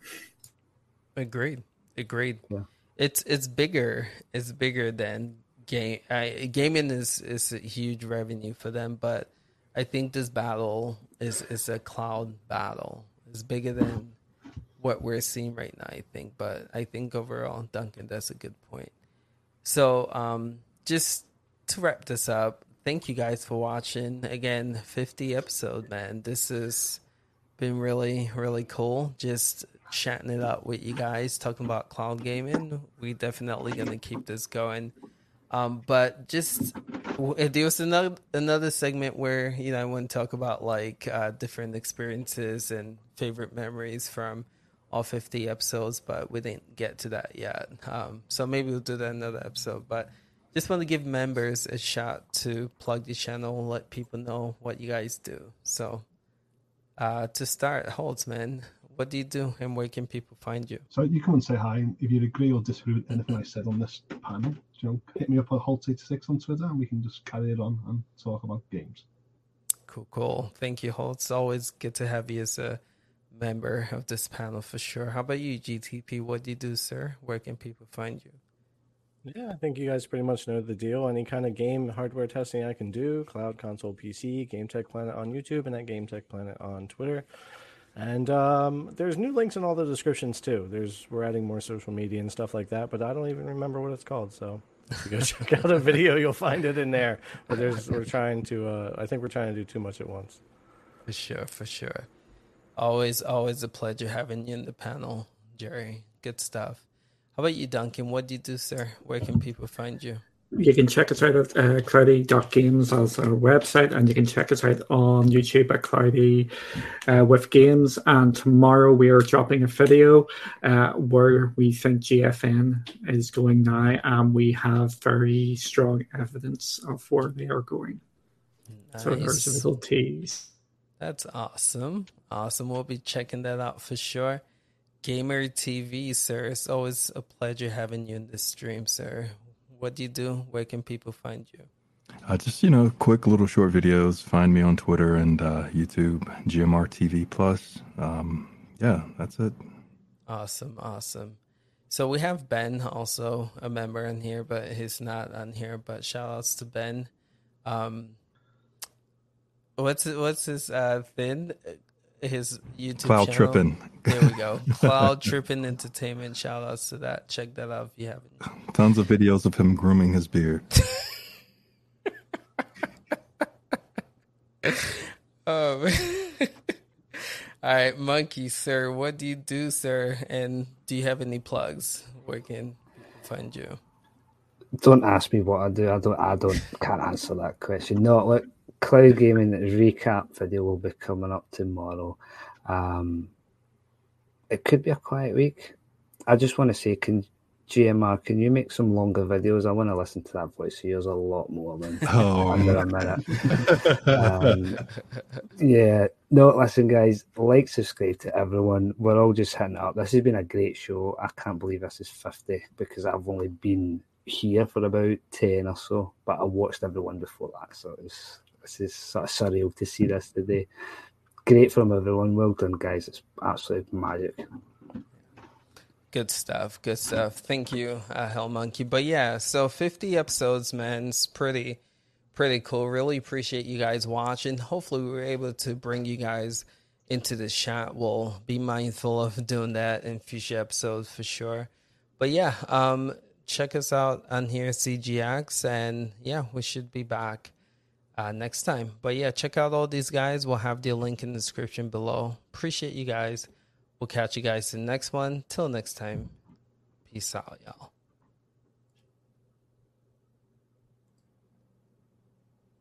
Agreed. Agreed. Yeah. It's it's bigger. It's bigger than game. I, gaming is is a huge revenue for them, but I think this battle is is a cloud battle. It's bigger than what we're seeing right now, I think. But I think overall, Duncan, that's a good point. So, um, just to wrap this up, thank you guys for watching. Again, 50 episode, man. This has been really, really cool. Just chatting it up with you guys, talking about cloud gaming. We definitely gonna keep this going. Um, but just there was another another segment where you know I want to talk about like uh, different experiences and favorite memories from all 50 episodes, but we didn't get to that yet. Um, so maybe we'll do that another episode. But just want to give members a shot to plug the channel, and let people know what you guys do. So uh, to start, Holtzman, what do you do and where can people find you? So you come and say hi. If you agree or disagree with anything I said on this panel, you know, hit me up at Holtz86 on Twitter and we can just carry it on and talk about games. Cool, cool. Thank you, Holtz. Always good to have you as a member of this panel for sure. How about you, GTP? What do you do, sir? Where can people find you? Yeah, I think you guys pretty much know the deal. Any kind of game hardware testing I can do, cloud, console, PC, Game Tech Planet on YouTube, and at Game Tech Planet on Twitter. And um, there's new links in all the descriptions too. There's we're adding more social media and stuff like that, but I don't even remember what it's called. So if you go (laughs) check out a video, you'll find it in there. But there's we're trying to. Uh, I think we're trying to do too much at once. For sure, for sure. Always, always a pleasure having you in the panel, Jerry. Good stuff. How about you, Duncan? What do you do, sir? Where can people find you? You can check us out at uh, cloudy.games as our website, and you can check us out on YouTube at Cloudy uh, with Games. And tomorrow we are dropping a video uh, where we think GFN is going now, and we have very strong evidence of where they are going. Nice. So there's a little tease. That's awesome. Awesome. We'll be checking that out for sure. Gamer TV, sir. It's always a pleasure having you in this stream, sir. What do you do? Where can people find you? Uh, just you know, quick little short videos. Find me on Twitter and uh, YouTube, GMR TV Plus. Um, yeah, that's it. Awesome, awesome. So we have Ben also a member in here, but he's not on here. But shout outs to Ben. Um, what's what's his uh, thing? His YouTube Cloud channel. Tripping. There we go. (laughs) Cloud Tripping Entertainment. Shout outs to that. Check that out if you haven't. Tons of videos of him grooming his beard. (laughs) um, (laughs) all right, Monkey, sir. What do you do, sir? And do you have any plugs? Where can find you? Don't ask me what I do. I don't. I don't. Can't answer that question. No, look. Cloud Gaming recap video will be coming up tomorrow. Um, it could be a quiet week. I just want to say, can GMR, can you make some longer videos? I want to listen to that voice of yours a lot more than (laughs) Oh. (laughs) under a minute. (laughs) um, yeah, no, listen, guys, like, subscribe to everyone. We're all just hitting up. This has been a great show. I can't believe this is 50 because I've only been here for about 10 or so, but I watched everyone before that. So it's, this is sort of surreal to see this today. Great from everyone. Well done, guys. It's absolute magic. Good stuff. Good stuff. Thank you, uh, Hell Monkey. But yeah, so 50 episodes, man. It's pretty, pretty cool. Really appreciate you guys watching. Hopefully, we were able to bring you guys into the chat. We'll be mindful of doing that in future episodes for sure. But yeah, um, check us out on here, CGX, and yeah, we should be back uh, next time. But yeah, check out all these guys. We'll have the link in the description below. Appreciate you guys. We'll catch you guys in the next one. Till next time, peace out, y'all.